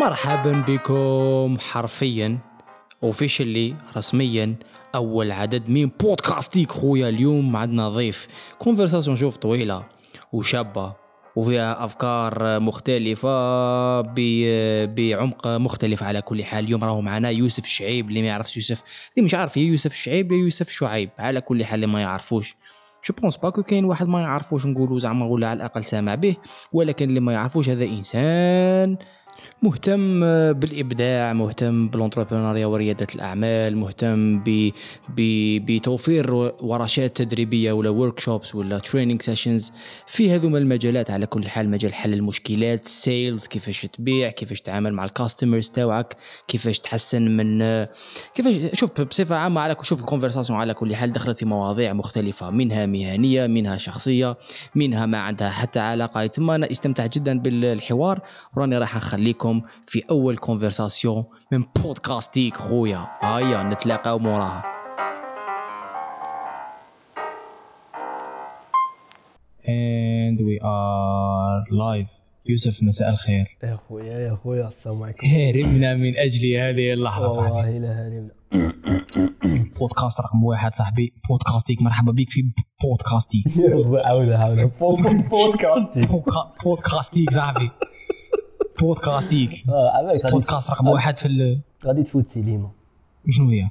مرحبا بكم حرفيا officially رسميا أول عدد من بودكاستيك خويا اليوم. عندنا ضيف conversation شوف طويلة وشابة وفيها أفكار مختلفة بعمق مختلف على كل حال. اليوم راهو معنا يوسف الشعيب اللي ما يعرفش يوسف اللي مش عارف يا يوسف الشعيب يا يوسف شعيب على كل حال اللي ما يعرفوش. je pense pas que كاين واحد ما يعرفوش نقولوا زعما ولا على الأقل سامع به ولكن اللي ما يعرفوش هذا إنسان مهتم بالإبداع مهتم بال entrepreneuriat وريادة الأعمال مهتم ب... ب... بتوفير ورشات تدريبية ولا workshops ولا training sessions في هذوما المجالات. على كل حال مجال حل المشكلات sales كيفاش تبيع كيفاش تتعامل مع ال customers تاوعك كيفاش تحسن من كيفاش شوف بصفة عامة على شوف ال conversation على كل حال دخلت في مواضيع مختلفة منها مهنية منها شخصية منها ما عندها حتى علاقة. تما أنا استمتعت جدا بالحوار وراني راح نخليكم في أول كونفرساسيون من بودكاستيك خويا. هيا نتلاقاو موراها. And we are live. يوسف مساء الخير. يا خويا يا خويا السلام عليكم. هرمنا من أجل هذه اللحظة صاحبي. والله لا هرمنا بودكاست رقم واحد صاحبي. بودكاستيك مرحبا بك في بودكاستيك عاودة عاودة بودكاستي بودكا- بودكاستيك صاحبي. بودكاستيك. غادي بودكاست رقم واحد في. غادي تفوت سينما شنو هي؟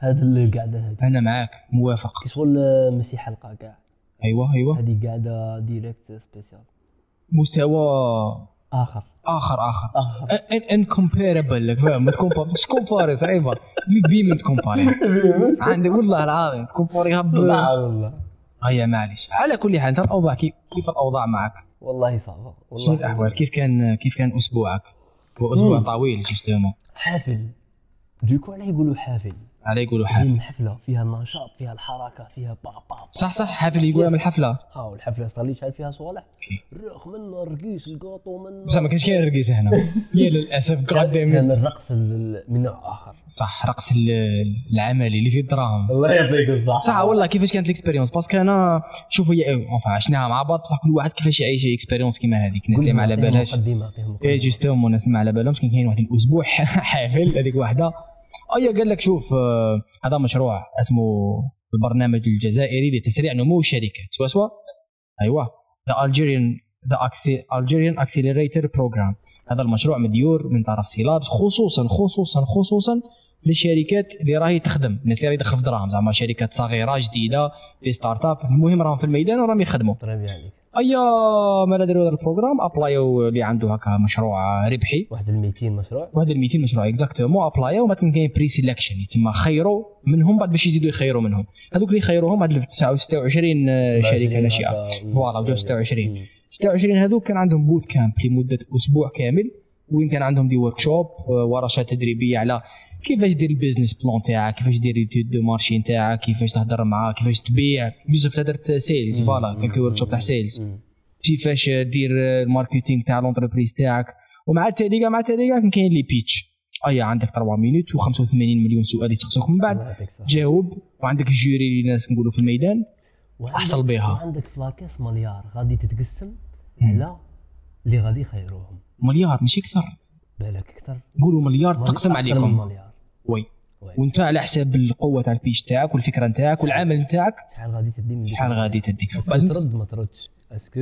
هاد القعدة هادي. أنا معاك موافق. كي شغل آه، ماشي حلقة كاع. أيوه أيوه. هادي قعدة ديريكت سبيسيال مستوى آخر. آخر آخر. آخر. ان ان كومبيربل فاهم ما تكومبار مش كومباري صعيبه بي من تكومباري عندي والله العظيم تكومباريها ب لا والله. هيا معليش. على كل حال انت الأوضاع كيف كيف الأوضاع معك؟ والله صعبة شنو والله الأحوال؟ كيف كان كيف كان أسبوعك؟ هو أسبوع. طويل justement حافل دوكو علاه يقولوا حافل على يقولوا من حفلة فيها النشاط فيها الحركة فيها با با صح صح حافل يقولها من الحفله ها والحفلة صار لي شحال فيها صوالح. الرخ منه الرقيس القاطو منه. بصح ما كانش كاين رقيس هنا. يا للأسف كان قدام كان الرقص ال- من نوع آخر. صح رقص ال- العملي اللي فيه الدراهم. الله يعطيك الصحة. صح والله كيفاش كانت ال expérience؟ parce que أنا شوفوا هي en fait عشناها مع بعض بصح كل واحد كيفاش يعيش expérience كيما هذيك. الناس اللي ما على بالهاش. et justement الناس اللي ما على بالهمش كان كاين واحد الأسبوع حافل هذيك واحدة. ايا قال لك شوف آه، هذا مشروع اسمه البرنامج الجزائري لتسريع نمو الشركات سوا سوا؟ أيوه. The Algerian The Algerian Accelerator Program. هذا المشروع مديور من طرف Sylabs خصوصا خصوصا خصوصا للشركات اللي راهي تخدم الناس اللي راهي في دراهم. زعما شركات صغيرة جديدة des startups المهم راهم في الميدان وراهم يخدموا. طريبي عليك ما داروا هذا ال programme apply و اللي عنده هكا مشروع ربحي. واحد ال 200 مشروع. وهذا ال 200 مشروع exactement apply و وما كاين pre-selection تما خيروا منهم بعد باش يزيدوا يخيروا منهم. هذوك اللي خيروهم هاد 26 آه، شركه ناشئه voilà وجاو 26 26 هذوك كان عندهم boot camp لمدة أسبوع كامل وين كان عندهم des workshops ورشات تدريبية على كيفاش دير ال business plan تاعك؟ كيفاش دير étude de marché تاعك كيفاش تهضر معاه؟ كيفاش تبيع؟ يوسف درت sales voilà كي work تاع sales كيفاش دير ال marketing تاع l'entreprise تاعك؟ ومع التالي مع التالي كان كاين les pitchs أيا عندك 3 minutes و85 مليون سؤال يسقسوك من بعد. جاوب. وعندك ال jury اللي الناس نقولوا في الميدان. أحصل بها. وعندك ف la caisse مليار. غادي تتقسم على اللي غادي يخيروهم. مليار ماشي أكثر. بالك أكثر. قولوا مليار ملي- تقسم عليكم. مليار. oui. وانت على حساب القوة تاع ال pitch تاعك والفكرة تاعك والعمل تاعك شحال غادي تدي شحال؟ غادي تدي est-ce que ترد ما تردش. est-ce que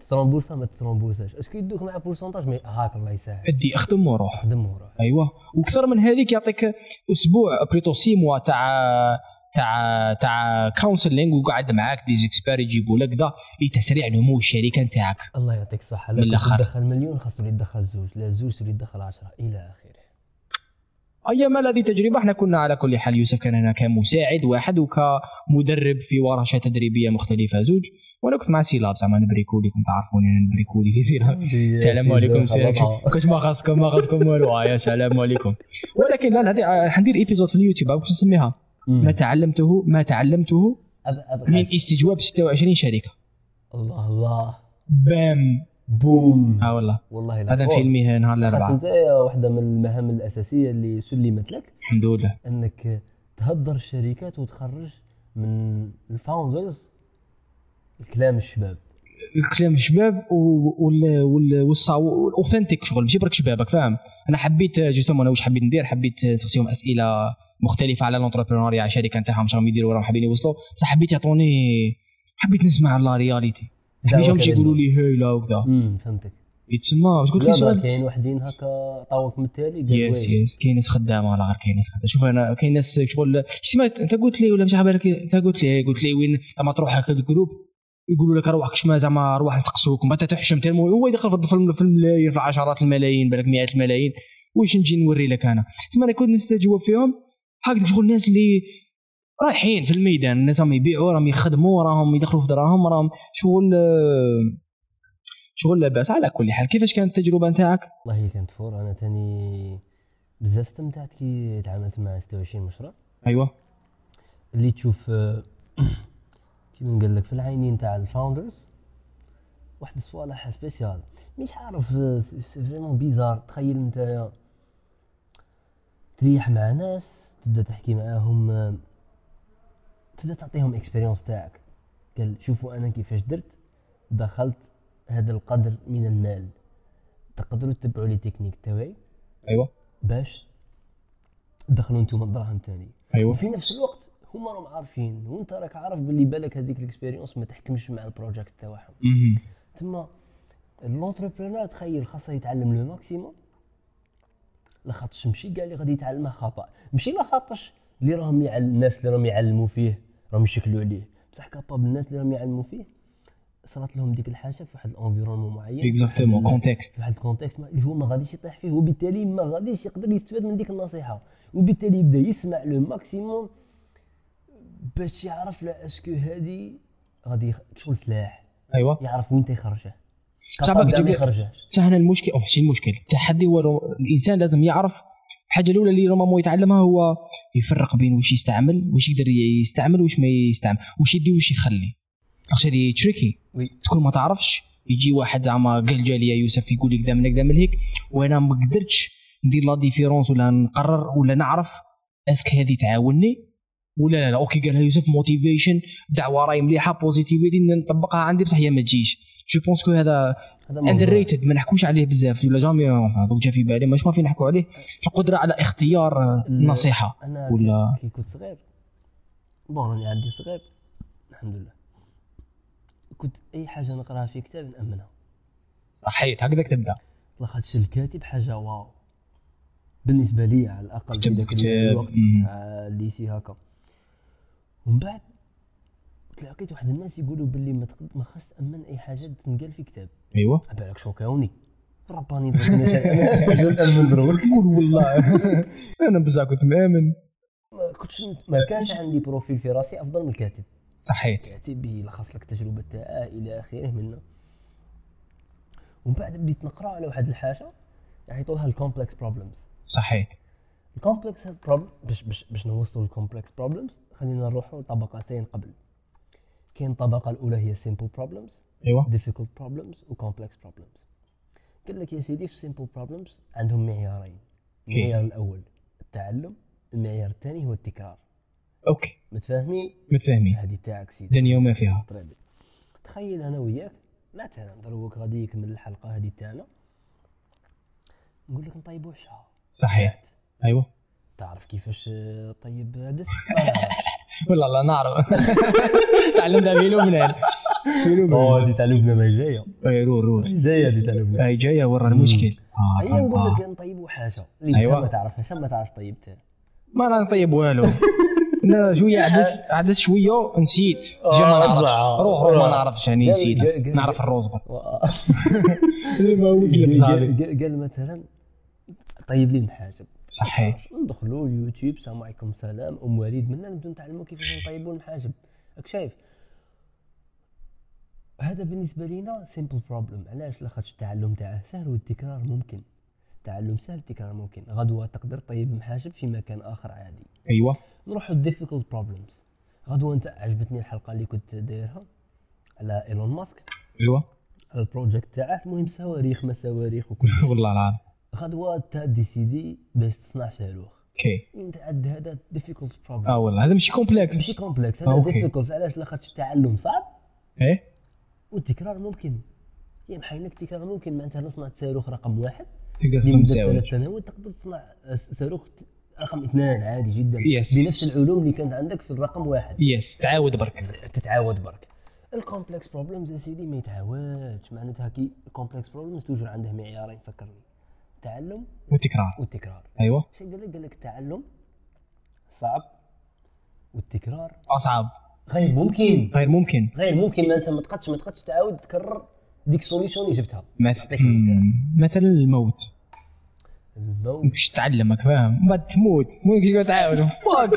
تترمبوسا ما تترمبوساش est-ce que يدوك مع pourcentage ما هاك الله يسهل. أدي أخدم وروح. خدم وروح. أيوه. وأكثر من هذيك يعطيك أسبوع après t'as six mois تاع تاع تاع counseling وقعد معاك دي زيكسبير يجيبوا لك ذا لتسريع نمو الشركة نتاعك. الله يعطيك الصحة. من لا الآخر. كنت تدخل مليون خاصو اللي يدخل زوج. لا زوج اللي يدخل عشرة. إلى آخره. أيام هذه تجربه؟ إحنا كنا على كل حال يوسف كان هنا كمساعد واحد وكمدرب في ورشات تدريبية مختلفة. زوج وأنا كنت مع Sylabs زعما نبريكولي كنت تعرفوني أنا نبريكولي في Sylabs. السلام عليكم كنت ما خاصكم ما خاصكم والو. آه، يا سلام عليكم. ولكن لا هذه حندير épisode في اليوتيوب. شو نسميها؟ ما تعلمته ما تعلمته من استجواب 26 شركة. الله الله. بام. بوم. آه والله. والله لا هذا. فيلمي نهار خاطر الاربعاء أنت واحدة من المهام الأساسية اللي سلمت لك؟ الحمد لله. إنك تهدر الشركات وتخرج من ال founders الكلام الشباب. الكلام شباب و- وال وال والصا- وال authentic شغل. ماشي برك شبابك فاهم؟ أنا حبيت justement أنا واش حبيت ندير؟ حبيت تسقسيهم أسئلة مختلفة على l'entrepreneuriat على الشركة نتاعهم واش راهم يديروا راهم حابين يوصلوا. بصح حبيت يعطوني حبيت نسمع la réalité دعوة يمشي يقولوا. لي هيلا وكذا. امم فهمتك. يتسمى واش قلت لي لا لا سؤال. كاين وحدين هكا طاوك من التالي قال yes yes كاين ناس خدامة غير كاين ناس خدامة. شوف أنا كاين ناس شغل شتي ما أنت قلت لي ولا مش على بالك؟ أنت قلت لي قلت لي وين؟ زعما تروح هكا ال group يقولوا لك روح كش ما زعما روح نسقسوك ومن بعد تحشم تلمو هو يدخل في الملايين في العشرات الملايين بالك مئات الملايين واش نجي نوري لك أنا؟ تسمى أنا كنت نستجوب فيهم هكذا شغل الناس اللي رايحين في الميدان الناس راهم يبيعوا راهم يخدموا راهم يدخلوا في دراهم راهم شغل شغل لاباس. على كل حال كيفاش كانت التجربة نتاعك؟ والله هي كانت fort. أنا تاني بزاف استمتعت كي تعاملت مع 26 مشروع. أيوه. اللي تشوف كيما نقول لك في العينين تاع ال founders واحد الصوالح spécial مش عارف c'est vraiment bizarre تخيل أنت تريح مع ناس تبدأ تحكي معاهم تبدا تعطيهم expérience تاعك. قال شوفوا أنا كيفاش درت دخلت هذا القدر من المال. تقدروا تتبعوا les techniques تاعي أيوه. باش تدخلوا أنتم الدراهم تاني. أيوه. وفي نفس الوقت هما راهم عارفين وأنت راك عارف باللي بالك هذيك ال expérience ما تحكمش مع ال project تاعهم. تما l'entrepreneur تخيل خاصه يتعلم le maximum لاخاطش ماشي كاع اللي غادي يتعلمه خطأ. ماشي لاخاطش اللي راهم يعلم الناس اللي راهم يعلموا فيه. راهم يشكلوا عليه. بصح capable الناس اللي راهم يعلموا فيه صارت لهم ديك الحاجة في واحد ال environnement معين. exactement contexte في واحد ال contexte اللي هو ما غاديش يطيح فيه وبالتالي ما غاديش يقدر يستفاد من ديك النصيحة. وبالتالي يبدأ يسمع le maximum باش يعرف لا est-ce que هادي غادي شغل سلاح. أيوه. يعرف وين تيخرجه. صعب ما لي- يخرجهش بصح هنا المشكل أو ماشي المشكل التحدي هو الإنسان لازم يعرف الحاجة الأولى اللي vraiment يتعلمها هو يفرق بين واش يستعمل واش يقدر يستعمل واش ما يستعمل واش يدي واش يخلي. عرفت هذه tricky oui. تكون ما تعرفش يجي واحد زعما قال جالي يا يوسف يقول لك دا من هكذا من هيك وأنا ما قدرتش ندير la différence ولا نقرر ولا نعرف Est-ce que هذه تعاوني ولا لا لا. okay قالها يوسف motivation دعوة راهي مليحة positivity نطبقها عندي بصح هي ما تجيش. je pense que هذا. underrated ما نحكوش عليه بزاف. ولا jamais donc جا في بالي مش ما في نحكوا عليه. القدرة على اختيار آه، ال- النصيحة. أنا ولا- كي- كنت صغير bon راني عندي صغير الحمد لله. كنت أي حاجة نقراها في كتاب نأمنها. صحيت هكذاك تبدأ. لاخاطش الكاتب حاجة wow. بالنسبة لي على الأقل في ذاك الوقت. تاع ال lycée هكا. ومن بعد تلاقيت واحد الناس يقولوا باللي ما تقد ما خاص تأمن أي حاجة تنقال في كتاب. على بالك شوكاوني رباني أنا أنا نامن دروك قول والله. أنا بزاف كنت مآمن. ما كنتش ما كانش عندي profil في راسي أفضل من الكاتب. صحيت كاتب يلخص لك التجربه تاعه إلى آخره منا ومن بعد بديت نقرأ على واحد الحاجة يعيطوا لها ال complex problems صحيت ال complex problem باش باش باش نوصلوا لل complex problems خلينا نروحوا لطبقتين قبل. كاين الطبقة الأولى هي simple problems أيوه. difficult problems و complex problems. قال لك يا سيدي في simple problems عندهم معيارين. المعيار الأول التعلم المعيار الثاني هو التكرار. okay. متفاهمين؟ متفاهمين. هذه تاعك سيدي. دنيا وما فيها. طري بي. تخيل أنا وياك مثلا دروك غادي يكمل الحلقة هذه تاعنا. نقول لك نطيبوا عشاء. صحيح. أيوه. تعرف كيفاش طيب عدس ما نعرفش والله لا نعرف. تعلمتها في لبنان. في لبنان. هذه تاع لبنان ما جاية. اي رور رور جاية هذه تاع لبنان هاي جاية ورا المشكل. آه، هيا نقول آه. لك نطيبوا حاجة اللي أيوة. ما تعرفهاش ما تعرف طيبتها ما أنا نطيب والو. أنا شوية عدس عدس شوية نسيت جا ما نعرف. روح روح ما نعرفش يعني قال- نسيت. نعرف الروز قال مثلا طيب لي المحاجب صحيح. ندخلوا اليوتيوب السلام عليكم سلام. أم وليد منا نبداو نتعلموا كيفاش نطيبوا المحاجب. راك شايف؟ هذا بالنسبة لينا simple problem علاش؟ لاخاطش التعلم تاعه سهل والتكرار ممكن. التعلم سهل التكرار ممكن. غدوة تقدر طيب محاجب في مكان آخر عادي. أيوه. نروحوا difficult problems. غدوة أنت عجبتني الحلقة اللي كنت دايرها على إيلون ماسك. أيوه. ال project تاعه المهم صواريخ ما صواريخ وكل والله العظيم. غدوه انت décidé باش تصنع صاروخ okay. أنت عند هذا difficult problem. آه والله هذا ماشي complex ماشي complex هذا difficult. علاش؟ لاخاطش التعلم صعب. إيه. والتكرار ممكن. يا محينك التكرار ممكن. معناتها صنعت صاروخ رقم واحد. تقدر لمده ثلاث سنوات. تقدر تصنع صاروخ رقم اثنان عادي جدا. Yes. بنفس العلوم اللي كانت عندك في الرقم واحد. yes تعاود برك. تتعاود برك. ال complex problems يا سيدي ما يتعاودش. معناتها كي complex problems toujours عنده معيارين. فكرني. التعلم وتكرار والتكرار. أيوه. شو قال لك؟ قال لك التعلم صعب والتكرار أصعب. غير ممكن. غير ممكن. غير ممكن ما أنت ما تقدش ما تقدش تعاود تكرر ديك ال solution اللي جبتها. مثل نعطيك مثال مم، مثلا الموت. الموت. أنت تعلمك؟ فاهم؟ بعد تموت. تموت إيش قاعد تعاود fuck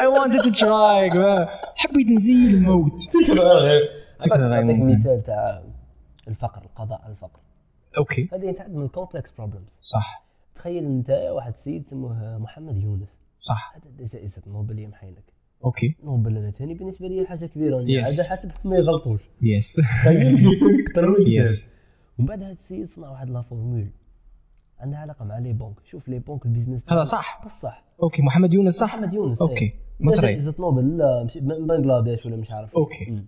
I wanted to try. فاهم. حبيت نزيل الموت. نعطيك ممكن. مثال تاع الفقر القضاء على الفقر. okay. هذه تعد من ال complex problems صح. تخيل أنت واحد السيد اسمه محمد يونس. صح. هذا دا جائزة نوبل يا محيلك okay. نوبل أنا ثاني بالنسبة لي حاجة كبيرة. Yes. هذا حسب ما يغلطوش. yes تخيل. يكون أكثر من yes ومن بعد هذا السيد صنع واحد la formule. عندها علاقة مع les banques. شوف les banques ال business. هذا صح. بصح okay. محمد يونس صح؟ محمد يونس okay. إيه. مصري. جائزة نوبل لا مش بنغلاديش ولا مش عارف. okay. مم.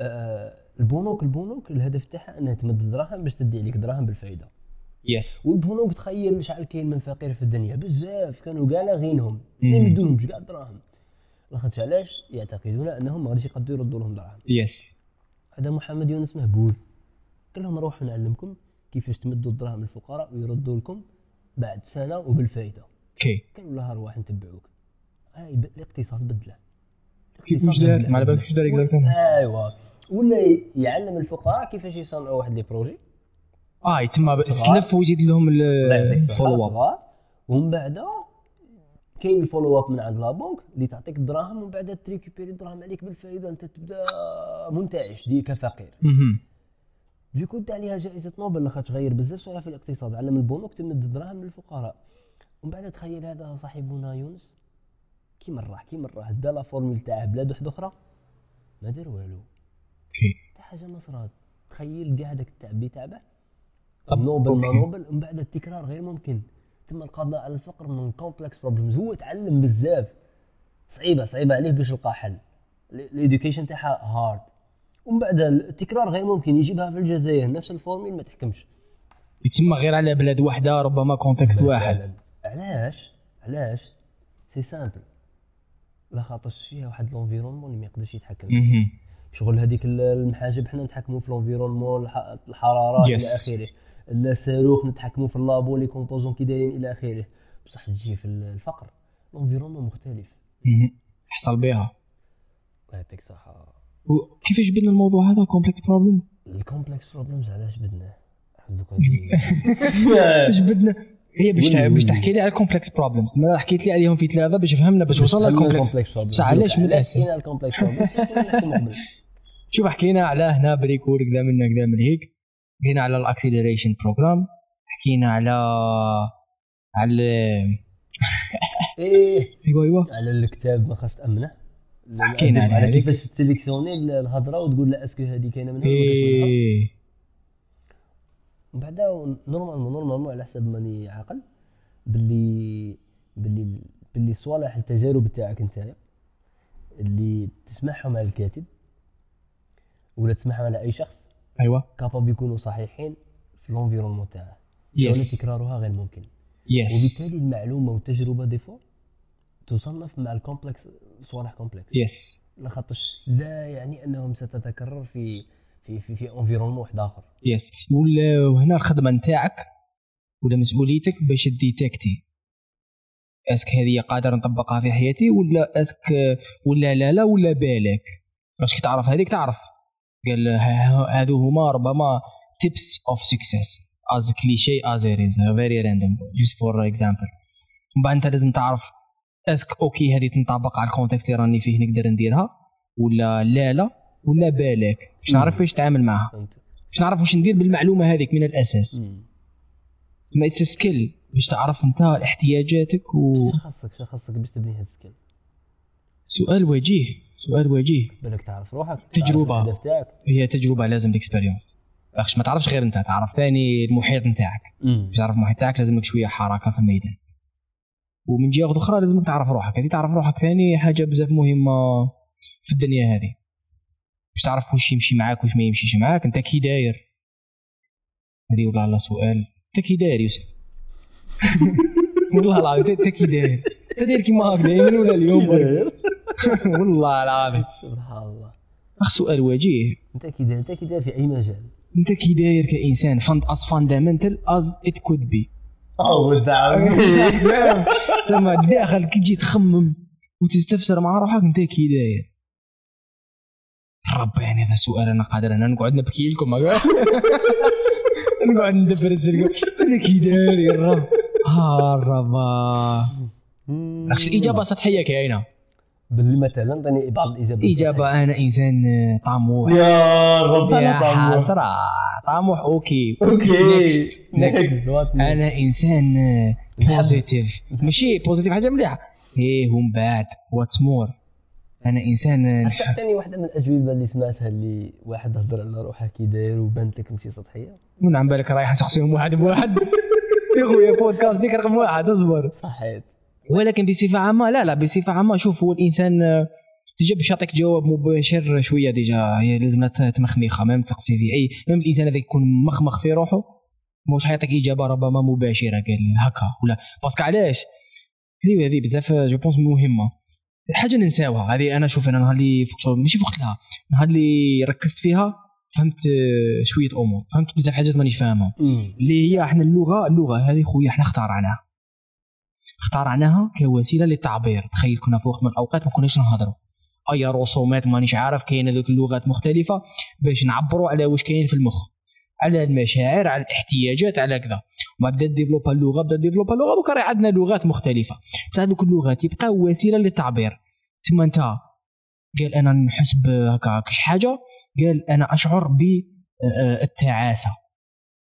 آه البنوك البنوك الهدف تاعها أنها تمد دراهم باش تدي عليك دراهم بالفايدة. yes والبنوك تخيل شحال كاين من فقير في الدنيا. بزاف كانوا كاع لاغينهم. ما يمدولهمش كاع دراهم. لاخاطش علاش؟ يعتقدون أنهم ما غاديش يقدروا يردوا لهم دراهم. yes هذا محمد يونس مهبول. قال لهم روحوا نعلمكم كيفاش تمدوا الدراهم للفقراء ويردوا لكم بعد سنة وبالفايدة. okay قالوا له أرواح نتبعوك. هاي الاقتصاد بدله. الاقتصاد بدله. ما على بالك وش دار ايوا ولا يعلم الفقراء كيفاش يصنعوا واحد les projets؟ آه يتم. سلف ويزيد لهم ال follow up ومن بعد كاين ال follow up من عند la banque اللي تعطيك الدراهم ومن بعد ت récupérer الدراهم عليك بالفائده أنت تبدا منتعش دي كفقير. du coup دا عليها جائزه نوبل لاخاطش غير بزاف صوالح في الاقتصاد علم البنوك تمد الدراهم للفقراء ومن بعد تخيل هذا صاحبنا يونس كيما راح كيما راح دا la formule تاعه بلاد واحدة أخرى ما دار والو حتى حاجة ما صرات تخيل كاع هذاك التعبي تاعه طب، نوبل ما. نوبل ومن بعد التكرار غير ممكن. تم القضاء على الفقر من complex problems هو تعلم بزاف صعيبة صعيبة عليه. باش يلقى حل. ال education تاعها hard ومن بعد التكرار غير ممكن. يجيبها في الجزائر. نفس ال formule ما تحكمش. يتم غير على بلاد واحدة ربما context واحد. علاش؟ علاش؟ c'est simple لا خاطرش فيها واحد l'environnement اللي ما يقدرش يتحكم. شغل هذيك ال- المحاجب حنا نتحكموا في l'environnement الح- الحراره Yes. إلى اخره الصاروخ نتحكموا في ال labo les composants كي دايرين إلى آخره. بصح تجي في الفقر. l'environnement مختلف. حصل بها. يعطيك الصحة. وكيفاش بدنا الموضوع هذا؟ complex problems ال complex problems علاش بدناه عندك هادي- إيش بدنا؟ هي باش باش. تحكي لي على complex problems ما حكيت لي عليهم في ثلاثة باش فهمنا باش وصلنا لل complex ال complex problems. بصح علاش من الاساس كاين ال complex problems شوف حكينا على هنا parcours كذا من كذا من هيك. حكينا على ال acceleration program حكينا على على إيه. أيوه أيوه. على الكتاب ما خاص تامنه حكينا على. كيفاش ت sélectionner الهضرة وتقول لا est-ce que هذه كاينة منها؟ ولا ما كاينش منها إيه من بعد normalement normalement على حسب ماني عاقل. باللي باللي باللي صوالح التجارب تاعك انت اللي تسمعهم على الكاتب ولا تسمعهم على أي شخص أيوه. capable يكونوا صحيحين في l'environnement تاعه. Yes. ولا تكرارها غير ممكن. yes وبالتالي المعلومة والتجربة des fois تصنف مع ال complex صوالح complex yes لاخاطش لا يعني أنهم ستتكرر في في في في environnement واحد آخر. yes وهنا الخدمة نتاعك ولا مسؤوليتك باش détecter est-ce que هذه قادر نطبقها في حياتي ولا est-ce que ولا لا لا ولا بالك؟ باش كي تعرف هذيك تعرف. قال هادو هما ربما of success. As cliché as it is. Very random. Just for example. من بعد أنت لازم تعرف est-ce que okay هذه تنطبق على ال contexte اللي راني فيه نقدر نديرها ولا لا لا. ولا بالك؟ باش نعرف كيفاش نتعامل معها. باش نعرف واش ندير بالمعلومة هذيك من الأساس. تسمى it's skill باش تعرف انت احتياجاتك شو خاصك؟ شو خاصك باش تبني هاد ال skill وجيه. سؤال وجيه. بالك تعرف روحك تجربة. تعرف تاعك. هي تجربة لازم experience لاخاطش ما تعرفش غير انت تعرف ثاني المحيط نتاعك. باش تعرف المحيط تاعك لازمك شوية حركة في الميدان. ومن جهة أخرى لازمك تعرف روحك. هذه تعرف روحك ثاني حاجة بزاف مهمة في الدنيا هذه. باش تعرف واش يمشي معاك واش ما يمشيش معاك انت كي داير؟ هذه والله الله سؤال. انت كي داير يوسف؟ والله العظيم انت كي داير؟ انت داير كيما هاك دايما ولا اليوم؟ والله العظيم. سبحان الله. أخ سؤال وجيه انت كي داير انت كي داير في أي مجال؟ انت كي داير كإنسان fund as fundamental as it could be أو تسمى داخل كي تجي تخمم وتستفسر مع روحك انت كي داير؟ ربي يعني هذا سؤال أنا قادر أنا نقعد نبكي لكم نقعد ندبر الزرقاء أنا كي داير يا رب. ها الربا اخش الإجابة سطحية كاينة باللي مثلا عطيني بعض الاجابات إجابة أنا انسان طموح. يا رب يا أنا طموح. حسرة. طموح okay. okay. Next. أنا إنسان positive ماشي positive حاجة مليحة. إيه ومن بعد what's more أنا إنسان تعطيني واحدة من الأجوبة اللي سمعتها اللي واحد هضر على روحه كي داير وبانت لك ماشي سطحية. من عم بالك رايح شخصيهم واحد بواحد يا خويا بودكاست ديك رقم واحد أصبر. صحيت. ولكن بصفة عامة لا لا بصفة عامة شوف هو الإنسان آه، déjà باش يعطيك جواب مباشر شوية déjà هي لازم تمخميخه même تسقسي في أي même الإنسان هذا يكون مخمخ في روحه مش حيعطيك إجابة ربما مباشرة قال هكا ولا. parce que علاش؟ هذه هذه بزاف je pense مهمة. الحاجة اللي نساوها هذه أنا شوف أنا نهار اللي ماشي فوقت لها نهار اللي ركزت فيها فهمت آه، شوية أمور. فهمت بزاف حاجات مانيش فاهمها اللي هي إحنا اللغة اللغة هذه خويا إحنا اخترعناها. اخترعناها كوسيلة للتعبير. تخيل كنا في وقت من الأوقات ما كناش نهضروا أي رسومات مانيش عارف كاين هذوك اللغات مختلفة باش نعبروا على واش كاين في المخ. على المشاعر على الاحتياجات على كذا. وبعد بدا développa اللغة بدا développa اللغة دوكا راه عندنا لغات مختلفة. بصح هذوك اللغات يبقاو وسيلة للتعبير. تسمى انت قال أنا نحس بهكا حاجة؟ قال أنا أشعر بالتعاسه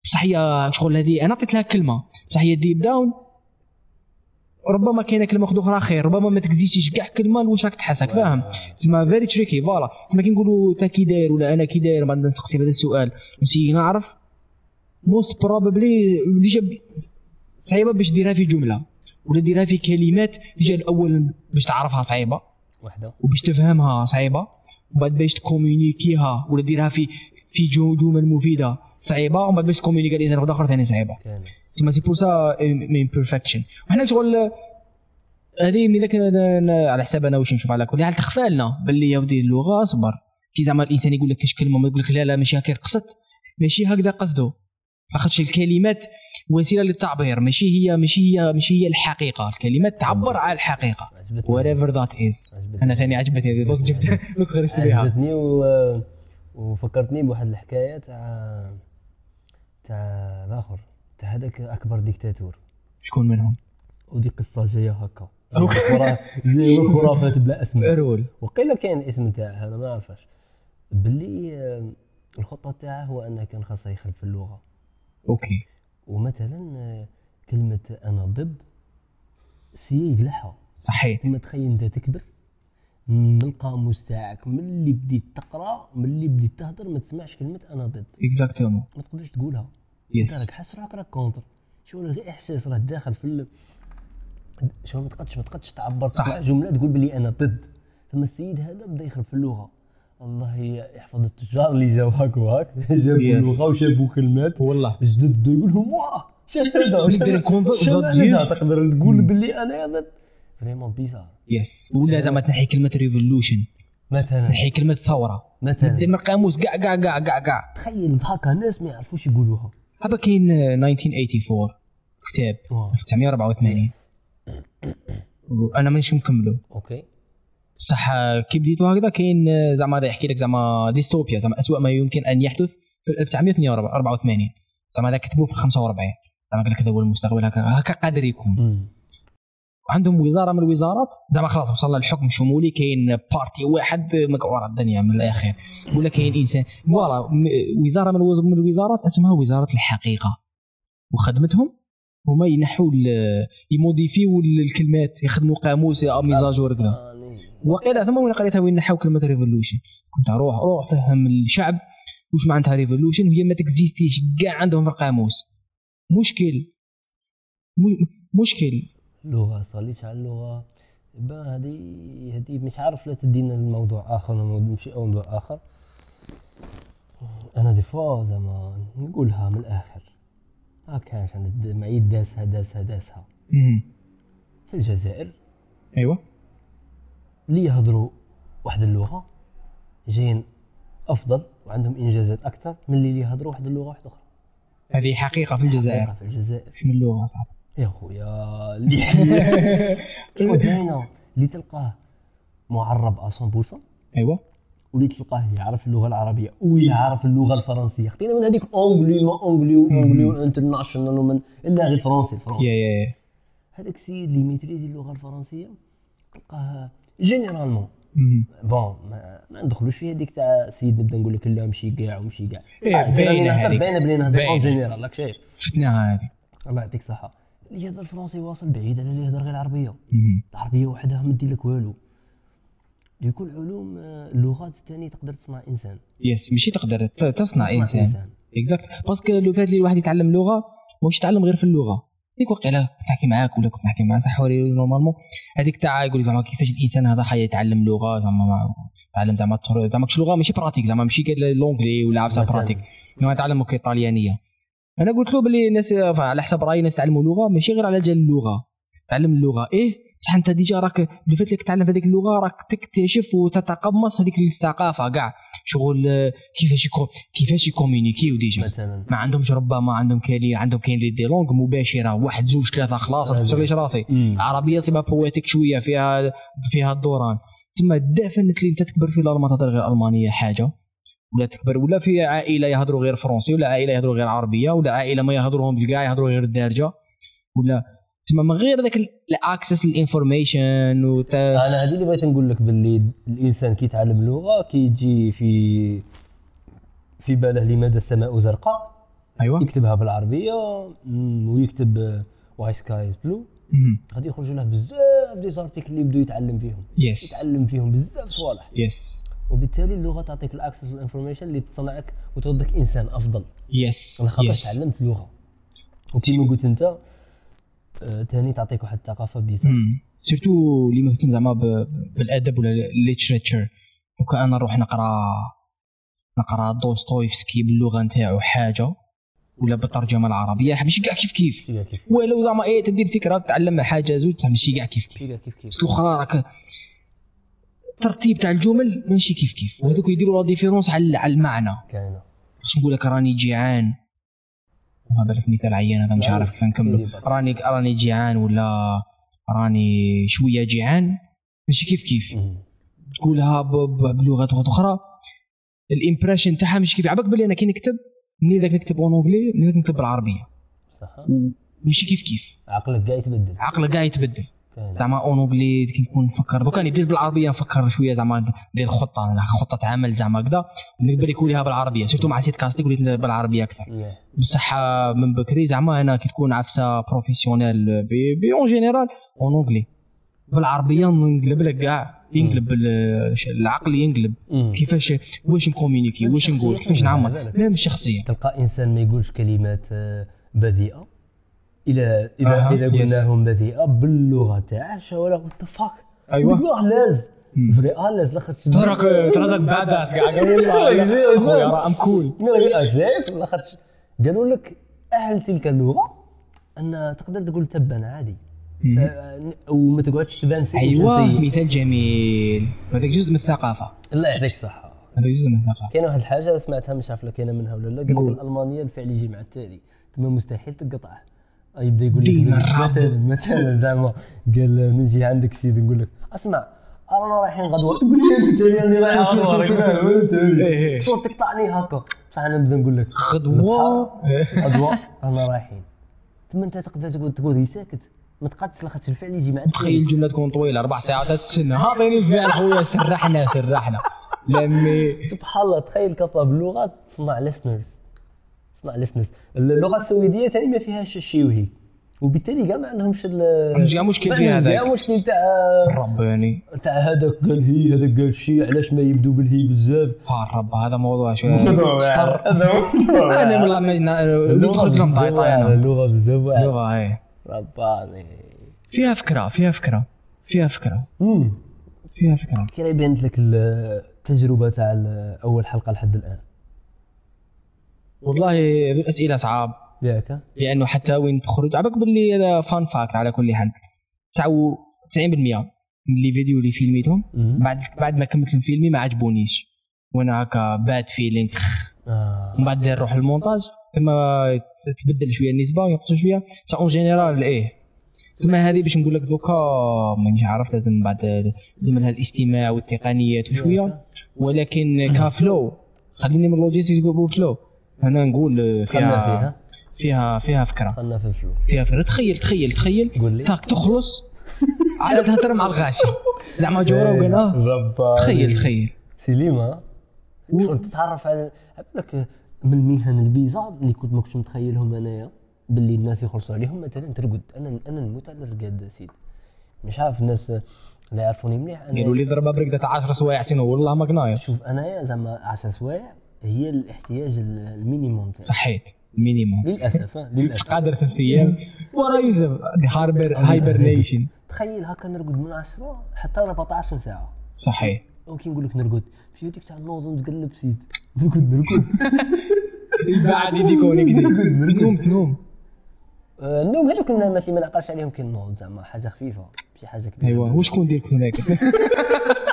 بصح هي شغل هذه أنا عطيت لها كلمة. بصح هي deep down ربما كاينة كلمة أخرى خير. ربما ما تكزيتيش كاع كلمة واش راك تحسك فاهم؟ تسمى very tricky voilà. تسمى كي نقولوا انت كي داير ولا أنا كي داير بعد نسقسي بهذا السؤال. نسي نعرف؟ most probably déjà صعيبة باش ديرها في جملة. ولا ديرها في كلمات déjà الأول باش تعرفها صعيبة. وحده وباش تفهمها صعيبة. وبعد باش ت communiquer ها ولا ديرها في في جمل مفيدة صعيبة. ومن بعد باش ت communiquer واحد اخر ثاني صعيبة. تسمى c'est pour ça من perfection وحنا شغل هذه ملي ذاك على حساب أنا واش نشوف على كل. حال تخفى لنا باللي يا ودي اللغة أصبر. كي زعما الإنسان يقول لك كاش كلمة ما يقول لك لا لا ماشي هكا قصدت ماشي هكذا قصده. لاخاطش الكلمات وسيلة للتعبير. ماشي هي ماشي هي ماشي هي الحقيقة. الكلمات تعبر على الحقيقة. whatever that is. عجبتني. أنا ثاني عجبتني. هذه دوك جبت دوك غرست بها. عجبتني و... وفكرتني بواحد الحكاية تاع تاع الآخر. هذاك أكبر ديكتاتور. شكون منهم؟ ودي قصة جاية هكا. جاية خرافات بلا أسماء. رول وقيل كاين الاسم تاعه أنا ما نعرفش باللي الخطة تاعه هو أنه كان خاصه يخرب في اللغة. okay. ومثلا آه، كلمة أنا ضد سي يقلعها صحيح. ثم تخيل أنت تكبر من القاموس تاعك من اللي بديت تقرأ من اللي بديت تهضر ما تسمعش كلمة أنا ضد. exactement ما تقدرش تقولها. انت راك yes حاس روحك راك contre شغل غير إحساس راه داخل في ال... شغل ما تقدش ما تقدش تعبر. صح. جملة تقول بلي أنا ضد. ثم السيد هذا بدا يخرب في اللغة. الله يحفظ التجار اللي جاو هاك وهاك. جابوا. اللغة وجابوا كلمات. والله. جدد بدا يقول لهم واه يو. تقدر تقول بلي أنا ضد. vraiment bizarre yes ولا زعما تنحي كلمة revolution مثلا. تنحي كلمة ثورة. مثلا. قاموس كاع كاع كاع كاع كاع تخيل هكا ناس ما يعرفوش يقولوها. هذا كاين آه، 1984 كتاب واه. 1984 أنا مانيش مكملو okay. بصح آه، كي بديتو هكذا كاين زعما هذا يحكي لك زعما ديستوبيا زعما اسوء ما يمكن أن يحدث في 1984 زعما هذا كتبوه في 45 زعما قال لك هذا هو المستقبل هكا هكا قادر يكون. عندهم وزارة من الوزارات؟ زعما خلاص وصلنا للحكم شمولي كاين parti واحد مقعور الدنيا من الآخر. ولا كاين إنسان. voilà وزارة من الوز- من الوزارات اسمها وزارة الحقيقة. وخدمتهم؟ هما ينحوا ي modifi و الكلمات يخدموا قاموس mise à jour كذا آني. وقيل ثم وين قريتها؟ وين نحاو كلمة revolution كنت أروح روح فهم الشعب واش معناتها revolution وهي ما ت exist يش كاع عندهم في القاموس. مشكل. مشكل. لغة صليت على اللغة. با هذه هذه مش عارف لا تدينا لموضوع آخر نمشي موضوع آخر. أنا دي فوا زعما نقولها من الآخر. ما كانش أنا د- معي داسها داسها داسها. في الجزائر. أيوه. اللي يهضروا واحد اللغة. جايين أفضل وعندهم إنجازات أكثر من اللي يهضروا واحد اللغة واحدة أخرى. هذه حقيقة في الجزائر. حقيقة في الجزائر. شنو اللغة يا خويا اللي شوف باينه اللي تلقاه معرب 100% أيوه. واللي تلقاه يعرف اللغة العربية ويعرف اللغة الفرنسية. خطينا من هذيك anglais ما anglais و anglais و international ومن إلا غير فرنسي الفرنسي هذاك السيد اللي maîtrisé اللغة الفرنسية تلقاه généralement. bon ما, ما ندخلوش في هذيك تاع سيد نبدا نقول لك لا مشي كاع ومشي كاع إيه،. باينة بلي نهضر en. général راك شايف؟ شفناها هذه الله يعطيك الصحة. اللي يهضر الفرنسي واصل بعيد على اللي يهضر غير العربية. العربية وحدها ما دير لك والو. يكون علوم آه، اللغات الثاني تقدر تصنع إنسان. yes ماشي تقدر تصنع إنسان. exact parce que le fait اللي الواحد يتعلم لغة ماهوش يتعلم غير في اللغة. ديك وقيلا كنت نحكي معاك ولا كنت نحكي مع صح وري normalement هذيك تاع يقول زعما كيفاش الإنسان هذا حي يتعلم لغة زعما ما- يتعلم زعما زعما كش لغة ماشي pratique زعما ماشي قال l'anglais ولا عفسة. pratique انه يتعلم ايطاليانيه أنا قلت له بلي الناس على حسب رأيي الناس تعلموا لغة ماشي غير على جال اللغة. تعلم اللغة. إيه؟ بصح أنت déjà راك le fait que تتعلم هذيك اللغة راك تكتشف وتتقمص هذيك الثقافة كاع. شغل كيفاش يكو كيفاش ي communiqu يو déjà؟ مثلا. ما عندهمش ربما عندهم كاين عندهم كاين لي des langues مباشرة واحد زوج ثلاثة خلاص ما تفسرليش راسي؟ العربيه تبقى poétique شوية فيها فيها الدوران. تسمى دافنت اللي أنت تكبر في الالمان تهضر غير المانيه حاجة. ولا تكبر ولا في عائلة يهضروا غير فرنسي ولا عائلة يهضروا غير عربية ولا عائلة ما يهضروهمش كاع يهضروا غير الدارجة ولا تسمى من غير ذاك ال access لل information وت... أنا هذه اللي بغيت نقول لك باللي الإنسان كي يتعلم لغة كيجي في في باله لماذا السماء زرقاء أيوه. يكتبها بالعربية ويكتب why sky blue. غادي يخرجوا له بزاف des articles اللي يبدو يتعلم فيهم. yes يتعلم فيهم بزاف صوالح. yes وبالتالي اللغة تعطيك ال access لل information اللي تصنعك وتردك إنسان أفضل. yes على خاطرش yes. تعلمت لغة. وكيما قلت أنت آه، تاني تعطيك واحد الثقافة بيزا. surtout اللي مهتم زعما بالأدب ولا ال literature دوكا أنا نروح نقرا نقرأ دوستويفسكي باللغة نتاعو حاجة ولا بالترجمة العربية. ماشي كاع كيف كيف؟ ولو زعما إيه تدير فكرة تعلم حاجة زوج ماشي كاع كيف كيف. كيف كيف. الاخرى راك الترتيب تاع الجمل ماشي كيف كيف. وهذوك يديروا la différence على على المعنى. كاينة. باش نقول لك راني جيعان. ما بالك مثال عيان هذا مش عارف نكملو برك. راني راني جيعان ولا راني شوية جيعان؟ ماشي كيف كيف. تقولها بلغات لغات أخرى. ال impression تاعها مش كيف. عباك بلي أنا كي نكتب مني ذاك نكتب en anglais مني ذاك نكتب بالعربية. صح. ماشي كيف كيف. عقلك قاعد يتبدل. عقلك قاعد يتبدل. زعما en anglais كي نكون نفكر. دوكا ندير بالعربية نفكر شوية زعما ندير خطة خطة عمل زعما هكذا ونقدر يكون لها بالعربية surtout مع سيت كاستيك وليت بالعربية أكثر. Yeah. بصح من بكري زعما أنا كي تكون عفسة professionnelle بي بي en général en anglais بالعربية نقلب لك كاع. ينقلب ال- العقل ينقلب. كيفاش واش نكومينيكي ميم واش نقول كيفاش نعمر. ميم الشخصيه تلقى إنسان ما يقولش كلمات آه، بذيئة. إلى اذا أها، اذا yes. قلناهم بذيئه باللغة تاعه شاورا وات فاك أيوة. يقول لاز فري الاز لاخاطش تراك تراك بعد كاع راه ام كول شايف لاخاطش قالوا لك أهل تلك اللغة أن تقدر تقول تبا عادي. آه، وما تقعدش تبان سيء أيوه سيء. مثال جميل. هذاك جزء من الثقافة. الله يعطيك الصحة. هذا جزء من الثقافة. كاينة واحد الحاجة سمعتها مش عارف كاينة منها ولا لا؟ قال. لك الألمانية الفعل يجي مع التالي. تما مستحيل تقطعه يبدا يقول لك. مثلا مثلا زعما؟ قال نجي عندك سيد نقول لك أسمع رانا رايحين غدوة. تقول لي انت راني رايح غدوة. إيه، إيه. شو تقطعني هكا؟ بصح أنا نبدا نقول لك. غدوة؟ غدوة. رانا رايحين. تما أنت تقدر تقول تقول ساكت. ما تقعدش لاخاطش الفعل يجي مع تخيل الجملة تكون طويلة أربع ساعات. تستنى هاطيني الفعل خويا سرحنا سرحنا. لمي. سبحان الله تخيل كفا باللغة تصنع ليسنرز تصنع ليسنرز اللغة السويدية ثاني ما فيهاش الشيوهي وبالتالي كاع ما عندهمش ال عندهمش كاع مشكل في هذاك. كاع مشكل تاع رباني. تاع هذاك قال هي هذاك قال شي علاش ما يبدو بالهي بزاف؟ ها رب هذا موضوع شوية سطر أنا والله ندخل لهم طايطه أنا. اللغة بزاف. اللغة هاي رباني. فيها فكرة فيها فكرة فيها فكرة. امم فيها فكرة. كي بانت لك ال- التجربة تاع أول حلقة لحد الآن. والله الأسئلة صعاب ياك لأنه حتى وين تخرج عباك باللي هذا fun fact على كل حال. 99% من les vidéos اللي filmé تهم. بعد بعد ما كملت ال filmer ما عجبونيش. وأنا هكا bad feeling آه. ومن بعد نروح للمونتاج ثم تبدل شوية النسبة وينقصوا شوية. بصح en général إيه. تسمى هذه باش نقول لك دوكا مانيش عارف لازم بعد لازم لها الاستماع والتقنيات وشوية. ولكن ك flow خليني من logistique flow أنا نقول دخلنا فيها فيها. فيها فيها فكرة. دخلنا في ال flow. فيها فكرة. تخيل تخيل تخيل. قول لي. تاك تخلص. على تهضر مع الغاشي. زعما جورا وقنا. ربا تخيل تخيل. سليمة. شغل تتعرف على لك من المهن ال bizarre اللي كنت ما كنتش متخيلهم أنايا باللي الناس يخلصوا عليهم. مثلا ترقد أنا أنا نموت على الرقاد سيدي. مش عارف الناس اللي يعرفوني مليح. أنا قالوا لي ضربة برقدة تاع 10 سوايع والله ما قنايا شوف أنايا زعما 10 سوايع هي الاحتياج ال- ال minimum تاعي. صحيت minimum للأسف للأسف. قادر ثلاث أيام ورا يوسف هاربر هايبرنيشن تخيل هكا نرقد من 10 حتى 14 ساعة. صحيح. وكي نقول لك نرقد. في هذيك تاع النوزون تقلب سيد؟ نرقد نرقد. بعد يديك ونقدي نوم نوم. آه، النوم هذوك الناس ماشي ما نعقلش عليهم كي نوض زعما حاجة خفيفة ماشي حاجة كبيرة. ايوا. وشكون ديرك هناك؟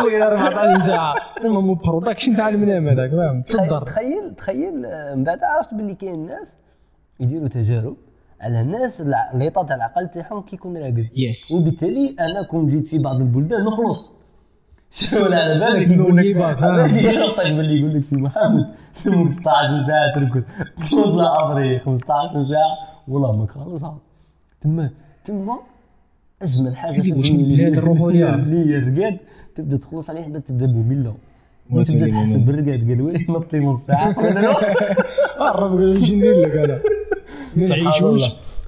خويا 14 ساعه مو برودكشن تاع المنام هذاك؟ فاهم؟ تخيل تصدر. تخيل تخيل آه، من بعد عرفت باللي كاين ناس يديروا تجارب على الناس l'état تاع العقل تاعهم كي يكون راقد. yes وبالتالي أنا كون جيت في بعض البلدان نخلص. شغل على بالك يقول لك يخطك باللي يقول لك سي محمد. 15 ساعة ترقد. تطلع عمري 15 ساعة والله ما خلصها تما تما اجمل حاجة في الدنيا؟ اللي هي الرقاد تبدأ تخلص عليه بعد تبدأ ممله وتبدأ ممل. بالرقاد قال وي نط لي نص ساعه قرب إيش ندير لك أنا ما نعيشوش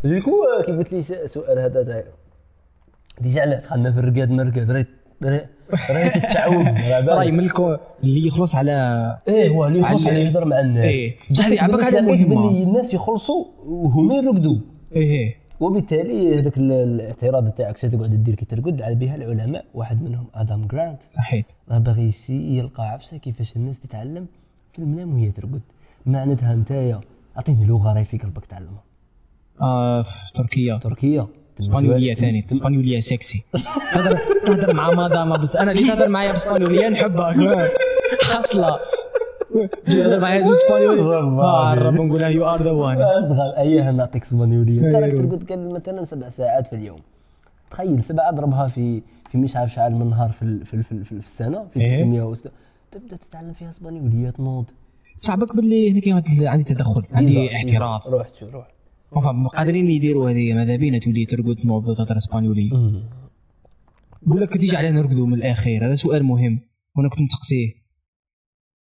ديكو كي قلت لي سؤال هذا تاع ديجا علاه دخلنا في الرقاد؟ التعوب على راي بالك. من الكو اللي يخلص على إيه هو اللي يخلص على- يهضر مع الناس. إيه. جاتك يعبك باللي على الناس يخلصوا وهما يرقدوا. إيه. وبالتالي هذاك ال- الاعتراض تاعك تقعد دير كي ترقد على بها العلماء. واحد منهم آدم جرانت. صحيح. راه باغي يسي يلقى عفسه كيفاش الناس تتعلم في المنام وهي ترقد. معناتها نتايا أعطيني لغة راهي في قلبك تعلمها. آه في تركيا. تركيا. اسبانيوليه ثاني. اسبانيوليه سكسي تهضر تهضر مع مدام بس. أنا اللي تهضر معايا باسبانيوليه نحبها. فاهم؟ معايا إسبانيولي. نقولها you are the one اصغر نعطيك إسبانيولية. انت راك. ترقد قال مثلا سبع ساعات في اليوم. تخيل سبعه أضربها في في مش عارف شحال من نهار في في في, في السنة في إيه. 300 وست... تبدأ تتعلم فيها إسبانيولية تنوض صعبك باللي هنا كاين عندي تدخل عندي بيزا. روح شوف روح. فهم قادرين يديروا هذه ماذا بينا تولي ترقد تنوض تهضر اسبانيوليه نقول لك تيجي علينا نرقدوا من الاخير هذا سؤال مهم وأنا كنت نسقسيه.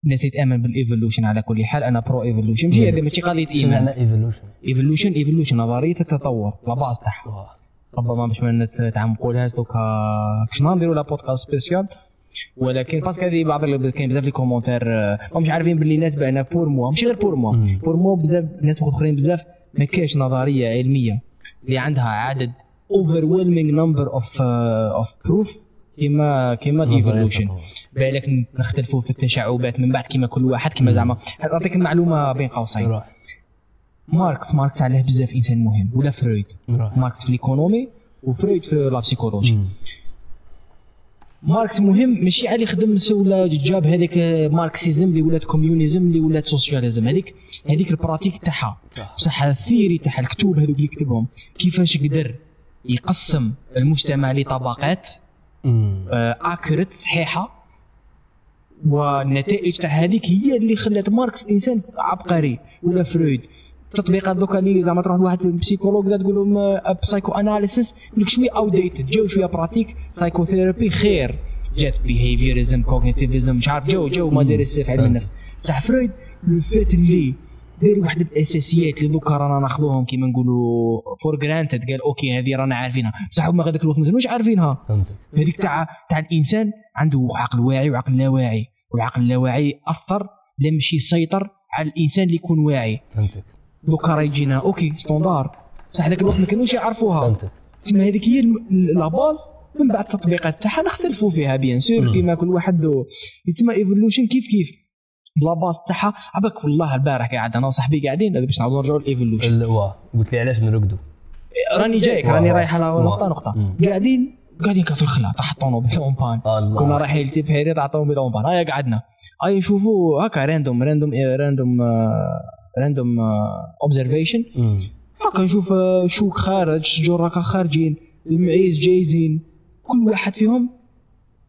الناس تامن بال evolution على كل حال أنا pro evolution ماشي هذه ماشي قضيه ايمان معنى evolution evolution evolution نظريه التطور la base تاعها ربما باش ما نتعمقوا لهاش دوكا باش نديروا la podcast spécial ولكن parce que هذه بعض كاين بزاف les commentaires آه، مش عارفين باللي الناس بان pour moi ماشي غير pour moi. pour moi بزاف ناس اخرين بزاف ما كاينش نظرية علمية. اللي عندها عدد overwhelming number of uh, of proof. كيما كيما ال evolution بالك نختلفوا في التشعبات من بعد كيما كل واحد كيما زعما. نعطيك المعلومه بين قوسين. ماركس ماركس عليه بزاف إنسان مهم ولا فرويد. ماركس في ال économie وفرويد في la psychologie مم. ماركس مهم ماشي على خدم ولا جاب هذاك Marxism اللي ولات communism اللي ولات socialism. هذيك هذيك ال pratique تاعها صح. بصح ال theory تاع الكتب هذوك اللي كتبهم كيفاش قدر يقسم المجتمع لطبقات. accurate صحيحة. والنتائج تاع هذيك هي اللي خلات ماركس إنسان عبقري ولا فرويد. التطبيقات دوكا اللي زعما تروح لواحد ال psychologue تقول لهم psychoanalysis يقول لك شوية outdated جو شوية pratique psychotherapy خير. جات behaviorism cognitivism مش عارف جو جو مدارس في علم النفس. بصح فرويد؟ le fait اللي دار واحد الاساسيات اللي دوكا رانا ناخذوهم كيما نقولوا for granted قال okay هذه رانا عارفينها. بصح هما غاديك الوقت ما كانوش عارفينها. هذيك تاع تاع الإنسان عنده عقل واعي وعقل لا واعي. والعقل اللاواعي أثر لم يمشي يسيطر على الإنسان اللي يكون واعي. فهمتك. دوكا راه يجينا okay standard بصح ذاك الوقت ما كانوش يعرفوها. فهمتك. تسمى هذيك هي الم- la base من بعد التطبيقات تاعها نختلفوا فيها bien sûr. كيما كل واحد يتسمى evolution كيف كيف. ب la base تاعها. عباك والله البارح قاعد أنا وصاحبي قاعدين باش نعاودوا نرجعوا لل evolution. قلت لي علاش نرقدوا راني جايك. راني رايح على نقطة. نقطة. قاعدين قاعدين كان في الخلا تحت الطوموبيل كنا رايحين لتبهيري تاع الطوموبيل en panne هيا قعدنا. هيا نشوفوا هكا random random random random observation. هكا نشوف آه، شوك خارج شجور هكا خارجين المعيز جايزين. كل واحد فيهم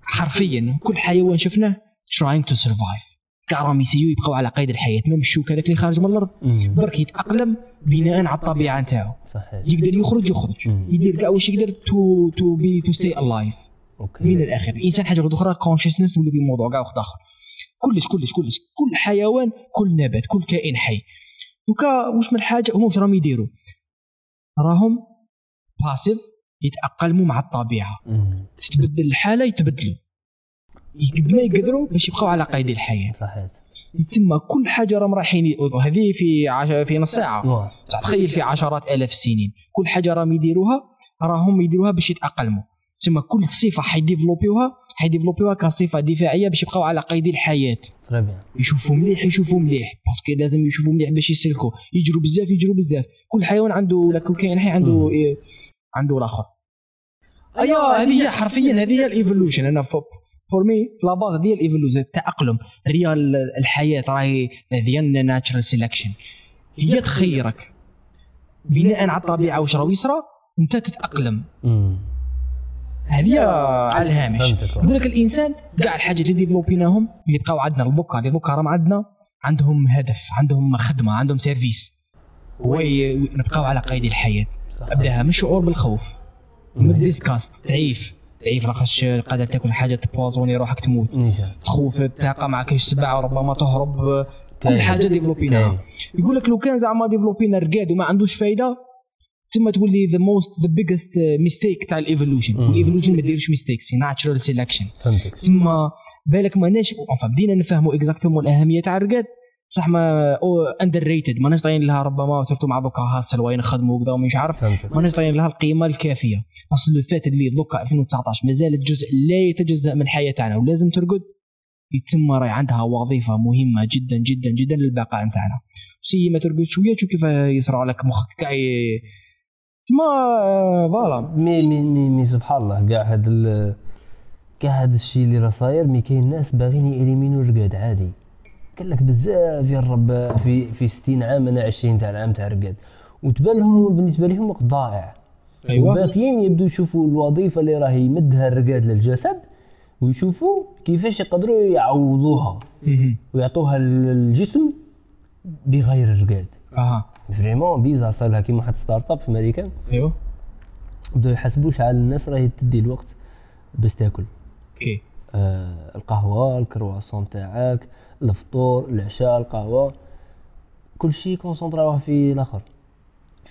حرفيا كل حيوان شفناه trying to survive. كاع راهم يسيو يبقاو على قيد الحياة même الشوك هذاك اللي خارج من الأرض. برك يتأقلم بناء على الطبيعة نتاعو. صحيح. يقدر يخرج يخرج. يدير كاع واش يقدر to to be to stay alive من okay الآخر. الانسان حاجة أخرى consciousness ولا في موضوع كاع واحد أخر. كلش كلش كلش. كل حيوان كل نبات كل كائن حي. دوكا واش من الحاجة؟ هما واش راهم يديروا؟ راهم باسيف يتأقلموا مع الطبيعة. تتبدل الحالة يتبدلوا. قد ما يقدروا باش يبقاو على قيد الحياة. صحيح. يتسمى كل حاجة راهم رايحين هذه في عش... في نص ساعة. واه تخيل في عشرات آلاف السنين. كل حاجة راهم يديروها راهم يديروها باش يتأقلموا. تسمى كل صفة حيديفلوبيوها حيديفلوبيوها كصفة دفاعية باش يبقاو على قيد الحياة. يشوفوا مليح يشوفوا مليح. parce que لازم يشوفوا مليح باش يسلكوا. يجروا بزاف يجروا بزاف. كل حيوان عنده ولا كل كائن حي عنده. إيه عنده الآخر. ايوا هذه هي حرفيا هذه هي ال evolution. أنا for me la base هذه هي ال evolution التأقلم هي ال- الحياة. راهي هذه natural selection هي تخيرك. بناء على الطبيعه واش راهو يصرى انت تتأقلم. هذه على الهامش. يقول لك الإنسان كاع الحاجات اللي ديفلوبيناهم اللي بقاو عندنا البوكا اللي دوكا راهم عندنا عندهم هدف عندهم خدمة عندهم service ويبقاو على قيد الحياة. أبداها من شعور بالخوف. من تعيف تعيف لاخاطش قادر تاكل حاجة تبوزوني روحك تموت. تخوف الطاقه معك السبع وربما تهرب كاين. كل حاجة ديفلوبيناها كاين. يقول لك لو كان زعما ديفلوبينا رقاد وما عندوش فايدة تما تولي the most the biggest mistake تاع ال evolution. ال evolution ما ديرش mistakes natural selection فهمتك. تسمى بالك ماناش بدينا نفهموا exactement الأهمية تاع الرقاد. بصح mais underrated ماناش طاين لها ربما surtout مع دوكا hustle وين نخدموا وكذا ومش عارف. ماناش طاين لها القيمة الكافية. أصل لو فات اللي دوكا 2019 مازالت جزء لا يتجزا من الحياة تاعنا ولازم ترقد. يتسمى راهي عندها وظيفة مهمة جدا جدا جدا للبقاء نتاعنا. سي ما ترقد شوية تشوف كيف يصرى لك مخك؟ كاع تسمى آه، voilà. مي مي مي, mais سبحان الله. كاع هاد ال- كاع هاد الشيء اللي راه صاير mais كاين ناس باغيين يإليمينو الرقاد عادي. قال لك بزاف يا الرب في في 60 عام أنا 20 تاع العام تاع الرقاد وتبان لهم بالنسبة لهم وقت ضائع. أيوة. وباقيين يبدو يشوفوا الوظيفة اللي راه يمدها الرقاد للجسد ويشوفوا كيفاش يقدروا يعوضوها. ويعطوها للجسم بغير الرقاد. أها. vraiment bizarre صار كيما واحد start-up في امريكان أيوه. بداو يحسبوا شحال الناس راهي تدي الوقت باش تاكل. okay. آه القهوة الكرواسون تاعك الفطور العشاء القهوة كل شيء كونسونطراوه في الآخر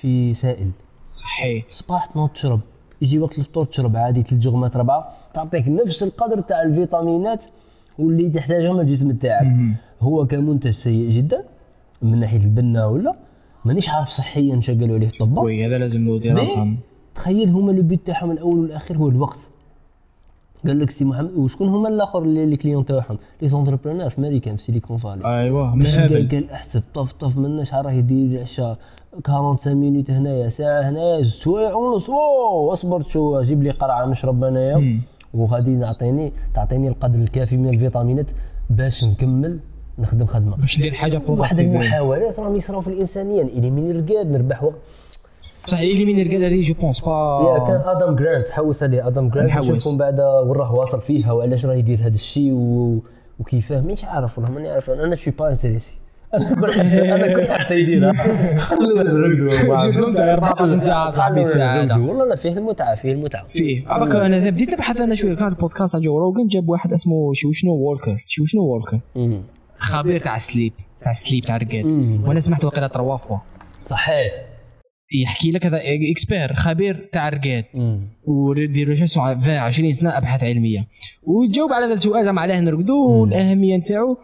في سائل. صحيح. صباح تنوض تشرب يجي وقت الفطور تشرب عادي ثلاث جغمات ربعة تعطيك نفس القدر تاع الفيتامينات واللي تحتاجهم الجسم تاعك. هو كمنتج سيء جدا من ناحية البنه ولا مانيش عارف صحيا شقلوا عليه الطباء oui هذا لازم mais تخيل هما le but تاعهم الأول والاخير هو الوقت. قال لك سي محمد وشكون هما الآخر اللي les clients تاعهم؟ les entrepreneurs في أمريكا في سيليكون فالي أيوه باش قال أحسب طف طف منا شحال راه يدير العشاء 45 minutes هنايا ساعة هنايا سوايع ونص. wow أصبر شو جيب لي قرعة نشرب انايا. وغادي تعطيني تعطيني القدر الكافي من الفيتامينات باش نكمل نخدم خدمة. باش ندير حاجة واحد. المحاولات راهم يصراو في الإنسانية. يعني من الرقاد نربح وقت بصح اللي من الرقاد هذه je pense y en a pas آدم جرانت حوس عليه. آدم جرانت نحوس. نشوفهم بعد وين راه واصل فيها وعلاش راه يدير هذا الشيء و... وكيفاه مانيش عارف والله ماني عارف. أنا je suis pas intéressé أنا كل حتى يديرها شوف 14 ساعه صاحبي السعاده والله لا فيه المتعة فيه المتعة. فيه. عباك أنا بديت نبحث أنا شوية كان البودكاست تاع جو روجن جاب واحد اسمه شو شنو وولكر. شو شنو وولكر. خبير تاع ال sleep تاع ال sleep تاع الرقاد. وأنا سمعت وقيلا trois fois صحيت يحكي لك هذا expert خبير تاع الرقاد مم. ودير recherches في 20 سنة أبحاث علمية. ويجاوب على هذا السؤال زعما علاه نرقدوا والأهمية نتاعو.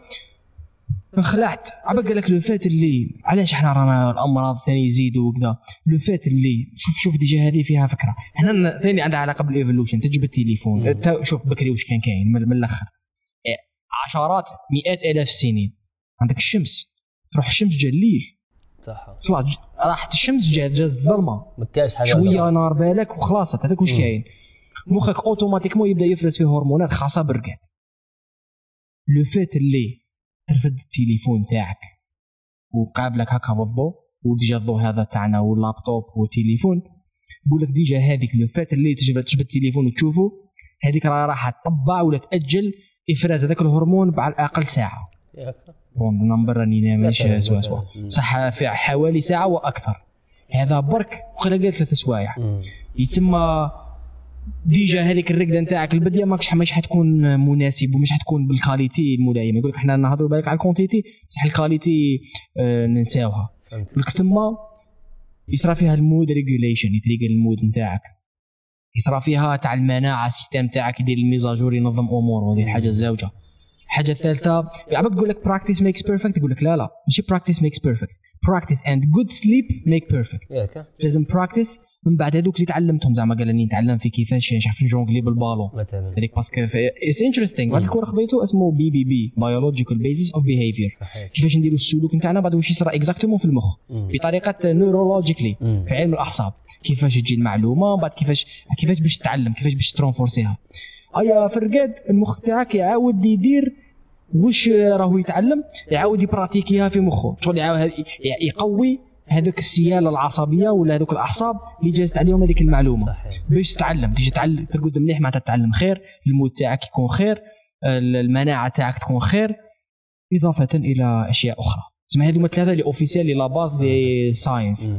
انخلعت عبا قال لك لو فات اللي علاش إحنا رانا الأمراض ثاني يزيدوا وكذا؟ لو فات اللي شوف شوف déjà هذه فيها فكرة. إحنا ثاني عندها علاقة بال evolution تجيب التليفون. شوف بكري واش كان كاين من, من الأخر. إيه، عشرات مئات آلاف السنين عندك الشمس. تروح الشمس جا الليل. صح راحت الشمس جات جات الظلمة. ما كاينش حاجة شوية نار بالك وخلاص هذاك واش. كاين؟ مخك automatiquement يبدأ يفرز فيه هرمونات خاصة بالرقاد لو فات اللي ترفد التليفون تاعك. وقابلك هكا بالضوء و déjà الضوء هذا تاعنا واللابتوب والتليفون. يقول لك déjà هذيك لو فات اللي تجبد تجبد التليفون وتشوفه. هذيك راه راح تطبع ولا تأجل إفراز هذاك الهرمون على الاقل ساعة. bon نمبر راني مثلاً- سوا. سوا مم. صح في حوالي ساعة وأكثر. هذا برك وقيلا قال ثلاث سوايع. يتم déjà هذيك الرقدة نتاعك. البدية ماكش مش حتكون مناسب ومش حتكون بال qualité الملائمة. يقول لك إحنا نهضروا بالك على ال quantité بصح ال qualité آه ننساوها. لك ثم يصرى فيها ال mood regulation يتريقل ال mood نتاعك. يصرى فيها تاع المناعة ال système تاعك يدير ال mise à jour ينظم اموره هذه الحاجة الزوجه الحاجة الثالثه عبد تقول لك practice makes perfect يقول لك لا لا ماشي practice makes perfect practice and good sleep make perfect لازم practice من بعد هذوك اللي تعلمتهم زعما قال اني نتعلم في كيفاش نعرف نجونغلي بالبالون مثلا. هذيك parce que it's interesting بعد ال cours خذيته اسمه بي بي بي biological basis of behavior كيفاش نديروا السلوك نتاعنا بعد واش يصرى exactement في المخ. بطريقه neurologically مم. في علم الأعصاب. كيفاش تجي المعلومة بعد كيفاش كيفاش باش تتعلم كيفاش باش ترونفورسيها ايا في الرقاد المخ تاعك يعاود يدير. واش راهو يتعلم؟ يعاود يبراتيكيها في مخه. شغل يعاود يقوي هذوك السيالة العصبية ولا هذوك الأعصاب اللي جازت عليهم هذيك المعلومة. باش تتعلم باش تتعلم ترقد مليح معناتها تتعلم خير المود تاعك يكون خير المناعة تاعك تكون خير إضافة إلى أشياء أخرى. تسمى هذوما ثلاثة اللي officiel la base des sciences.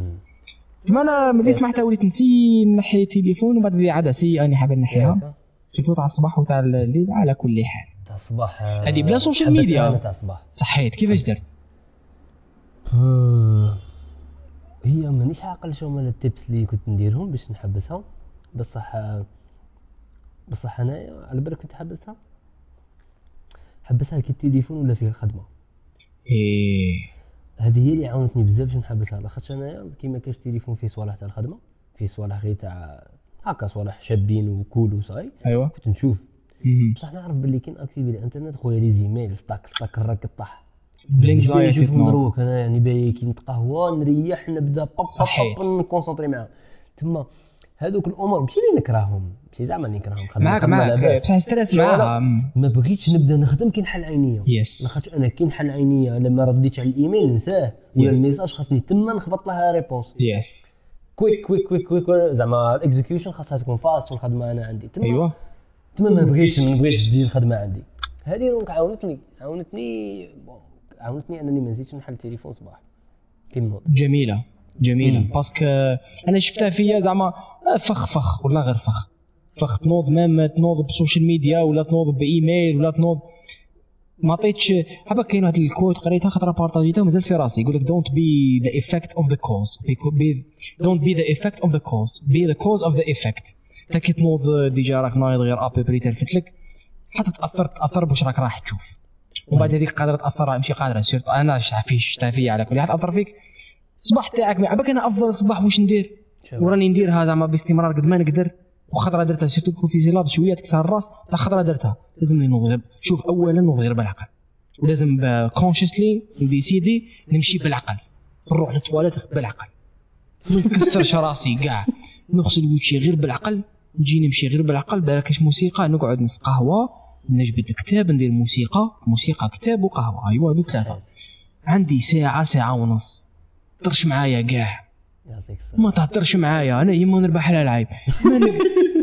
تسمى أنا ملي سمعتها وليت نسي نحي التليفون وبعد ذي عاده سيئه اني حاب نحيها. surtout تاع الصباح وتاع الليل على كل حال. تاع الصباح هذه بلا social media. تاع الصباح. صحيت. كيفاش درت؟ آه، هي مانيش عاقل شو هما ال tips اللي كنت نديرهم باش نحبسها بصح بصح انايا على بالك كنت حبستها حبسها كي التليفون ولا فيه الخدمة. إيه. هذه هي اللي عاونتني بزاف باش نحبسها. لاخاطش انايا كيما كاش تليفون فيه صوالح تاع الخدمة فيه صوالح غير تاع هكا صوالح شابين وكول وصاي. ايوا كنت نشوف. بصح نعرف باللي كي ناكتيفي الانترنت خويا les emails ستاك ستاك الراك طاح. بال anxiety نشوف تنوض. مدروك أنا يعني باي كي نتقهوى نريح نبدأ باب صحيح. باب نكونسونطري معاهم. تما هذوك الأمور ماشي اللي نكرههم ماشي زعما نكرههم خدمة معاك معاك. بصح stress مم. ما بغيتش نبدأ نخدم كي نحل عينيا yes لاخاطش أنا كي نحل عينيا لما رديت على الإيميل نساه ولا. الميساج خاصني تما نخبط لها réponse yes quick quick quick quick زعما ال execution خاصها تكون fast والخدمه أنا عندي. تما ايوا تما ما بغيتش ما بغيتش تجي الخدمة عندي. هذه donc عاونتني عاونتني عاونتني أنني ما نزيدش نحل التليفون صباح. كي نوض. جميلة جميلة. parce que أنا شفتها فيا زعما آه، فخ فخ ولا غير فخ. فخ تنوض même تنوض بال social media ولا تنوض بإيميل ولا تنوض ما عطيتش حبا كاين واحد ال quote قريتها خاطر بارطاجيتها مازال في راسي. يقول لك don't be the effect of the cause don't be the effect of the cause be the cause of the effect تا كي تنوض ديجا راك نايض غير ابيبري تلفت لك حتى تاثر تأثر باش راك راح تشوف. ومن بعد هذيك قادرة تأثر ماشي قادرة سيرتو أنا شتا في شتا فيا على كل حال تأثر فيك. الصباح تاعك ما عباك أنا أفضل صباح واش ندير؟ وراني نديرها زعما باستمرار قد ما نقدر. وخطره درتها. سيرتو تكون في زيلاب شوية تكسر الراس؟ تا خطره درتها. لازم غير شوف اولا غير بالعقل. ولازم كونشسلي نديسيدي نمشي بالعقل. نروح للتواليت بالعقل. ما نكسرش راسي كاع. نغسل وجهي غير بالعقل. نجي نمشي غير بالعقل. بالك موسيقى. نقعد نسق قهوة. نجبد كتاب ندير موسيقى. موسيقى كتاب وقهوة. أيوا هذو ثلاثة. عندي ساعة ساعة ونص. طرش معايا كاع. ما تهدرش معايا. أنا يما نربح على العيب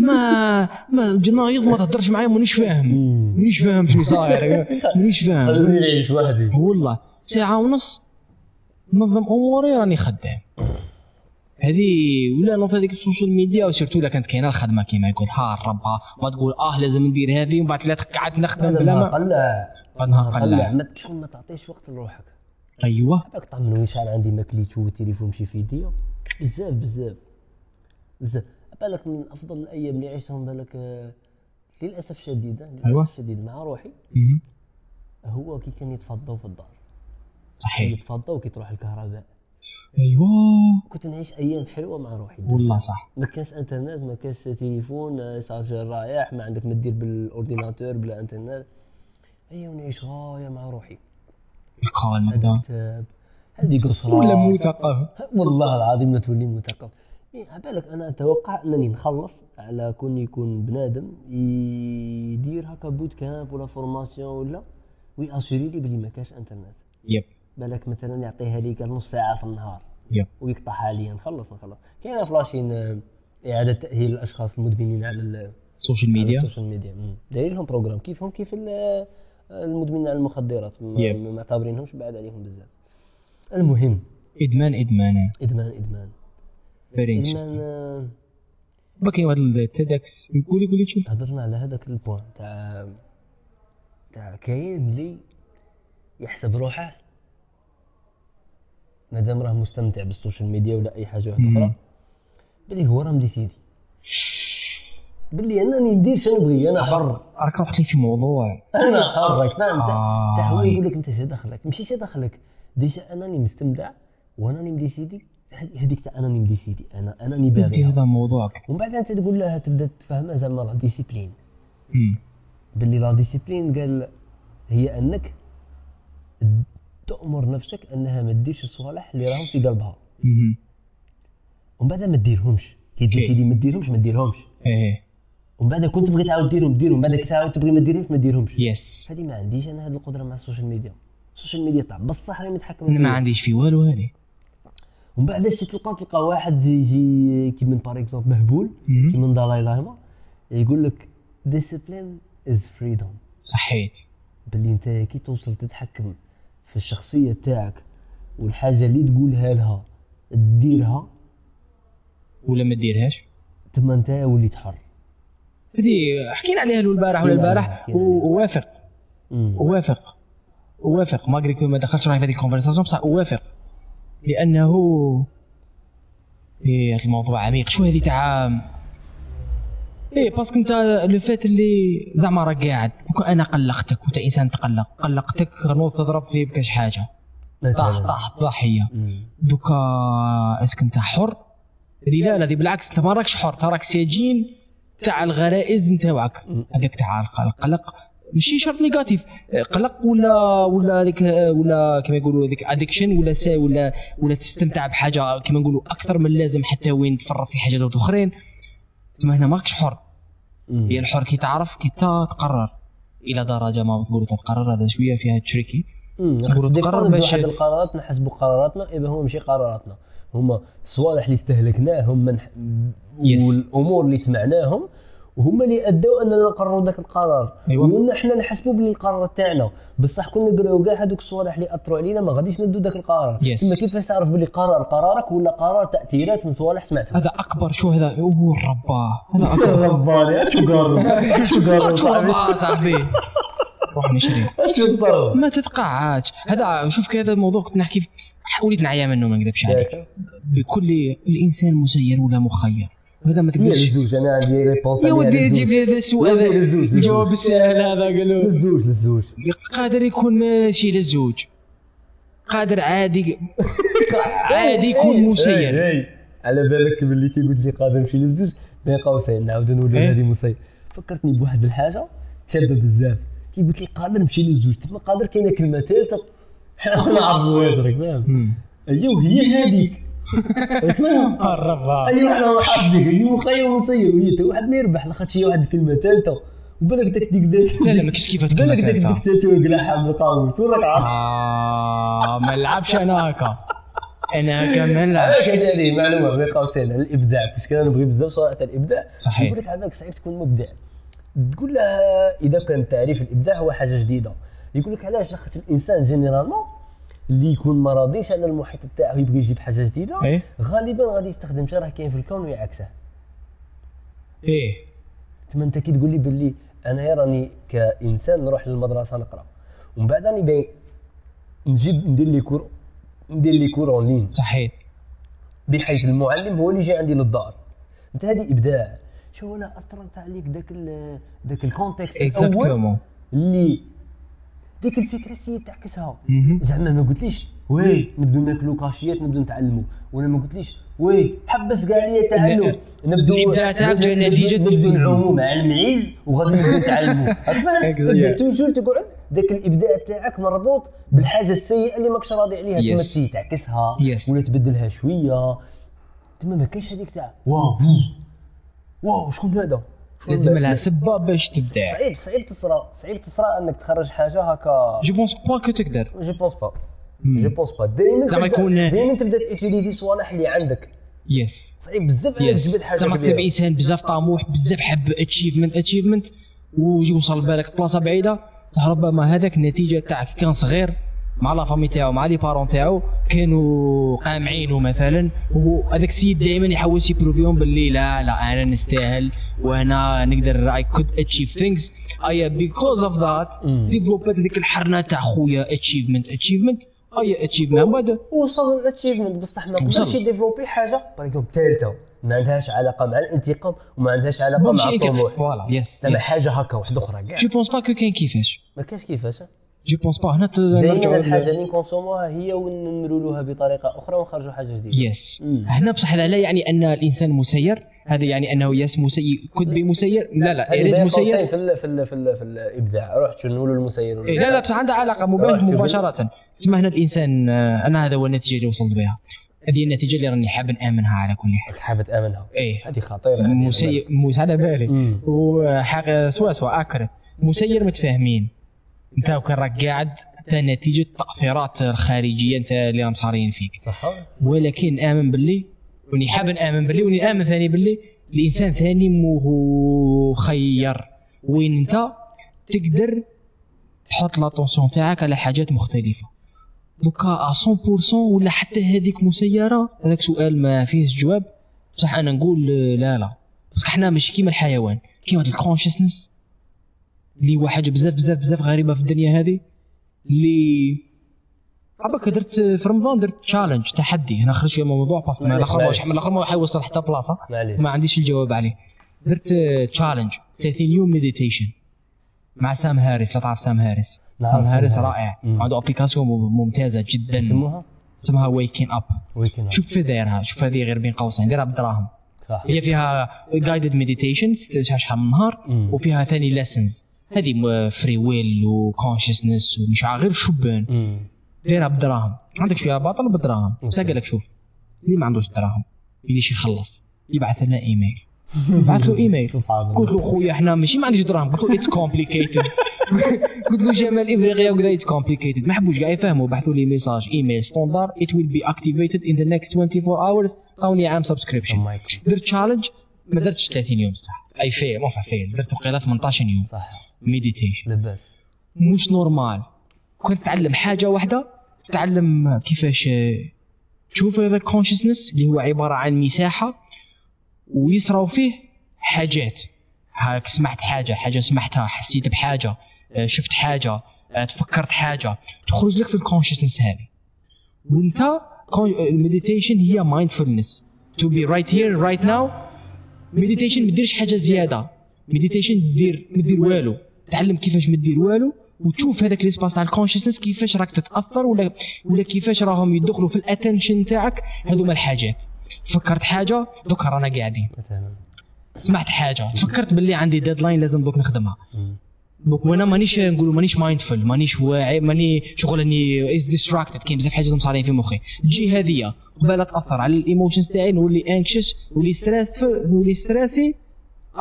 ما ما ما جنايض ما تهدرش معايا مانيش فاهم. مانيش فاهم شنو صاير. مانيش فاهم. خليني نعيش وحدي. والله ساعة ونص نظم أموري راني خدام. هذه ولا نوض هذيك ال social media و surtout اذا كانت كاينة الخدمة كيما يقول ها ربها ما تقول آه لازم ندير هذه ومن بعد لا قعدت نخدم بلا ما قلع بعد نهار قلع ما شغل ما تعطيش وقت لروحك. أيوه. هذاك وين شحال عندي ما كليت والتليفون مشي في يديا بزاف بزاف. بزاف. بالك من أفضل الأيام اللي عشتهم بالك آه، للأسف شديد آه، للأسف أيوة. شديد مع روحي. هو كي كان يتفضوا في الدار. صحيح. يتفضى وكي تروح الكهرباء. ايوا كنت نعيش أيام حلوة مع روحي. والله صح. ما كانش إنترنت ما كانش تليفون آه، charger رايح ما عندك ما دير بال ordinateur بلا إنترنت. هيا ونعيش غاية مع روحي. القهوه كتاب. هذه قصرة ولا مثقف والله العظيم لا تولي مثقف إيه، بالك أنا أتوقع أنني نخلص على كون يكون بنادم يدير هكا boot camp ولا formation ولا ويأسوري لي بلي ما كاش انترنت yep. بالك مثلا يعطيها لي قال نص ساعة في النهار. yep. ويقطعها لي نخلص نخلص. كاينة في la Chine آه، إعادة تأهيل الأشخاص المدمنين على ال- ال social media. ال social media. داير لهم programme كيفهم؟ كيف ال- المدمنين على المخدرات؟ ما معتبرينهمش بعد عليهم بزاف. المهم. إدمان ادمان إدمان إدمان. آه، باقي واحد ال TEDx قولي قولي شوف هضرنا على هذاك ال point. تاع تاع كاين اللي يحسب روحه. مادام راه مستمتع بال social media ولا أي حاجة واحدة أخرى. بلي هو راه مديسيدي بلي أنني ندير شنو نبغي أنا حر. راك لي في موضوع. أنا حر. راك فاهم. تاع هو يقول لك أنت اش دخلك؟ ماشي اش دخلك. déjà أنني مستمتع وأنني مديسيدي هذ- هذيك تاع انني مديسيدي أنا انني باغي هذا موضوعك. ومن بعد أنت تقول لها تبدأ تفهمها زعما la discipline. باللي la discipline قال هي أنك تأمر نفسك أنها ما ديرش الصوالح اللي راهم في قلبها. ومن بعد ما ديرهمش كي ديسيدي ما ديرهمش ما ديرهمش إيه ومن بعد كنت تبغي تعاود ديرهم ديرهم. بعد كي تعاود تبغي ما ديرهمش ما ديرهمش yes هذه ما عنديش أنا هذه القدرة مع ال social media. ال social media تاع بصح راني متحكم أنا ما عنديش في والو هذه. ومن بعد شي تلقى تلقى واحد يجي كي من par exemple مهبول مهم. كي من دالاي لاما يقول لك discipline is freedom صحيت باللي انت كي توصل تتحكم في الشخصية تاعك والحاجة اللي تقولها لها ديرها ولا ما ديرهاش؟ تما انت وليت حر هذه حكينا عليها له البارح ولا البارح. ووافق. مم. اوافق اوافق ما دخلتش راهي في هذه ال conversation بصح اوافق لأنه إيه هذا الموضوع عميق. شو هذه تاع إيه parce que أنت لو فات اللي زعما راك قاعد. أنا قلقتك وأنت إنسان تقلق. قلقتك غتنوض تضرب في بكاش حاجة. طاح طاح ضحيه. donc est-ce que أنت حر؟ لا لا دي بالعكس. أنت ما راكش حر. تراك سجين تاع الغرائز نتاوعك. هذاك تاع القلق. ماشي شرط négatif قلق ولا ولا ديك ولا كما يقولوا ديك addiction ولا سا ولا ولا تستمتع بحاجة كما نقولوا أكثر من اللازم حتى وين تفرط في حاجات أخرين تسمى هنا ماكش حر. هي الحر كي تعرف كي تقرر إلى درجة ما تقولوا تقرر هذا شوية فيها tricky. نقولوا تقرر باش- واحد القرارات نحسبوا قراراتنا إذا هما ماشي قراراتنا هما الصوالح اللي استهلكناهم من Yes. والأمور اللي سمعناهم وهما اللي أدوا أننا نقرروا ذاك القرار. أيوة. وقلنا إحنا نحسبوا باللي القرار تاعنا. بصح كنا نقراو كاع هذوك الصوالح اللي أثروا علينا ما غاديش ندو ذاك القرار. Yes. تما كيفاش تعرف باللي قرار قرارك ولا قرار تأثيرات من صوالح سمعتهم؟ هذا أكبر شو هذا؟ أوه الربا هذا أكبر. رباني شو قرر؟ شو قرر؟ صاحبي. روح نشري ما تتقعدش هذا شوف هذا الموضوع كنت نحكي وليت نعيا منه ما نكذبش عليك. بكل الإنسان مسير ولا مخير. هذا ما هي تقدرش للزوج أنا عندي ريبونس يا ودي جيب لي هذا السؤال. للزوج،. الجواب السهل هذا قالوا. للزوج للزوج. قادر يكون ماشي للزوج. قادر عادي عادي يكون مسير. اي اي على بالك باللي كي قلت لي قادر نمشي للزوج بين قوسين نعاود نولوا إيه. هذه مسير. فكرتني بواحد الحاجة شابة بزاف. كي قلت لي قادر نمشي للزوج تما قادر كاينة كلمة ثالثه حنا ما نعرفوهاش راك فاهم؟ مم. ايوا هي هذيك راك فاهم الربا ايوا حنا حاسبين هي مخير ومسير وهي تا واحد ما يربح. لاخاطش هي واحد الكلمة ثالثه وبالك داك ديك لا لا ما كاينش كيف بالك داك تكلم الدكتاتور قلاعها من القاموس وين راك عارف؟ آه ما نلعبش أنا هكا. أنا هكا ما نلعبش هذه هذه معلومة بين قوسين على الإبداع. باش كان نبغي بزاف صراحة الإبداع. صحيح. يقول لك عباك صعيب تكون مبدع. تقول له إذا كان تعريف الإبداع هو حاجة جديدة. يقول لك علاش لاخاطرش الإنسان généralement اللي يكون ما راضيش على المحيط تاعو يبغي يجيب حاجة جديدة إيه. غالبا غادي يستخدم شي راه كاين في الكون ويعكسه. إيه. تما أنت كي تقول لي باللي أنا راني كإنسان نروح للمدرسة نقرأ ومن بعد راني باغي نجيب ندير les cours ندير les cours en ligne صحيح. بحيث المعلم هو اللي يجي عندي للدار. أنت هذه إبداع. شو أنا اثرت عليك ذاك ذاك ال contexte الأول؟ اللي ديك الفكرة سي تعكسها. زعما ما قلتليش oui نبدو ناكلو cachets نبدو نتعلموا ولا ما قلتليش oui حبس كاع لي التعلم نبدو نبدو نعوموا مع المعيز وغادي نبدو نتعلموا عرفت تبدأ. toujours تقعد ذاك الإبداع تاعك مربوط بالحاجة السيئة اللي ماكش راضي عليها. تما Yes. تسي تعكسها Yes. ولا تبدلها شوية. تما ما كاينش هذيك تاع wow wow شكون هذا؟ لازم؟ لها سبه باش تبدع. صعيب صعيب تصرى صعيب تصرى انك تخرج حاجة هكا. je pense pas que تقدر. je pense pas je pense pas دائما زعما يكون- دائما تبدأ t'utiliser صوالح اللي عندك. yes صعيب بزاف انك تجبد حاجة زعما. تصيب إنسان بزاف طموح بزاف حب achievement achievement ويوصل بالك بلاصة بعيدة. صح ربما هذاك النتيجة تاعك كان صغير. مع la famille تاعو مع les parents تاعو كانوا قامعينه مثلا وهذاك السيد دائما يحاول ي prove يهم باللي لا لا أنا نستاهل وأنا نقدر I could achieve things اي because of that مم. developed هذيك الحرنة تاع خويا achievement achievement اي achievement بعد وصل لل achievement بصح ما. قدرش ي développer حاجة. باغ ثالثة ما عندهاش علاقة مع الانتقام وما عندهاش علاقة مع الطموح. voilà yes زعما حاجة هكا واحدة أخرى كاع. je pense pas que كاين كيفاش ما كاينش كيفاش. je pense pas هنا دائما الحاجة اللي ن consommer ها هي ونمرولوها بطريقة أخرى ونخرجوا حاجة جديدة. yes. هنا بصح هذا لا يعني أن الإنسان مسير. هذا يعني أنه yes مسير could be مسير. لا لا زي مسير. في ال في ال في, ال في الإبداع. روح شنو نقولوا المسير. إيه، لا لا بصح عندها علاقة مباشرة. تسمى هنا الإنسان آه، أنا هذا هو النتيجة اللي وصلت بها. هذه النتيجة اللي راني حاب نآمنها على كل حال. حابب تآمنها؟ إيه. هذه خطيرة مسير موس على بالي. وحاجة سوا سوا اكره مسير متفاهمين. انت كان راك قاعد نتيجة التاثيرات الخارجيه أنت اللي راهم صارين فيك. صح ولكن آمن باللي وني حاب نامن باللي وني آمن ثاني باللي الإنسان ثاني مو هو خير. وين أنت؟ تقدر تحط لاتونسيون تاعك على حاجات مختلفة. دوكا 100% ولا حتى هذيك مسيره هذاك سؤال ما فيهش جواب. بصح أنا نقول آه، لا لا. بس حنا ماشي كيما الحيوان. كيما ال consciousness اللي هو حاجة بزاف بزاف بزاف غريبة في الدنيا هذه اللي عباك درت في رمضان درت challenge تحدي. أنا خرجت من الموضوع الأخر ما معليش. من الأخر ما حيوصل حتى بلاصة. ما عنديش الجواب عليه. درت challenge 30 يوم meditation مع سام هاريس لا تعرف سام هاريس؟ سام سام هاريس. رائع. عنده application ممتازة جدا. يسموها اسمها Waking Up Waking Up شوف في دايرها شوف هذه غير بين قوسين ديرها بدراهم صح. هي فيها guided meditation شحال من نهار. وفيها ثاني lessons هذه free will و consciousness ومش عارف غير شبان. دايرها بدراهم. عندك فيها باطل بدراهم. بس. قال لك شوف. اللي ما عندوش دراهم. يليش يخلص. يبعث لنا ايميل يبعث له ايميل قلت له خويا إحنا ماشي ما عنديش دراهم. قلت له it's complicated قلت له جمال افريقيا وكذا it's complicated ما حبوش كاع يفهموا بعثوا لي message email standard it will be activated in the next 24 hours عطاوني عام subscription. درت challenge ما درتش 30 يوم صح. I fail mais fail درت وقيلا 18 يوم. صح meditation لاباس مش normal كنت تتعلم حاجة واحدة تتعلم كيفاش آه، تشوف هذا ال consciousness اللي هو عبارة عن مساحة ويصراو فيه حاجات. هاك سمعت حاجة حاجة سمعتها حسيت بحاجة آه، شفت حاجة آه، تفكرت حاجة. تخرج لك في ال consciousness هذه. وانت ال meditation هي mindfulness to be right here right now meditation ما ديرش حاجة زيادة. meditation دير ما دير والو. تعلم كيفاش ما دير والو وتشوف هذاك l'espace تاع ال consciousness كيفاش راك تتأثر ولا ولا كيفاش راهم يدخلوا في ال attention تاعك هذوما الحاجات. تفكرت حاجة؟ دوك رانا قاعدين. مثلا. سمعت حاجة. تفكرت باللي عندي deadline لازم دوك نخدمها. دوك وأنا مانيش نقولوا مانيش mindful مانيش واعي ماني شغل اني is distracted كاين بزاف حاجات مصارين في مخي. تجي هذه قبل تأثر على ال emotions تاعي نولي anxious نولي stress نولي stressé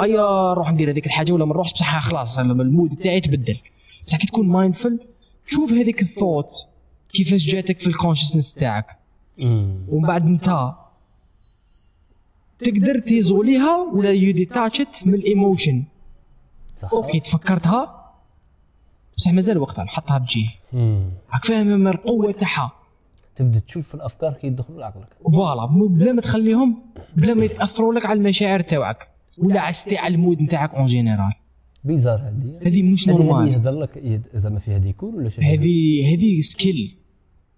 أيا نروح ندير هذيك الحاجة ولا ما نروحش بصح خلاص ال mood تاعي تبدل بصح كي تكون mindful تشوف هذيك الثوت كيفاش جاتك في ال consciousness تاعك. ومن بعد انت تقدر تيزوليها ولا you detached من ال emotion. صح. okay تفكرتها؟ بصح مازال وقتها نحطها بجيه. راك فاهم من القوة تاعها. تبدأ تشوف الأفكار كي يدخلوا لعقلك. voilà بلا ما تخليهم بلا ما ياثروا لك على المشاعر تاعك. ولا على ستي على ال mood نتاعك en général؟ bizarre هذه. هذه مش هذه هذه normal. يهضر لك زعما فيها des cours ولا حاجة؟ هذه هذه skill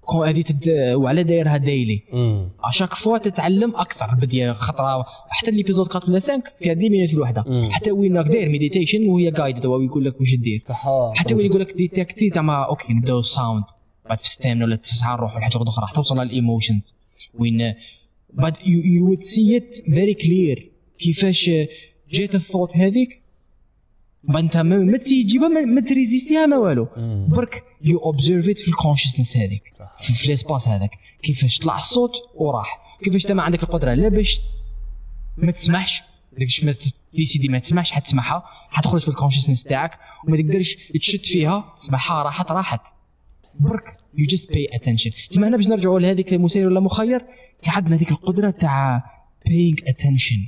كون هذه تد... وعلى دايرها daily à chaque fois تتعلم أكثر. بدي خطرة حتى l'épisode 4 ولا 5 فيها 10 minutes الوحدة. حتى وين راك داير meditation وهي guide هو يقول لك واش دير. صح حتى وين يقول لك détecter زعما okay نبداو ال sound بعد في ستان ولا تسعة نروح ولا حاجة أخرى حتى توصل لل emotions وين بعد you would see it very clear كيفاش جات الثوت هذيك؟ انت ما تجيبها ما, تريزيستيها ما والو. برك you observe في ال consciousness هذيك. في, ال espace هذاك. كيفاش طلع الصوت وراح. كيفاش انت ما عندك القدرة؟ لا باش ما تسمعش باش ما décidé ما تسمعش حتسمعها حتخرج في ال consciousness تاعك وما تقدرش تشد فيها. تسمعها راحت راحت. برك you just pay attention تسمع هنا باش نرجعوا لهذيك مسير ولا مخير؟ عندنا هذيك القدرة تاع paying attention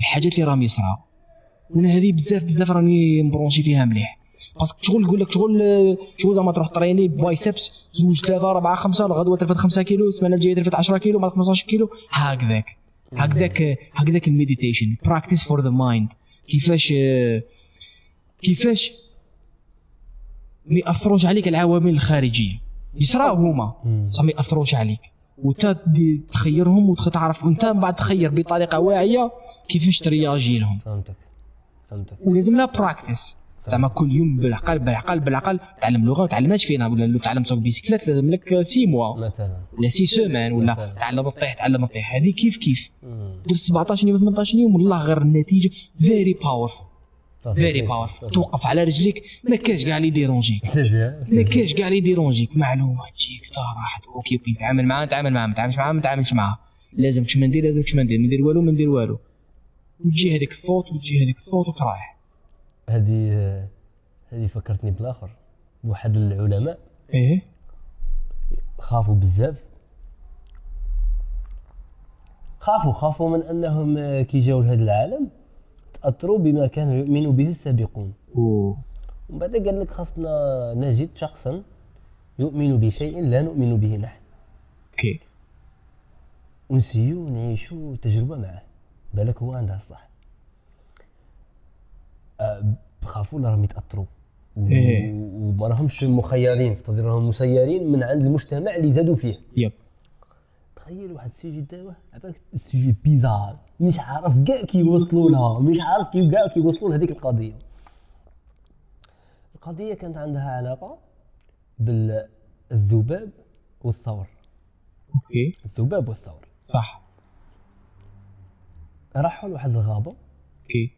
الحاجات اللي راهم يصراو وأنا هذه بزاف بزاف راني مبرونشي فيها مليح. parce que شغل نقول لك شغل شغل زعما تروح تريني biceps زوج ثلاثة اربعه خمسة الغدوة ترفد خمسة كيلو السمانة الجاية ترفد 10 كيلو بعد 15 كيلو. هكذاك. هكذاك هكذاك ال meditation. practice for the mind كيفاش كيفاش ما يأثروش عليك العوامل الخارجية. يصراو هما. بصح ما يأثروش عليك. وانت تدي- تخيرهم وتعرف وانت من بعد تخير بطريقة واعية كيفاش ترياجي لهم فهمتك. فهمتك. ولازم لها practice زعما كل يوم بالعقل بالعقل بالعقل. تعلم لغة ما تعلمهاش فينا. ولا لو تعلم تسوق بيسكليت لازم لك six mois مثلا. ولا six semaines ولا مثلاً. تعلم الطيح تعلم الطيح. هذه كيف كيف. درت 17 يوم 18 يوم والله غير النتيجة. very صافي. very powerful توقف على رجليك ما كاش كاع اللي ديرونجيك. ما كاش كاع اللي يديرونجيك معلومة تجيك راحت. okay okay. تعامل معاه تعامل معاه ما تعاملش معاه ما تعاملش معاه لازم كش ما ندير لازم كش ما ندير. ما ندير والو ما ندير والو. وتجي هذيك الثوت وتجي هذيك الثوت وترايح هذه هذه فكرتني بالآخر. بواحد العلماء إيه. خافوا بزاف. خافوا خافوا من أنهم كي جاوا لهذا العالم تأثروا بما كانوا يؤمنوا به السابقون. اوه ومن بعد قال لك خاصنا نجد شخصا يؤمن بشيء لا نؤمن به نحن. أوكي. ونسيو نعيشو تجربة معه. بالك هو عنده الصح. أه، خافوا راهم يتأثروا. إيه. وما راهمش مخيرين. راهم مسيرين من عند المجتمع اللي زادوا فيه. yep. تخيل واحد ال sujet داوه عباك ال sujet bizarre. مش عارف كاع كي يوصلوا لها مش عارف كي كاع كي يوصلوا لهذيك القضية. القضية كانت عندها علاقة بالذباب والثور. okay. الذباب والثور. صح. راحوا لواحد الغابة. okay.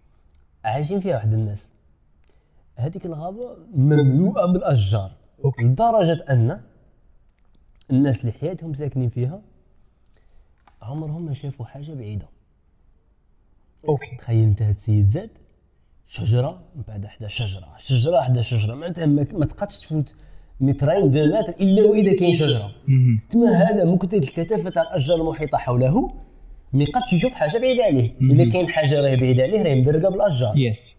عايشين فيها واحد الناس. هذيك الغابة مملوءة بالأشجار. okay. لدرجة أن الناس اللي حياتهم ساكنين فيها عمرهم ما شافوا حاجة بعيدة. okay. تخيل أنت هاد السيد زاد شجرة من بعد حدا شجرة شجرة حدا شجرة معناتها ما ما تقدش تفوت مترين deux mètres إلا وإذا كاين شجرة. تما هذا كثر الكثافه تاع الاشجار المحيطة حوله ما يقدش يشوف حاجة بعيدة عليه. إذا كاين حاجة راهي بعيدة عليه راهي مدرقة بالاشجار يس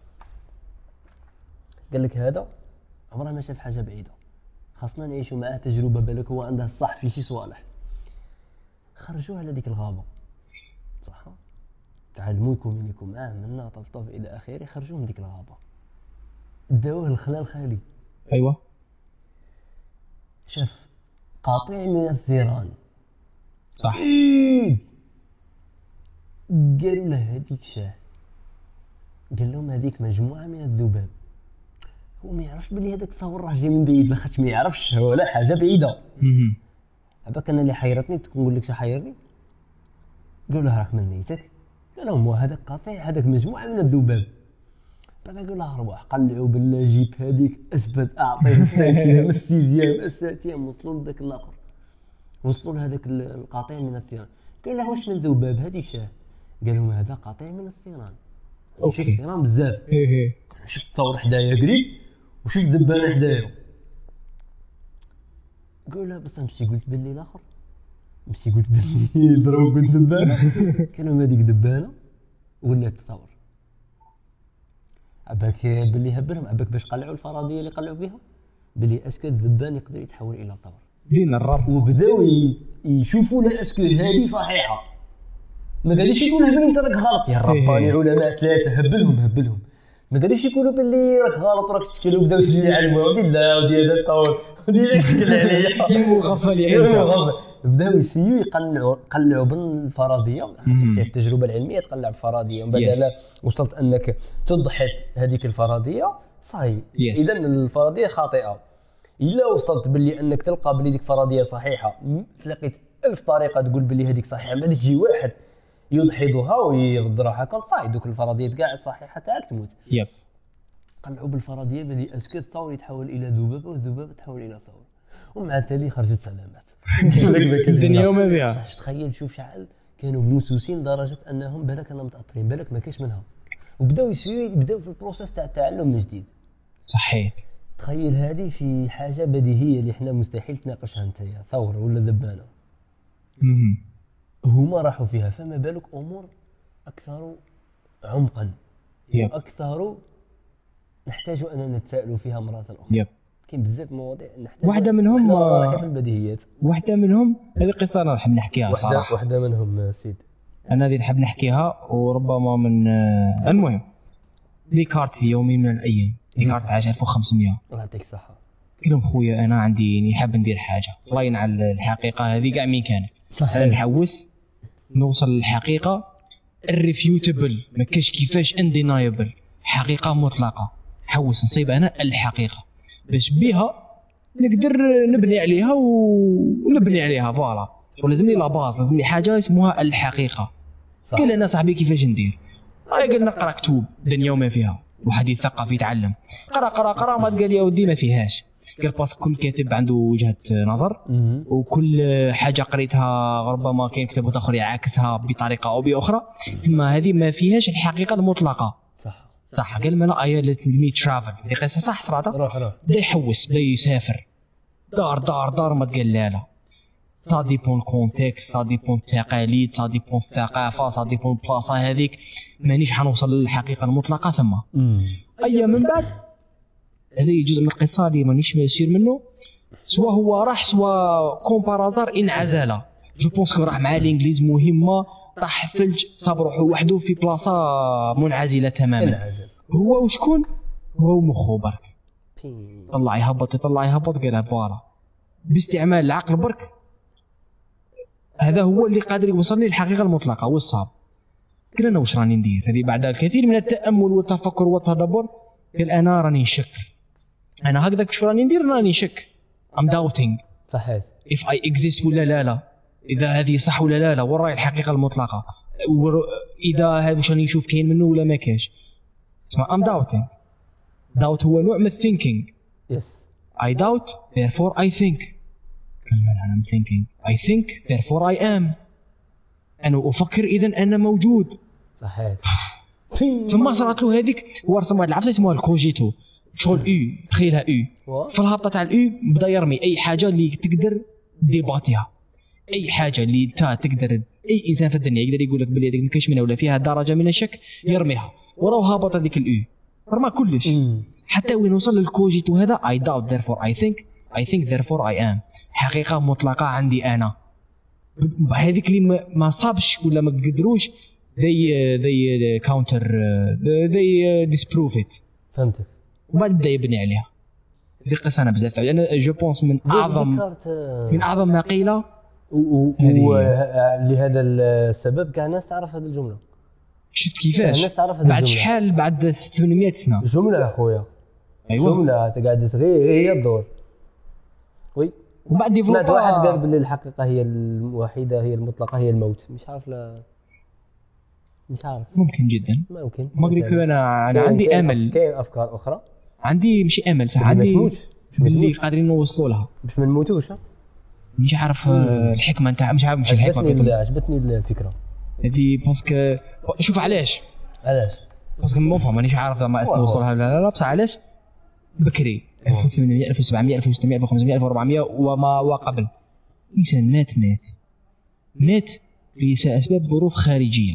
قال لك هذا عمره ما شاف حاجة بعيدة. خاصنا نعيشوا معاه تجربة بالك هو عنده الصح في شي صوالح. خرجوه على ديك الغابة. صح؟ تعلموا يكومينيكو معاه منا طف طف إلى آخره خرجوه من ديك الغابة. داوه الخلال خالي. أيوه. شاف قاطع من الثيران. صح. قالوا له هذيك شاه. قال لهم هذيك مجموعة من الذباب. هو ما يعرفش بلي هذاك تصور راه جاي من بعيد لاخاطش ما يعرفش هو لا حاجة بعيدة. عباك أنا اللي حيرتني تكون نقول لك شو حيرني؟ قالوا له راك من نيتك؟ قال لهم هذاك قاطع هذاك مجموعة من الذباب. بعد قال له روح قلعوا بالجيب هذيك اثبت اعطيه الساكيه السيزيام الساتيام وصلوا لذاك الآخر. وصلوا لهذاك ال- القاطع من الثيران. قال له واش من ذباب؟ هذه شاة. قال لهم هذا قاطع من الثيران. شوف الثيران بزاف. إيه إيه. شفت ثور حدايا قريب وشفت دبانه حدايا. قول له بس مشي قلت باللي الآخر؟ مشي قلت باللي ضرب قلت دبانه لهم هذيك دبانه ولات ثور عباك باللي هبلهم عباك باش قلعوا الفرضيه اللي قلعوا بها باللي est-ce que الذبان يقدر يتحول إلى ثور. دين الرب. وبداو يشوفوا لا est-ce que هذه صحيحة. ما قالش يقول لهم انت راك غلط. يا رباني علماء ثلاثة هبلهم هبلهم. ما قادوش يقولوا باللي راك غلط راك تشكل وبداو يعلموا ودي لا ودي هذا الطول ودي لا تشكل عليا. يمو غفل. بداو يسيو يقنعوا قلعوا بالفرضيه شايف التجربة العلمية تقلع بالفرضيه ومن بعد Yes. وصلت أنك تضحط هذيك الفرضيه صاي Yes. اذا الفرضيه خاطئة. إلا وصلت باللي أنك تلقى باللي ديك فرضيه صحيحة. تلاقيت ألف طريقة تقول باللي هذيك صحيحة. من بعد تجي واحد. يدحضها ويرد روحها. كون صاي دوك الفرضيات كاع الصحيحه تاعك تموت. yep. قلعوا بالفرضيه بلي est-ce que الثور يتحول إلى ذبابة والذبابة تحول إلى ثور ومع التالي خرجت سلامات. الدنيا. وما فيها بصح تخيل شوف شحال كانوا موسوسين لدرجة أنهم بالك أنا متأثرين بالك ما كاش منها وبداو يسويو يبداو في ال process تاع التعلم من جديد صحيح. تخيل هذه في حاجة بديهية اللي إحنا مستحيل تناقشها أنت ثورة ولا ذبانة. هما راحوا فيها فما بالك أمور أكثر عمقا. yep. أكثر نحتاج أن نتساءل فيها مرة أخرى. yep. كاين بزاف مواضيع نحتاج واحدة منهم، في البديهيات. واحدة منهم هذه قصة أنا نحب نحكيها واحدة صراحة. واحدة منهم سيد. أنا هذه نحب نحكيها وربما من المهم ديكارت في يوم من الأيام. ديكارت عاش 1500 الله يعطيك الصحة. قال لهم خويا أنا عندي نحب ندير حاجة. الله ينعل الحقيقة هذه كاع مين كانت أنا صحيح نحوس نوصل للحقيقة. irrefutable ما كاش كيفاش undeniable حقيقة مطلقة. حوس نصيب أنا الحقيقة. باش بها نقدر نبني عليها ونبني عليها. voilà. ولازمني la base لازمني حاجة اسمها الحقيقة. صح. قال أنا صاحبي كيفاش ندير؟ آه قال نقرا كتب. الدنيا وما فيها. واحد يثقف يتعلم قرأ قرأ قرأ. ما قال يا ودي ما فيهاش. قال parce que كل كاتب عنده وجهة نظر. وكل حاجة قريتها ربما كاين كتاب آخر يعاكسها بطريقة أو بأخرى. ثم هذه ما فيهاش الحقيقة المطلقة. صح. صح. قال ما أنا I let me travel هذه قصة صح صراحة؟ روح روح. بدا يحوس بدا يسافر. دار دار دار ما تقال لا لا. ça dépend contexte ça dépend التقاليد ça dépend الثقافه ça dépend البلاصه هذيك مانيش حنوصل للحقيقة المطلقة ثم. أيام من بعد؟ هذا جزء من القصة اللي مانيش يسير منه. سواء هو راح سواء comme par hasard انعزل je pense que راح مع الإنجليز مهمة. طاح الثلج صاب روحه وحده في بلاصة منعزلة تماما. انعزل هو وشكون؟ هو مخو برك. طلع يهبط يطلع يهبط قالها voilà. باستعمال العقل برك. هذا هو اللي قادر يوصلني للحقيقة المطلقة والصعب قال أنا واش راني ندير؟ هذه بعد الكثير من التأمل والتفكر والتدبر. قال أنا راني نشك أنا هكذاك شو راني ندير؟ راني نشك I'm doubting صحيح. If I exist ولا لا لا. إذا هذه صح ولا لا لا. وراي الحقيقة المطلقة. إذا هذا واش راني نشوف كاين منه ولا ما كاش اسمع I'm doubting doubt هو نوع من ال thinking yes I doubt therefore I think. كلمة أنا I'm thinking. I think therefore I am. أنا أفكر إذا أنا موجود. صحيح. ثم صارت له هذيك هو رسم واحد العفسة اسمها الكوجيتو. شغل أو تخيلها أو في الهبطه تاع الاو بدا يرمي أي حاجة اللي تقدر ديباتيها. أي حاجة اللي انت تقدر أي إنسان في الدنيا يقدر يقول لك بلي هذيك ما كاينش منها ولا فيها درجة من الشك يرميها. وراه هابط هذيك الاو رمى كلش. حتى وين وصل للكوجيتو هذا I doubt therefore I think I think therefore I am. حقيقة مطلقة عندي أنا. هذيك اللي ما- صابش ولا ما قدروش they they counter they disprove it. فهمتك. وبعد بدا يبني عليها. هذه قصة أنا بزاف. تعجبني. أنا je pense من أعظم ديكارت آه، من أعظم ما قيل. و- و- هذه و- هي. آه، لهذا السبب كاع الناس تعرف هذه الجملة. شفت كيفاش؟ الناس تعرف هذه بعد. شحال؟ بعد 800 سنة. جملة أخويا. أيوة. جملة تقعد غير هي الدور. oui. وبعد سمعت واحد قال باللي الحقيقة هي الوحيدة هي المطلقة هي الموت. مش عارف لا مش عارف. ممكن جدا. ممكن. ما أنا كاين- عندي أف- كاين أفكار أخرى؟ عندي مش امل ما عندي ما اللي قادرين نوصلوا لها. باش ما نموتوش؟ مش عارف آه، الحكمة نتاع مش عارف مش الحكمة عجبتني عجبتني الفكرة. هذه باسكو شوف علاش. علاش؟ باسكو مو فاهم مانيش عارف ما واو. نوصلها لا لا بصح علاش؟ بكري. 1800 1700 1600 1500 1400 وما وقبل إنسان مات مات. مات لاسباب ظروف خارجية.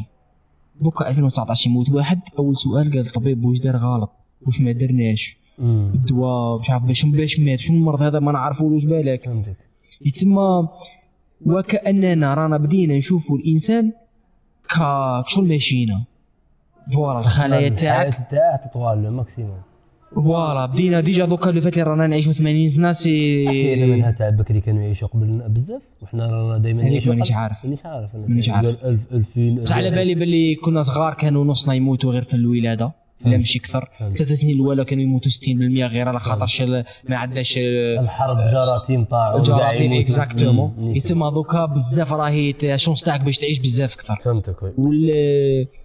دوكا 2019 يموت واحد. أول سؤال قال الطبيب واش دار غلط؟ واش ما درناش الدواء مش عارف باش باش مات. شنو المرض هذا؟ ما نعرفولوش بالك فهمتك. يتسمى وكأننا رانا بدينا نشوفوا الإنسان ك شغل machine voilà الخلايا تاعك. تاعه تطوال le maximum. voilà بدينا déjà دوكا لو فات اللي رانا نعيشوا 80 سنة c'est كاينة منها تاع بكري كانوا يعيشوا قبلنا بزاف وحنا رانا دائما نعيشوا مانيش قبل- عارف. مانيش عارف مانيش عارف. قال 1000 2000 بصح على بالي باللي كنا صغار كانوا نصنا يموتوا غير في الولادة. لا ماشي كثر فهمت. ثلاث سنين الأولى كانوا يموتوا 60% غير على خاطرش ال- ما عندناش الحرب جراثيم طاعون كاع جراثيم. exactement. يتسمى دوكا بزاف راهي ال chance تاعك باش تعيش بزاف كثر فهمتك وال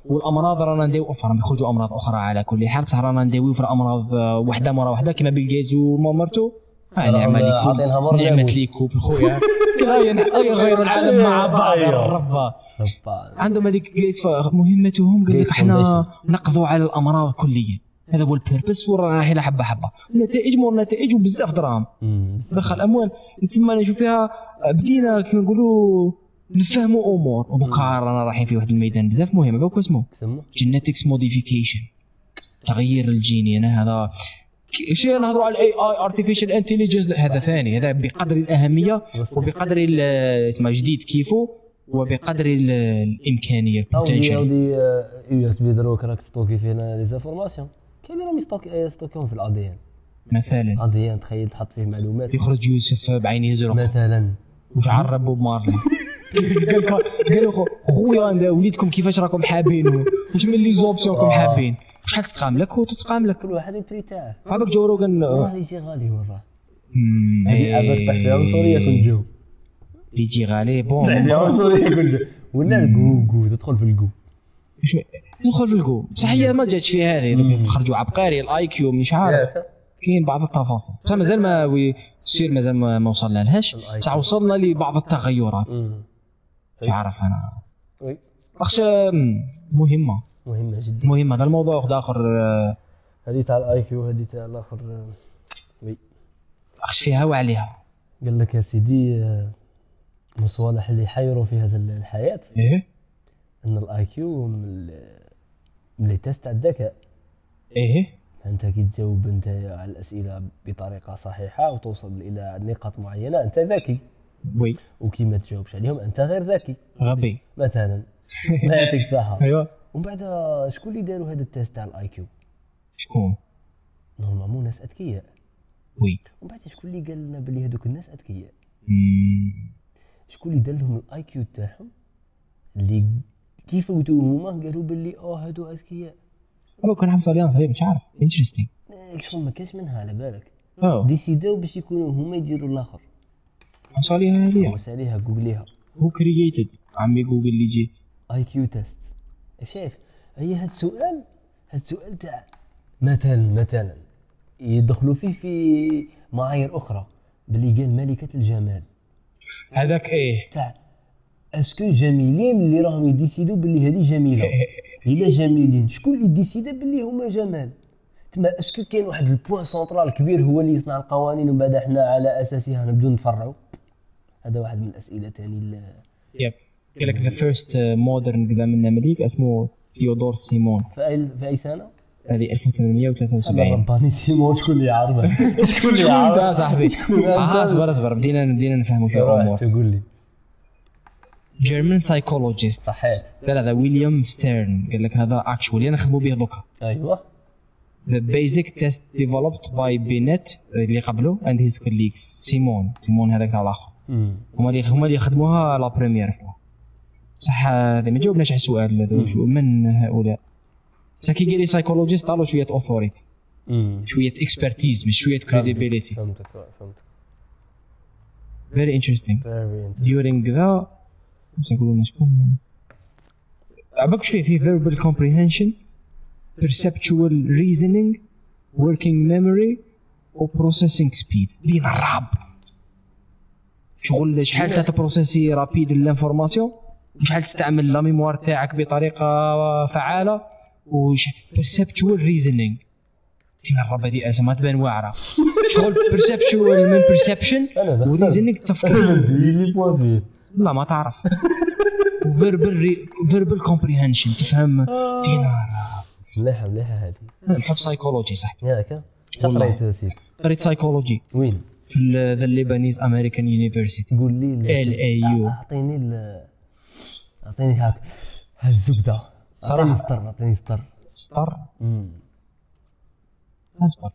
والأمراض رانا نداو راهم يخرجوا أمراض أخرى على كل حال. بصح رانا نداويو في الأمراض آه، وحدة مرة وحدة كيما بيل جيتس ومرتو نعمة ليكم عاطينها مر ناموس. ليكم خويا يغيروا العالم مع بعض. ربا. هوبا. عندهم هذيك مهمتهم. قال لك إحنا. نقضوا على الأمراض كليا. هذا هو ال purpose ورانا رايحين حبة حبة. نتائج مور نتائج وبزاف دراهم. دخل. اموال تسمى أنا نشوف فيها بدينا كيما نقولوا نفهموا أمور. ودوكا رانا رايحين في واحد الميدان بزاف مهم. هذا اسمه genetics modification تغيير ال gène أنا هذا شيء نهضروا على ال AI artificial intelligence هذا ثاني. هذا بقدر الأهمية وبقدر اسمه جديد كيفو وبقدر ال- الإمكانية ال potential أودي USB دروك راك تستوكي فيه les informations كاين راهم يستوكي يستوكيهم في ال ADN مثلا. ال ADN تخيل تحط فيه معلومات. يخرج يوسف بعينيه زرق. مثلا. وشعر بوب مارلي قال لك- خويا وليدكم كيفاش راكم حابين واش من لي زوبسيون راكم حابين؟ شحال تتقام لك وتتقام لك كل واحد البري تاعه. عباك جو روغن والله يجي غالي والله. هذه إيه، عباك طيح في عنصرية كنت جو. يجي غالي بون. طيح في عنصرية كنت جو. ولا الكوكو تدخل في الكو مش- تدخل في الكو بصح هي ما جاتش فيها هذه. خرجوا عبقري الاي كيو مش عارف كاين بعض التفاصيل. بصح مازال ما وي سير مازال ما وصلنا لهاش. بصح وصلنا لبعض التغيرات. مم. تعرف أنا. oui اخش مهمة. مهمة جدا. مهمة. هذا الموضوع واحد آخر آه، هذه تاع ال IQ هذه تاع الآخر آه، oui. اخش فيها وعليها قال لك يا سيدي آه، المصطلح اللي يحيروا في هذا الحياة. إيه؟ أن ال IQ من les tests تاع الذكاء إيه؟ أنت كي تجاوب أنت على الأسئلة بطريقة صحيحة وتوصل إلى نقاط معينة أنت ذكي. Oui. وكي ما تجاوبش عليهم أنت غير ذكي. غبي. مثلا لا يعطيك الصحه أيوه. ومن بعد شكون اللي داروا هذا ال test تاع ال IQ شكون؟ normalement ناس أذكياء. Oui. ومن بعد شكون اللي قال لنا بلي هذوك الناس أذكياء. شكون اللي دار لهم ال IQ تاعهم اللي كي فوتوا هما قالوا بلي آه هادو أذكياء. هو كان حوس عليها صحيح مش عارف. interesting آه، شغل ما كاش منها على بالك. ديسيداو باش يكونوا هما يديروا الآخر. حوس عليها هذه بص عليها جوجليها who created عمي جوجل اللي يجي. IQ test شايف؟ هي هاد السؤال هاد السؤال تاع مثلا مثلا يدخلوا فيه في معايير أخرى باللي قال ملكة الجمال. هذاك إيه. تاع est-ce que جميلين اللي راهم يديسيدو باللي هذه جميلة؟ إلا جميلين شكون اللي ديسيدا باللي هما جمال؟ تما أسكو كاين واحد البوان سونترال كبير هو اللي يصنع القوانين ومن بعد إحنا على أساسها نبدو نتفرعوا؟ هذا واحد من الأسئلة تاني ال- يب. قال لك ذا فيرست مودرن قدام النمليك اسمه ثيودور سيمون في اي في أي سنة؟ هذه هذا 1873 رباني سيمون شكون اللي يعرفه شكون اللي شكون يعرفه صاحبي. شكون آه أنت؟ اصبر اصبر بدينا بدينا نفهموا في الأمور. تقول لي. جيرمان سايكولوجيست صحيت لا لا هذا ويليام ستيرن قال لك هذا actually نخدموا به دوكا. أيوه. The basic test developed by Binet اللي قبله and his colleagues. سيمون سيمون هذاك تاع الآخر هما اللي هما اللي خدموها la première fois بصح ما جاوبناش على السؤال هذا من هؤلاء؟ بصح كي قال لي سايكولوجيست طالو شوية authority شوية expertise مش شوية credibility فهمتك فهمتك. very interesting very int during the باش نقولوا شكون؟ عباك شوية فيه verbal comprehension perceptual reasoning working memory و processing speed. دين الراب شغل شحال تتبروسيسي rapide ال information؟ وشحال تستعمل la mémoire تاعك بطريقة فعالة؟ وش reasoning. دين الراب هذه اسمها تبان واعرة. شغل perceptual من أنا و reasoning أنا تفكير. ندير les points فيه لا ما تعرف. verbal verbal comprehension تفهم؟ دينار مليحة مليحة هذه. نحب سايكولوجي صح؟ ياك. قريت سيدي. قريت سايكولوجي وين؟ في the Lebanese American University قول لي ال- LAU. أعطيني ال- أعطيني هاك هالزبدة. عطيني صراحة سطر عطيني سطر سطر. أصبر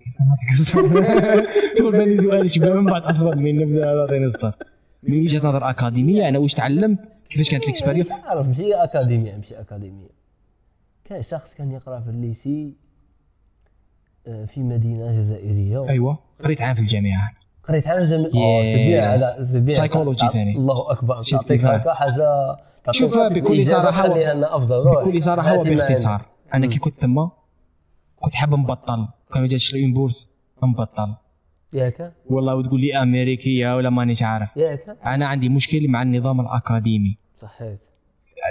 تقول بالي سؤال شباب من بعد أصبر؟ من نبدا نعطيني سطر من وجهة نظر أكاديمية أنا واش تعلمت؟ كيفاش كانت ال experience؟ مش عارف ماشي أكاديمية ماشي أكاديمية. كان شخص كان يقرأ في ال lycée آه، في مدينة جزائرية. أيوه قريت عام في الجامعة. قريت آه Yes. سبيع. سبيع. Psychology تع- ثاني. الله أكبر. تعطيك. هكا حاجة شوف بكل و- تخليها لنا أفضل. روح. بكل صراحة وباختصار. أنا. كي كنت تما كنت حاب نبطل كانوا جا تشري bourse. نبطل ياك والله وتقول لي أمريكية ولا مانيش عارف ياك أنا عندي مشكل مع النظام الأكاديمي. صحيت.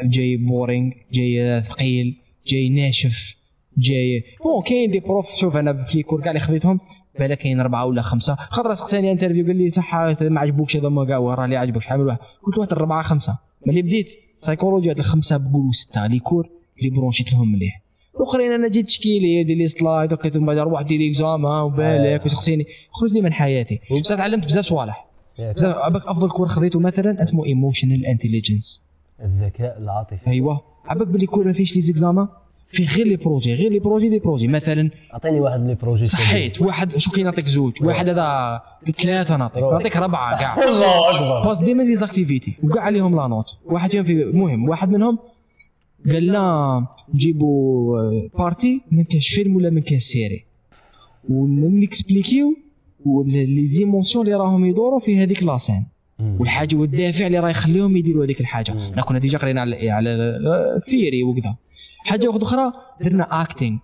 جاي boring جاي ثقيل جاي ناشف جاي bon كاين des profs شوف أنا في les cours كاع اللي خذيتهم بالك كاين اربعه ولا خمسة. خاطر سقساني interview قال لي صح ما عجبوكش هذا ما كاع وراه اللي عجبك شحال واحد. قلت واحد اربعه خمسة. ملي بديت سايكولوجي هاد الخمسة بقولوا ستة les cours اللي برونشيت لهم مليح. الاخرين أنا جيت تشكيلي دير لي slide وكيت من بعد روح دير examen وبالك وسقسيني خرج لي من حياتي. بصح تعلمت بزاف صوالح. بزاف أفضل cours خذيته مثلا اسمه emotional intelligence الذكاء العاطفي. أيوه. عباك بلي cours ما فيش les examens فيه غير les projets غير les projets les projets. مثلا أعطيني واحد les projets. صحيت واحد شو كي نعطيك زوج واحد هذا ثلاثة نعطيك. نعطيك ربعة كاع. الله أكبر. باس ديما des activités وكاع عليهم la note واحد فيهم في المهم واحد منهم قال لنا نجيبوا partie من كاش فيلم ولا من كاش série ونكسبليكيو les émotions اللي راهم يدوروا في هذيك la scène والحاجة والدافع اللي راه يخليهم يديروا هذيك الحاجة. كنا déjà قرينا على على ال theory وكذا. حاجة واحدة أخرى درنا acting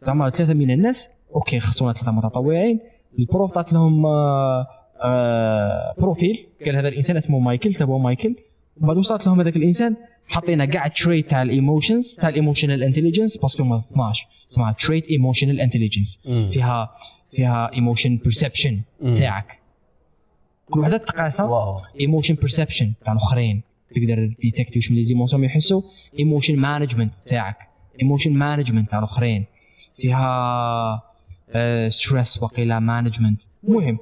زعما ثلاثة من الناس okay خصونا ثلاثة متطوعين. ال prof عطات لهم آه، آه، profil قال هذا الإنسان اسمه مايكل تبعوا مايكل. وبعد واش صارت لهم هذاك الإنسان حطينا كاع traits تاع ال emotions تاع ال emotional intelligence parce que هما 12 اسمها trait emotional intelligence فيها فيها emotion perception. تاعك. كل وحده تقاسها emotion perception تاع الآخرين. تقدر ديتكتي واش من يحسوا emotion management تاعك. emotion management تاع الآخرين. فيها stress وقيلا management المهم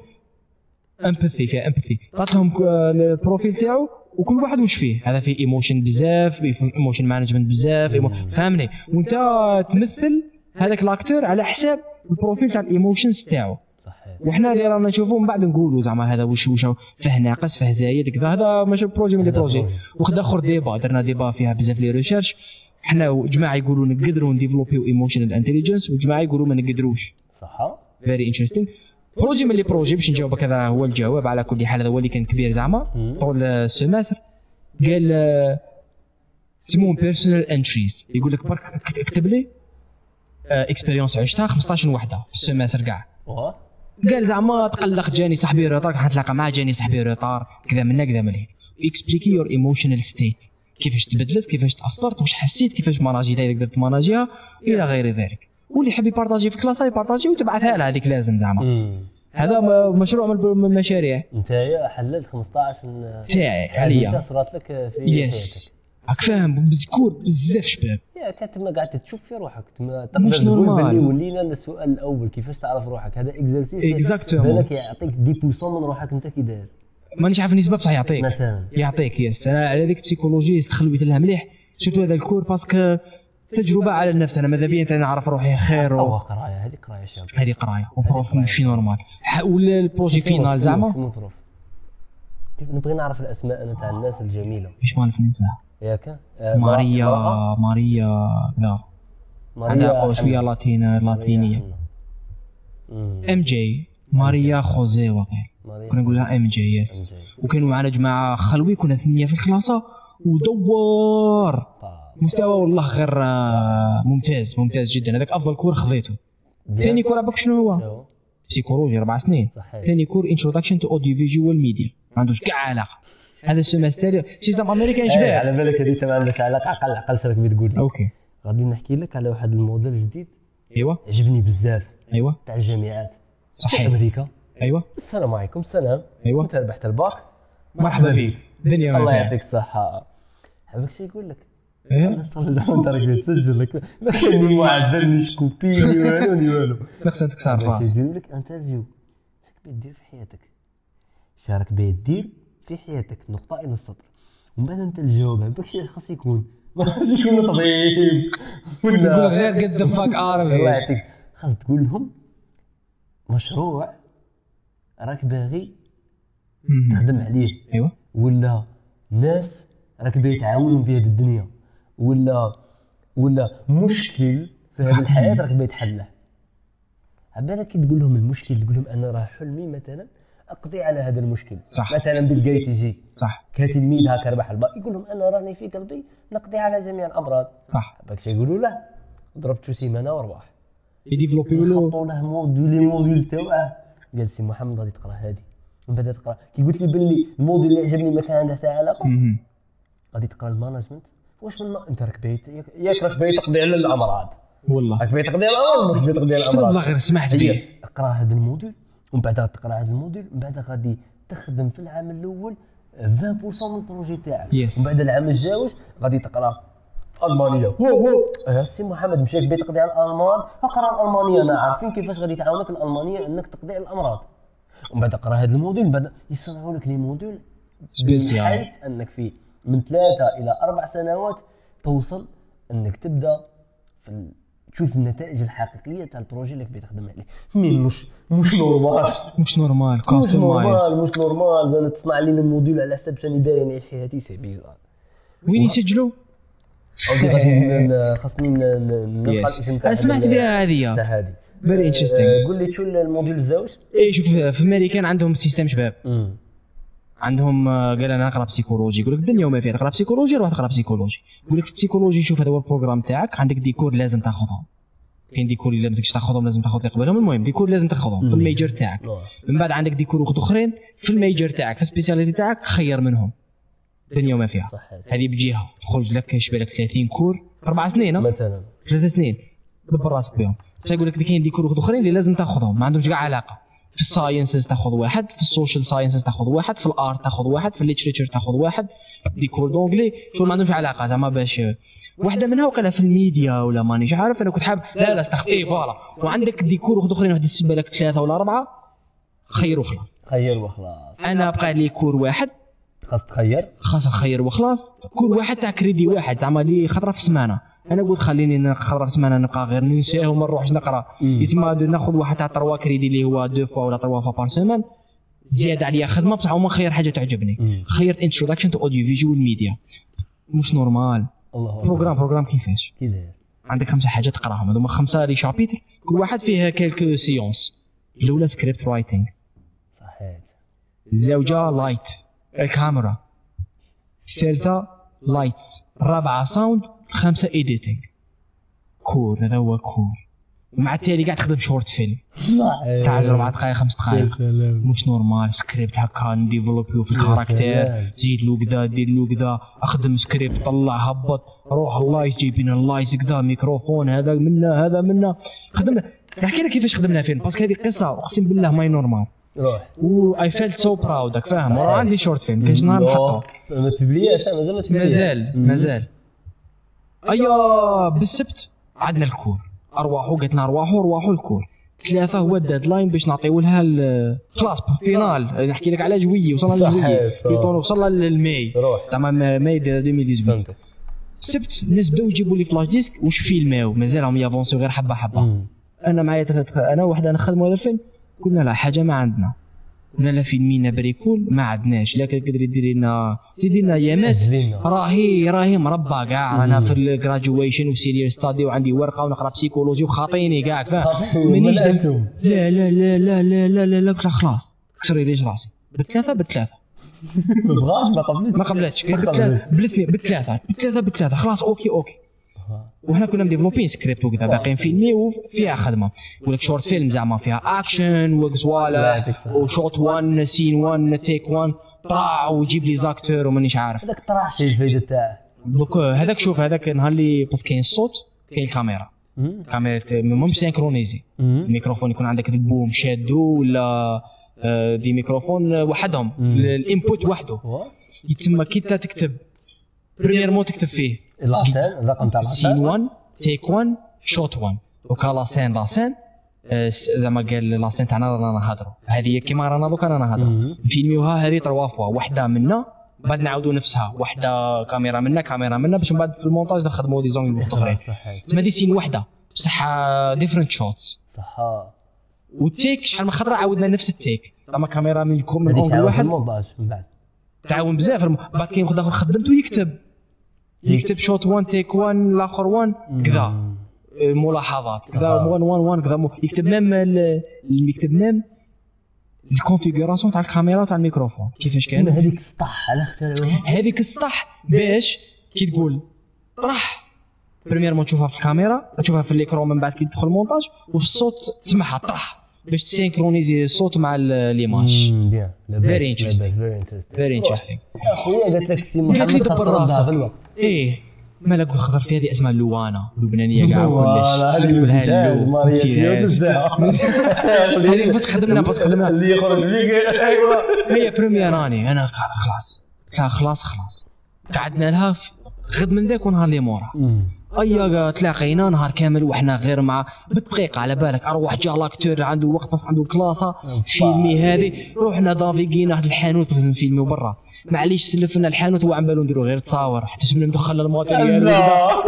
empathy فيها امباثي عطات لهم ال profil تاعو وكل واحد واش فيه؟ هذا فيه emotion بزاف emotion management بزاف فهمني؟ وانت تمثل هذاك l'acteur على حساب ال profil تاع ال emotions تاعو. وحنا اللي رانا نشوفوه من بعد نقولوا زعما هذا واش واش فيه ناقص فيه زايد كذا هذا ماشي projet من les projets. وخد آخر débat درنا débat فيها بزاف les recherches حنا جماعة يقولوا نقدروا نديفلوبيو emotional intelligence وجماعة يقولوا ما نقدروش. صح. very interesting projet من les projets باش نجاوبك هذا هو الجواب على كل حال هذا هو اللي كان كبير زعما. طول ال semester قال آه، يسموهم personal entries يقول لك برك اكت- اكتب les expériences عشتها 15 وحدة في ال semester كاع قال زعما تقلق جاني صاحبي retard حنتلاقى معاه جاني صاحبي retard كذا منا كذا ملي expliquer your emotional state كيفاش تبدلت كيفاش تأثرت واش حسيت كيفاش ماناجيتها اذا قدرت تماناجيها إلى غير ذلك. واللي يحب يبارطاجي في class يبارطاجي وتبعثها له هذيك لازم زعما. هذا مشروع من من المشاريع. انت حللت 15 تاعي حاليا. صارت لك في yes راك فاهم بذكور بزاف شباب. يا كتما قاعد تشوف في روحك تما مش تقدر تقول. باللي ولينا السؤال الأول كيفاش تعرف روحك؟ هذا exercice Exactement. بالك يعطيك 10% من روحك أنت كي داير. مانيش عارف النسبة بصح يعطيك. مثلا. يعطيك yes أنا على ذيك ال psychologie استخلويت لها مليح. شفتوا هذا ال cours parce que تجربة على النفس. أنا ماذا بيا؟ نعرف روحي خير و... قراية هذه قراية شاب هذه قراية. و prof. ماشي normal. ولا ال projet final زعما؟ نبغي نعرف الأسماء أنا تاع الناس الجميلة؟ إيش مالك ننسى ياك آه، ماريا؟ ماريا لا. ماريا شوية. لاتينا لاتينية. MJ. ماريا خوزي وقيل كنا نقولها MJ yes. وكانوا معنا جماعة خلوي كنا ثمانيه في الكلاسه ودور طا- مستوى والله غير آه، ممتاز ممتاز جدا. هذاك أفضل cours خذيته. ثاني cours عبالك شنو هو؟ شنو؟ psychologie أربع سنين. ثاني cours introduction to audio visual media ما عندوش كاع علاقة. هذا ال semester système américain إيه، شباب على بالك هذه ما عندهاش علاقه عقل عقل شراك بتقول لي okay. غادي نحكي لك على واحد الموديل جديد. أيوه. عجبني بزاف. أيوه. تاع الجامعات. في صحيح أمريكا. أيوه. السلام عليكم السلام. أيوه. انت ربحت الباك. مرحبا بك. الدنيا الله ما. يعطيك الصحة. حبك شي يقول لك؟ إيه؟ أنا صار زعما انت راك تسجل لك. ما كاين معدل ni شكوبي ni والو ni والو. خصك تكسر الراس. يديروا لك interview شراك باغي دير في حياتك. شراك باغي دير في حياتك نقطة إلى السطر. ومن بعد انت الجواب باك شي خاص يكون. ما خاصش يكون طبيب. ولا غير قد فاك الله عارف يعطيك. خاص تقول لهم مشروع راك باغي تخدم عليه. ايوا ولا ناس راك باغي تعاونهم في هذه الدنيا. ولا ولا مشكل في هذه الحياة راك باغي تحله عبالك كي تقول لهم المشكل تقول لهم أنا راه حلمي مثلا أقضي على هذا المشكل. صح. مثلا Bill Gates يجي. صح. كتلميذ هكا ربح الباك يقول لهم أنا راني في قلبي نقضي على جميع الأمراض. صح. باك يقولوا له؟ ضربت سيمانة وربح يديفلوبيو له. يحطوا له module module تاعه قال سي محمد غادي تقرأ هذه ومن بعد تقرأ. كي قلت لي باللي ال module اللي عجبني ما كان عنده حتى علاقه. غادي تقرأ ال management. واش من ما أنت راك بيت ياك راك باغي تقضي على الأمراض. والله. راك باغي تقضي على الأمراض مش باغي تقضي على والله الأمراض. غير سمحت لي اقرأ هذا ال module ومن بعد تقرا هذا ال module ومن بعد غادي تخدم في العام الأول 20% من ال projet تاعك Yes. ومن بعد العام الزاوج غادي تقرا الألمانية هو هو آه سي محمد مشاك بغيت تقضي على الأمراض اقرا الألمانية أنا عارفين كيفاش غادي تعاونك الألمانية إنك تقضي على الأمراض ومن بعد اقرا هذا ال module من بعد يصنعوا لك les modules. بحيث إنك في من ثلاثة إلى أربع سنوات توصل إنك تبدأ في. تشوف النتائج الحقيقية تاع ال projet اللي كبي تخدم عليه. mais مش مش normal مش normal مش normal مش normal أنا تصنع لي الموديل على حسب شاني باغي نعيش حياتي c'est bizarre. وين يسجلوا؟ okay غادي خاصني نلقى الاسم تاع سمعت بها هذه. تاع هذه. very آه، interesting قول لي شو الموديل الزوج؟ اي شوف في امريكان عندهم système شباب. عندهم آه، قال أنا نقرا psychologie يقول لك الدنيا وما فيها تقرأ psychologie روح تقرأ psychologie يقول لك بسيكولوجي شوف هذا هو ال programme تاعك. عندك des cours لازم تاخذهم. كاين des cours اللي ما تاخذهم لازم تاخذ قبلهم المهم des cours لازم تاخذهم. في ال major تاعك. من بعد عندك des cours وقت أخرين. في ال major تاعك في ال spécialité تاعك خير منهم. الدنيا وما فيها. هذه بجهة. تخرج لك يشبه لك 30 cours. أربع سنين؟ مثلا. ثلاث سنين. دبر راسك بهم. بس يقول لك كاين des cours وقت أخرين اللي لازم تاخذهم. ما عندهمش كاع علاقة. في ال sciences تاخذ واحد في ال social sciences تاخذ واحد في ال art تاخذ واحد في ال literature تاخذ واحد. des cours d'anglais شو ما عندهمش علاقة زعما باش واحدة منها وكان في الميديا ولا مانيش عارف أنا كنت حاب لا لا استخدم et voilà. وعندك des cours وقت أخرين واحد يسبى لك ثلاثة ولا أربعة. خير وخلاص. خير وخلاص. أنا بقى لي cours واحد. خاص تخير. خاص خير وخلاص. كل واحد تاع كريدي واحد زعما لي خطرة في السمانة. أنا قلت خليني ن- خطره في السمانه نبقى غير ننساه وما نروحش نقرأ. يتما ناخذ واحد تاع trois crédits اللي هو deux fois ولا trois fois par semaine زيادة عليا خدمة بصح هما خير حاجة تعجبني. خير introduction to audio visual media مش normal الله. programme programme كيفاش؟ كي داير عندك خمسة حاجات تقراهم هذوما خمسة les chapitres. كل واحد فيه quelques séances. الأولى script writing صحيت. الزوجة light الكاميرا. الثالثة lights الرابعة sound الخامسة editing cours هذا هو cours ومع التالي قاعد تخدم short film تاع ربع دقائق خمس دقائق. مش normal script هكا نديفلوبيو في ال caractère. زيد له كذا دير له كذا أخدم سكريبت طلع هبط. روح ال light جايبين ال light كذا ميكروفون هذا منا هذا منا. خدمنا. نحكي لك كيفاش خدمنا فين parce que هذه قصة أقسم بالله ماي normal روح. و I felt so proud فاهم؟ عندي short film كاش نهار نحطه ما تبلياش أنا، مازال ما مازال مازال. ايا بالسبت. عندنا الكور. أرواحو قالت لنا أرواحو أرواحو الكور. ثلاثة هو الديدلاين باش نعطيو لها ال- خلاص فينال. نحكي لك على جويي وصلنا صح. بيطون وصلنا للماي. زعما ماي 2018 فهمتك. السبت الناس بداو يجيبوا لي فلاش ديسك واش فيلماو مازالهم يافونسيو غير حبة حبة. مم. أنا معايا أنا وحدة نخدموا هذا الفيلم. قلنا لا حاجة ما عندنا. حنا لا في المينا بريكول ما عندناش لا كيقدر يدير لنا سيدي لنا يامات راهي راهي مربى كاع أنا في ال graduation و serial study وعندي ورقه ونقرا psychologie وخاطيني كاع مانيش لا لا لا لا لا لا لا, لا, خلاص كسري ليش راسي بالثلاثه بالثلاثه ما بغاش ما قبلتش ما قبلتش بالثلاثه بالثلاثه بالثلاثه خلاص okay okay وهنا كنا مديفلوبين سكريبت وكذا باقيين فيلمي وفيها خدمة. يقول لك short film زعما فيها اكشن الصحة. و shot 1 scène 1 take 1 طلع وجيب لي زاكتور ومانيش عارف. هذاك طرح شي الفايده تاعه. دوك هذاك شوف هذاك نهار اللي بس كاين الصوت كاين الكاميرا مم. كاميرا مش سينكرونيزي. الميكروفون يكون عندك البوم شادو ولا دي ميكروفون وحدهم الانبوت وحده يتسمى كي تكتب بريميرمون تكتب فيه لاسين الرقم تاع سين لاسين 1 تيك 1 شوت 1 وكا لاسين لاسين زعما قال la scène تاعنا رانا نهضروا هذه كيما رانا دوكا رانا نهضروا. نفيلميوها هذه trois fois وحدة منا بعد نعاودوا نفسها. واحدة كاميرا منا كاميرا منا باش من بعد في المونتاج نخدموا des angles مختلفين تسمى des scènes واحدة بصح different shots صح وال take شحال من خطره عاودنا نفس ال take زعما كاميرا من كل من واحد. المونتاج من بعد. تعاون بزاف. بعد كاين واحد آخر خدمته يكتب. يكتب shot 1 take 1 الآخر 1 كذا ملاحظات كذا آه. 1 1 1 كذا مو- يكتب ميم ال- يكتب ميم ال configuration تاع الكاميرا وتاع الميكروفون كيفاش كاين كان هذيك السطح على اخترعوها هذيك السطح باش كي تقول طرح première ما تشوفها في الكاميرا تشوفها في ال écran من بعد كي تدخل المونتاج وفي الصوت تسمعها طرح باش تسينكرونيزي الصوت مع l'image very interesting very interesting خويا قالت لك سي محمد خاص. في الوقت. إيه. مالك خضر في هذه اسمها اللوانه اللبنانيه كاع كلش هذه بس خدمنا بس خدمنا. اللي يخرج فيك. أيوه. هي بريمير اني أنا خلاص. خلاص خلاص. قعدنا لها غد من ذاك ونهار اللي مورا. مم. أيا تلاقينا نهار كامل وحنا غير مع. بالدقيقه على بالك أروح جا لاكتور عنده وقت عنده كلاسة فيلمي هذه روحنا دافيقينا واحد الحانوت باش نفيلميو برا معليش سلفنا الحانوت هو عم بالو نديرو غير تصاور. حتى شمنا ندخل الماتيريال.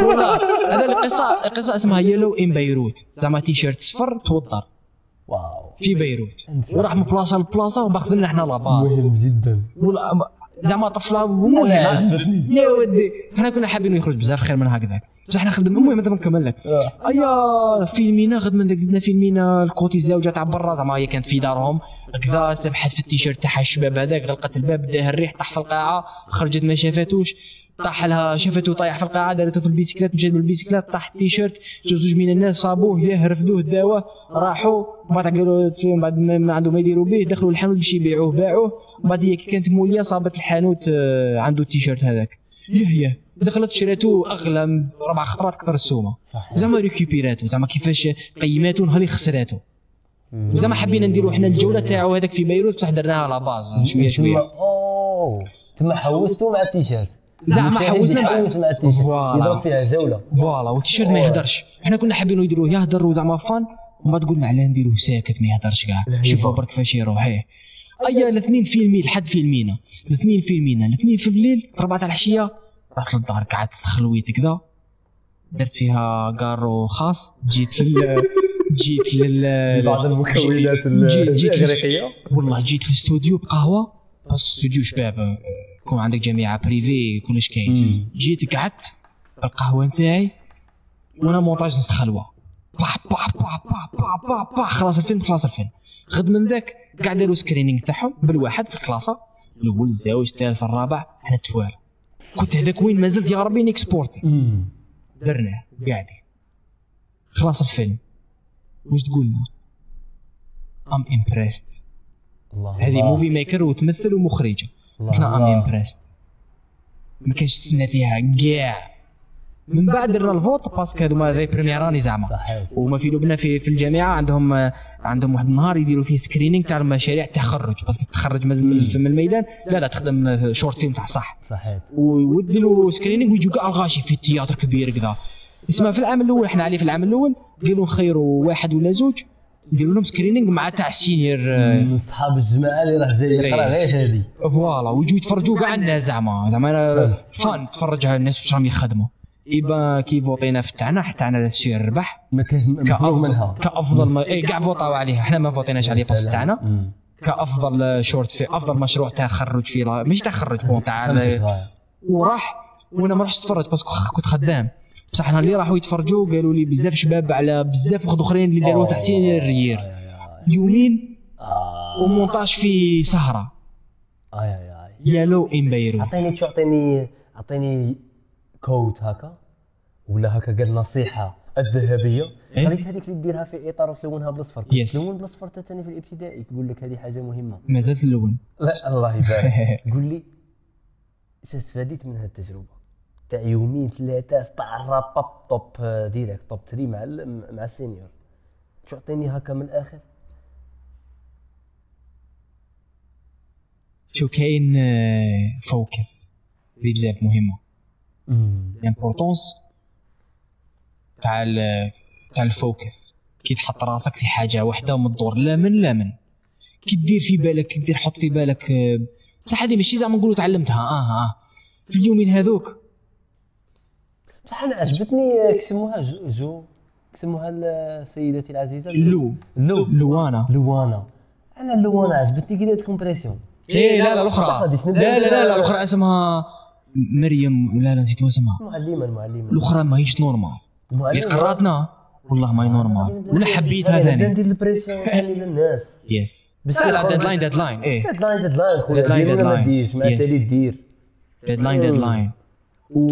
ولا هذا القصة القصة اسمها يلو ان بيروت زعما تيشيرت صفر توضر. واو. في بيروت. وراح من بلاصة لبلاصة وباخذنا إحنا لاباس مهم جدا. زعما طفلة أنا مهم عجبتني. يا ودي. إحنا كنا حابين يخرج بزاف خير من هكذاك. بصح إحنا خدمنا المهم هذا نكمل لك؟ آه. ايا فيلمينا غد من داك زدنا فيلمينا. الكوتي الزوجه تاع برا زعما هي كانت في دارهم. كذا سبحت في التيشيرت تاعها الشباب هذاك غلقت الباب داها الريح طاح في القاعة. خرجت ما شافتوش. طاح لها شافته طايح في القاعة دارته في البيسكلات مشات بالبيسكلات طاح التيشيرت. جوج زوج من الناس صابوه ياه رفدوه داوه. راحوا. بعد قالوا من بعد ما عندهم ما يديروا به دخلوا الحانوت باش يبيعوه باعوه. بعد هي كانت مولية صابت الحانوت آه، عنده التيشيرت هذاك. ياه دخلت شريته أغلى ربع خطرات أكثر السومة. زعما ريكوبيراتو زعما كيفاش قيماتو نهار اللي خسراتو. وزعما حبينا نديرو حنا الجولة تاعو هذاك في بيروت بصح درناها la base. شوية شوية. أوه. تما حوستوا مع التيشيرت. زعما حوسنا مع- التيشيرت. يضرب فيها جولة. voilà. وال t-shirt ما يهدرش. حنا كنا حابين يديروه. يهدر وزعما fun. ومن بعد قلنا علاه نديروه ساكت ما يهدرش كاع شوفوا برك كيفاش يروح. ايا الاثنين فيلمي لحد فيلمينا الاثنين فيلمينا الاثنين في الليل ربعة تاع العشيه رحت للدار قعدت استخلويت كذا. درت فيها كارو خاص. جيت لل جيت لل بعض المكونات الأغريقية. والله جيت للاستوديو بقهوة. بس استوديو شباب آه، يكون عندك جامعه بريفي كلش كاين. جيت قعدت. القهوة نتاعي. وأنا مونتاج نست خلوه با با با با با با با خلاص الفيلم خلاص الفيلم. غد من ذاك. قاع داروا سكرينينغ تاعهم بالواحد في الكلاسة الأول الزوج الثالث الرابع أنا توالى كنت هذاك وين ما زلت يا ربي نكسبورتي درناه قاعدين خلاص الفيلم. واش تقولنا ام امبريست هذه موفي ميكر وتمثل ومخرجه إحنا ام امبريست ما كانش تسنى فيها كاع من بعد درنا الفوت باسكو هذوما ذي بريميراني زعما. وما في لبنان في, في الجامعة عندهم عندهم واحد النهار يديروا فيه سكرينينغ تاع المشاريع تخرج باسكو تخرج من الميدان. لا لا تخدم short film تاع صح. صحيح. وديروا screening ويجوا كاع الغاشي في ال théâtre كبير كذا. اسمع في العام الأول إحنا عليه في العام الأول قالوا نخيروا واحد ولا زوج نديروا لهم screening مع تاع ال senior آه، من صحاب الجماعة اللي راه جاي يقرأ غير هذه. voilà ويجوا يتفرجوا كاع الناس زعما زعما. فان تفرج على الناس واش راهم يخدموا. يبا كي فوطينا في تاعنا حتى تاعنا السير ربح ما كانش مفروغ منها كأفضل ما اي كاع فوطاو عليه إحنا ما فوطيناش عليه بس تاعنا. كأفضل شورت في أفضل مشروع تخرج في لا- مش تخرج bon تاع. وراح وأنا ما رحتش اتفرج parce que كنت خدام. بصح أنا اللي راحوا يتفرجوا قالوا لي بزاف شباب على بزاف وحد أخرين اللي داروا تاع senior year آي آي آي. يومين آه. ومونتاج في سهره اي يالو إن بيروت. أعطيني شو اعطيني أعطيني quote هكا ولا هكا قال نصيحة الذهبية. إيه؟ خليك هذيك اللي ديرها في إطار وتلونها بالاصفر كنت Yes. تلون بالاصفر تاني في الابتدائي. يقول لك هذه حاجة مهمة. مازال اللون. لا الله يبارك. قول لي استفاديت من هذه التجربة. تاع يومين ثلاثة تاع الراباب توب ديريكت توب 3 مع مع ال senior. شو اعطيني هكا من الآخر؟ شو كاين focus. اللي بزاف مهمة. ال importance تاع تاع ال focus كي تحط راسك في حاجة واحدة وما تدور لا من لا من. كي دير في بالك كي دير حط في بالك آه، بصح هذه ماشي زعما نقولوا تعلمتها. آه آه في اليومين هذوك. بصح أنا عجبتني كسموها جو, جو كسموها سيدتي العزيزة. لو. لو. لوانا. لوانا. أنا اللوانه عجبتني كي دارت compression إيه لا لا الأخرى. لا لا لا, الأخرى اسمها مريم لا لا نسيت اسمها. المعلمه المعلمه الأخرى ماهيش normale. اللي المعلمه قراتنا والله ما هي نورمال. ولا حبيتها ثاني ندير ال pression ثاني للناس. yes باش la deadline deadline إيه. deadline deadline خويا. deadline، دير ولا ما deadline. ديرش ما Yes. تالي دير. deadline deadline و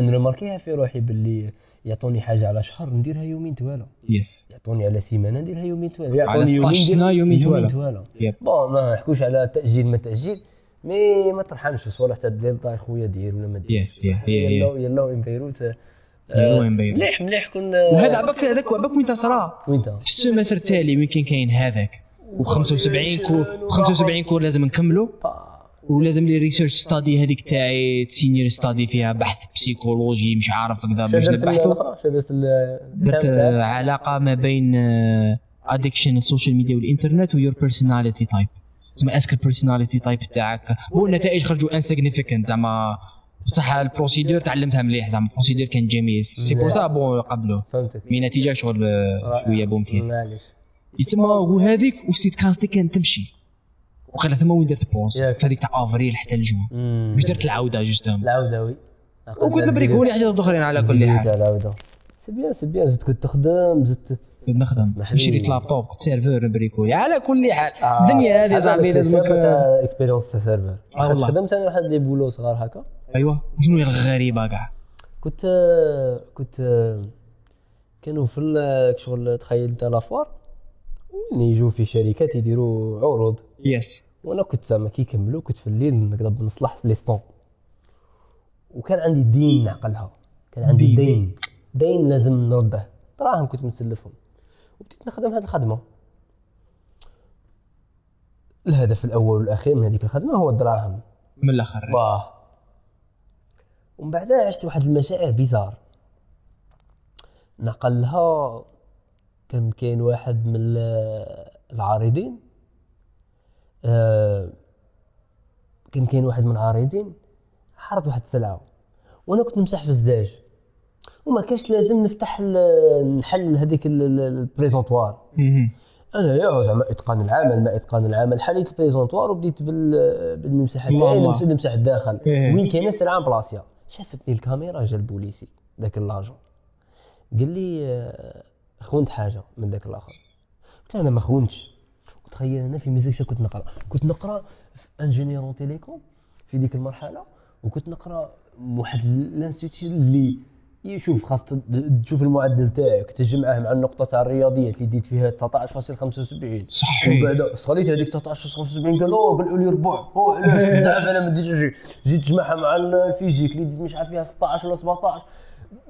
نرماركيها في روحي باللي يعطوني حاجة على شهر نديرها يومين توالى yes يعطوني على سيمانه نديرها يومين توالى على يعطوني يومين 16 سنة ندير- يومين توالى. bon ما نحكوش على تأجيل ما تأجيل. mais ما ترحمش صوالح تاع ال deadline خويا دير ولا ما ديرش. Yeah, yeah, yeah, يلا يلا وين بيروت وين. مليح مليح كنا وهذا عباك هذاك عباك وين تصرا؟ وين في ال semestre التالي يمكن كاين هذاك. و75 cours 75 cours لازم نكملوا ولازم لي research study هذيك تاعي senior study فيها بحث psychologie مش عارف هكذا باش نبحثوا شدت درت علاقة ما بين addiction ال social media والإنترنت و your personality type تسمى est-ce que ال personality type تاعك. هو النتائج خرجوا insignificant زعما. بصح ال procédure تعلمتها مليح زعما. ال procédure كان جميل. c'est pour ça bon قبله. فهمتك. mais نتيجة شغل. شوية بوم فيه معليش. يتسمى وهذيك وسيت كاستي كانت تمشي. وقيلا ثم وين درت pause ياك. في هذيك تاع أفريل حتى الجون. باش درت العودة justement. العودة oui. وكنت نبريكولي حاجات أخرين على كل حال. العودة. c'est bien c'est bien زدت كنت تخدم زدت نخدم. شريت laptop serveur نبريكولي على كل حال آه، الدنيا هذه صاحبي لازمك تاع expérience تاع والله. خدمت أنا واحد les boulots صغار هكا. ايوا شنو هي الغريبة كاع كنت كنت كانوا في شغل تخيل أنت la foire وين يجوا في شركات يديروا عروض. yes وأنا كنت زعما كي يكملوا كنت في الليل نقدر بنصلح les stands وكان عندي دين نعقلها. كان عندي دين. دين. دين لازم نرده. دراهم كنت متسلفهم. وبديت نخدم هذه الخدمة. الهدف الأول والأخير من هذيك الخدمة هو الدراهم. من الآخر. باه ومن بعدها عشت واحد المشاعر بيزار. نقلها كان كاين واحد من ال- العارضين. آه، كان كاين واحد من العارضين عرض واحد السلعة. وأنا كنت نمسح في الزجاج وما كانش لازم نفتح نحل هذيك ال- ال- ال présentoir مهم. أنا يا زعما إتقان العمل ما إتقان العمل. حليت ال présentoir وبديت بال بالمساحه تاعي. نمسح الداخل. إيه. وين كاينة سلعة بلاصيا؟ شافتني الكاميرا جا البوليسي ذاك l'agent. قال لي آه، خونت حاجة من ذاك الآخر. قلت له أنا ما خونتش وتخيل أنا في ميزيك كنت نقرأ. كنت نقرأ في ingénieur en télécom في ديك المرحلة وكنت نقرأ واحد ال institut اللي يشوف خاص تد- تشوف المعدل تاعك تجمعه مع النقطة تاع الرياضيات اللي ديت فيها 19.75 صحيح. ومن بعد صغريت هذيك 19.75 قال أوه قالوا لي ربع. أوه علاش؟ بزاف أنا ما ديتش نجي زيد تجمعها مع ال physique اللي ديت مش عارف فيها 16 ولا 17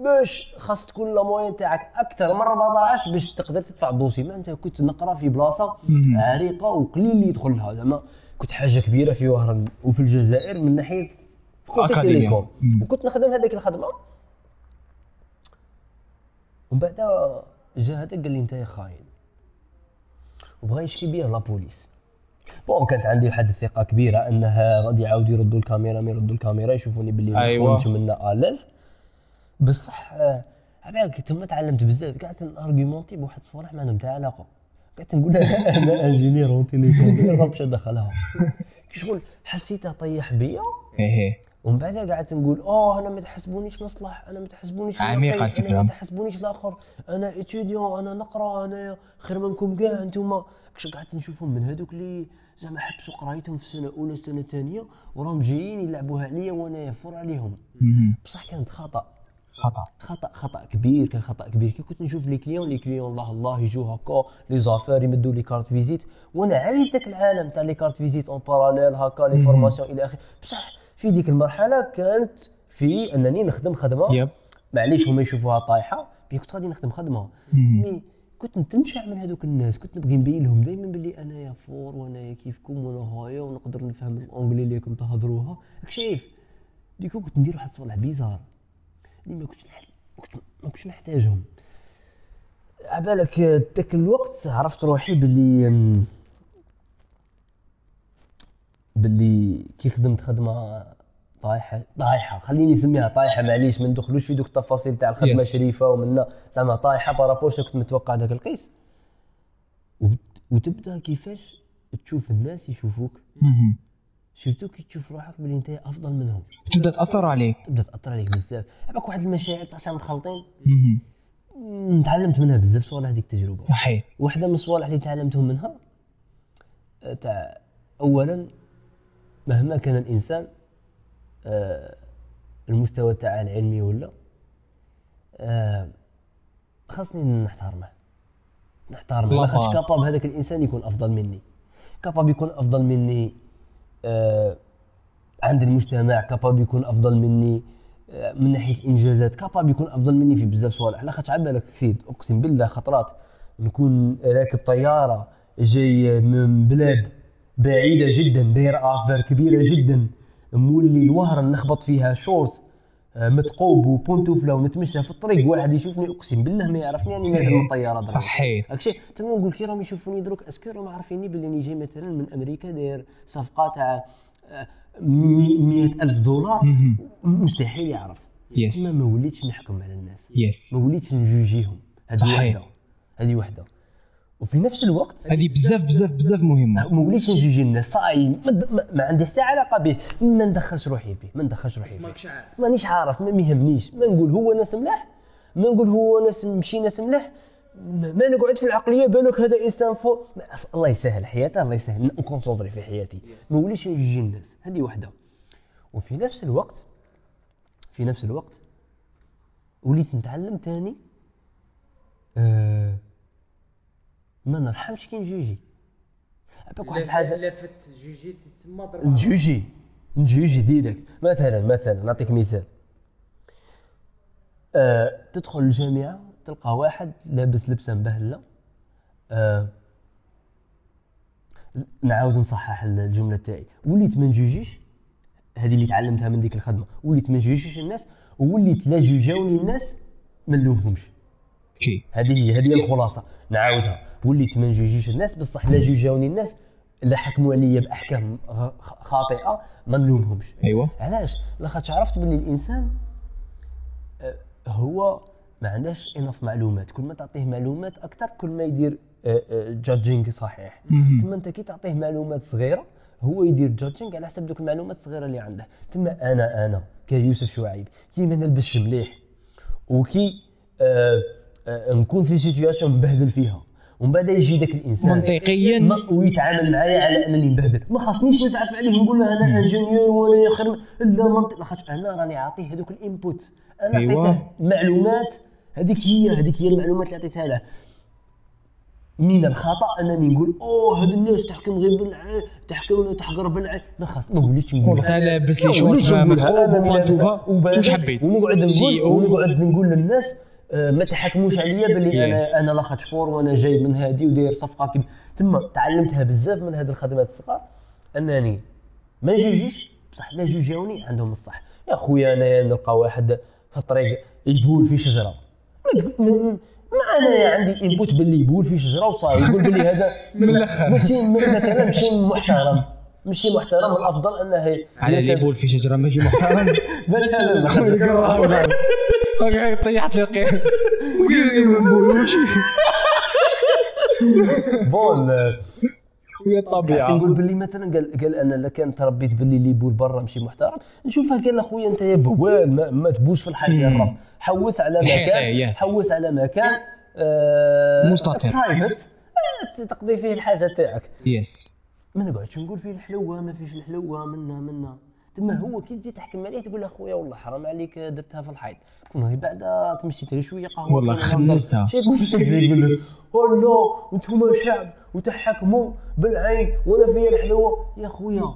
باش خاص تكون la moyenne تاعك أكثر من 14 باش تقدر تدفع ال dossier. ما أنت كنت نقرأ في بلاصة عريقة وقليل اللي يدخلها زعما كنت حاجة كبيرة في وهران وفي الجزائر من ناحية كنت. télécom. وكنت نخدم هذيك الخدمة. ومن بعد جا هذا قال لي انت خاين وبغى يشكي بيا la police bon كانت عندي واحد الثقة كبيرة انها غادي يعاودوا يردوا الكاميرا ما يردوا الكاميرا يشوفوني باللي ما أيوة. خونتش منا الاز بصح عبالك تما تعلمت بزاف. قعدت نارغيومونتي بواحد الصوالح ما عندهم تاع علاقة. قعدت نقول أنا ingénieur en télécom راه مشى دخلها. كي شغل حسيتها طيح بيا. إيه. ومن بعدها قعدت نقول آه أنا ما تحسبونيش نصلح أنا ما تحسبونيش عميقة نقي، أنا. ما تحسبونيش الآخر أنا étudiant أنا نقرأ أنا خير منكم كاع أنتم كش قعدت نشوفهم من هذوك اللي زعما حبسوا قرايتهم في السنة الأولى السنة الثانية وراهم جايين يلعبوها عليا وأنا fort عليهم. بصح كانت خطأ. خطأ. خطأ خطأ كبير كان خطأ كبير. كي كنت نشوف les clients les clients الله الله يجوا هكا les affaires يمدوا les cartes visite وأنا عرفت داك العالم تاع les cartes visite en parallèle هكا les formations إلى آخره. بصح في ديك المرحلة كانت في أنني نخدم خدمة. معليش هما يشوفوها طايحة. mais كنت غادي نخدم خدمة. mais كنت نتنشع من هذوك الناس. كنت نبغي نبين لهم دائما باللي أنايا fort وأنايا كيفكم وأنا غاية ونقدر نفهم ال anglais اللي راكم تهضروها. شايف ديكو كنت ندير واحد الصوالح bizarre. اللي ما كنتش نح- ما كنتش نحتاجهم. عبالك ذاك الوقت عرفت روحي باللي أم، باللي كي خدمت خدمة طايحه طايحة. خليني نسميها طايحة معليش ما ندخلوش في دوك التفاصيل تاع الخدمة Yes. شريفة ومنا زعما طايحة par rapport كنت متوقع داك القيس. وتبدأ كيفاش تشوف الناس يشوفوك. سيرتو كي تشوف روحك بلي انت أفضل منهم. تبدأ تأثر عليك. تبدأ تأثر عليك بزاف. عباك واحد المشاعر تاع شحال مخلطين تعلمت منها بزاف صوالح هذيك التجربة. صحيح. واحدة من الصوالح اللي تعلمتهم منها آه، تاع أولا مهما كان الإنسان آه، المستوى تاعه العلمي ولا آه، خاصني نحترمه. نحترمه. لا لأخاطش. capable هذاك الإنسان يكون أفضل مني. capable يكون أفضل مني آه، عند المجتمع capable يكون أفضل مني آه، من ناحية إنجازات capable يكون أفضل مني في بزاف صوالح. لا خاطر بالك سيد أقسم بالله خطرات. نكون راكب طيارة جاي من بلاد بعيدة جدا داير affaire كبيرة جدا نولي لوهران نخبط فيها شورت آه، متقوب وبونتوفلا ونتمشى في الطريق واحد يشوفني أقسم بالله ما يعرفني راني نازل من الطيارة. صحيح. هاك الشيء تما نقول كي راهم يشوفوني دروك est-ce que راهم عارفيني باللي نجي مثلا من أمريكا داير صفقة تاع آه، مي- مئة ألف دولار. مستحيل يعرف yes. تما ما وليتش نحكم على الناس yes ما وليتش نجوجيهم هذه. وحدة هذه وحدة وفي نفس الوقت هذه بزاف بزاف بزاف مهمة. ما وليتش نجوجي الناس صاي ما, عندي حتى علاقة به ما ندخلش روحي به ما ندخلش روحي به مانيش عارف ما يهمنيش. ما نقول هو ناس ملاح ما نقول هو ناس مشي ناس ملاح. ما نقعد في العقلية بالك هذا إنسان أص- الله يسهل حياته الله يسهل. نكونسونطري في حياتي. ما وليش نجوجي الناس هذه وحدة. وفي نفس الوقت في نفس الوقت وليت نتعلم تاني آه ما نرحمش كي نجوجي عباك واحد الحاجة لافت جوجي تسمى ضربة. نجوجي. نجوجي direct. مثلا مثلا نعطيك مثال. آه تدخل الجامعة تلقى واحد لابس لبسه مبهله آه نعاود نصحح الجملة تاعي. وليت ما نجوجيش؟ هذه اللي تعلمتها من ديك الخدمة. وليت ما نجوجيش الناس؟ ووليت لا جوجاوني الناس ما نلومهمش. هذه هي هذه هي الخلاصة. نعاودها. وليت ما نجوجيش الناس بصح لا جوجاوني الناس لا حكموا عليا بأحكام خاطئة ما نلومهمش. أيوه. علاش؟ لاخاطش عرفت باللي الإنسان آه، هو ما عندهاش enough معلومات. كل ما تعطيه معلومات أكثر كل ما يدير judging صحيح. مهم. تما أنت كي تعطيه معلومات صغيرة هو يدير judging على حسب دوك المعلومات الصغيرة اللي عنده. تما أنا أنا كيوسف شعيب كي ما نلبسش مليح وكي آه آه نكون في situation مبهدل فيها ومن بعد يجي ذاك الإنسان منطقيا. ويتعامل معايا على أنني مبهدل. ما خاصنيش نزعف عليه ونقول له أنا ingénieur وأنا يا خير لا منطق لاخاطش أنا راني عاطيه هذوك ال input. أنا أيوة. عطيته معلومات. هذيك هي هذيك هي المعلومات اللي عطيتها له. من الخطأ أنني نقول أوه هاد الناس تحكم غير بالعين تحكم تحقر بالعين ما خاص ما وليتش نقول والله لابس لي ما شورت أنا لابسها ونقعد نقول. ونقعد نقول للناس ما تحكموش عليا باللي Yeah. أنا أنا لاخاطش fort وأنا جاي من هادي وداير صفقة كيف تما تعلمتها بزاف من هذه الخدمات الصغار. أنني ما نجوجيش بصح لا جوجاوني عندهم الصح. يا خويا أنا نلقى واحد في الطريق يبول في شجرة. ما ما- أنا عندي انبوت باللي يبول في شجرة وصاي يقول باللي هذا من الآخر. ماشي مثلا ماشي محترم. ماشي محترم. الأفضل أنه على اللي يبول في شجرة ماشي محترم. مثلا. طيحت لي القير ما نقولوش bon هي قعدت الطبيعه نقول باللي مثلا قال قال أنا لا كان تربيت باللي اللي يبول برا ماشي محترم. نشوفها قال أخويا أنت يا بوال ما, ما تبوش في الحي يا الرب حوس على مكان. حوس على مكان آه مستتر. private تقضي فيه الحاجة تاعك. yes ما نقعدش نقول فيه الحلوة ما فيش الحلوة منا منا. تما هو كي تجي تحكم عليه تقول له أخويا والله حرام عليك درتها في الحيط. كون غير بعدا تمشي تري شوية قهوة والله. نهضر. شي يقول لك زي يقول لك والله أنتم شعب وتحكموا بالعين وأنا فيا الحلوة. يا خويا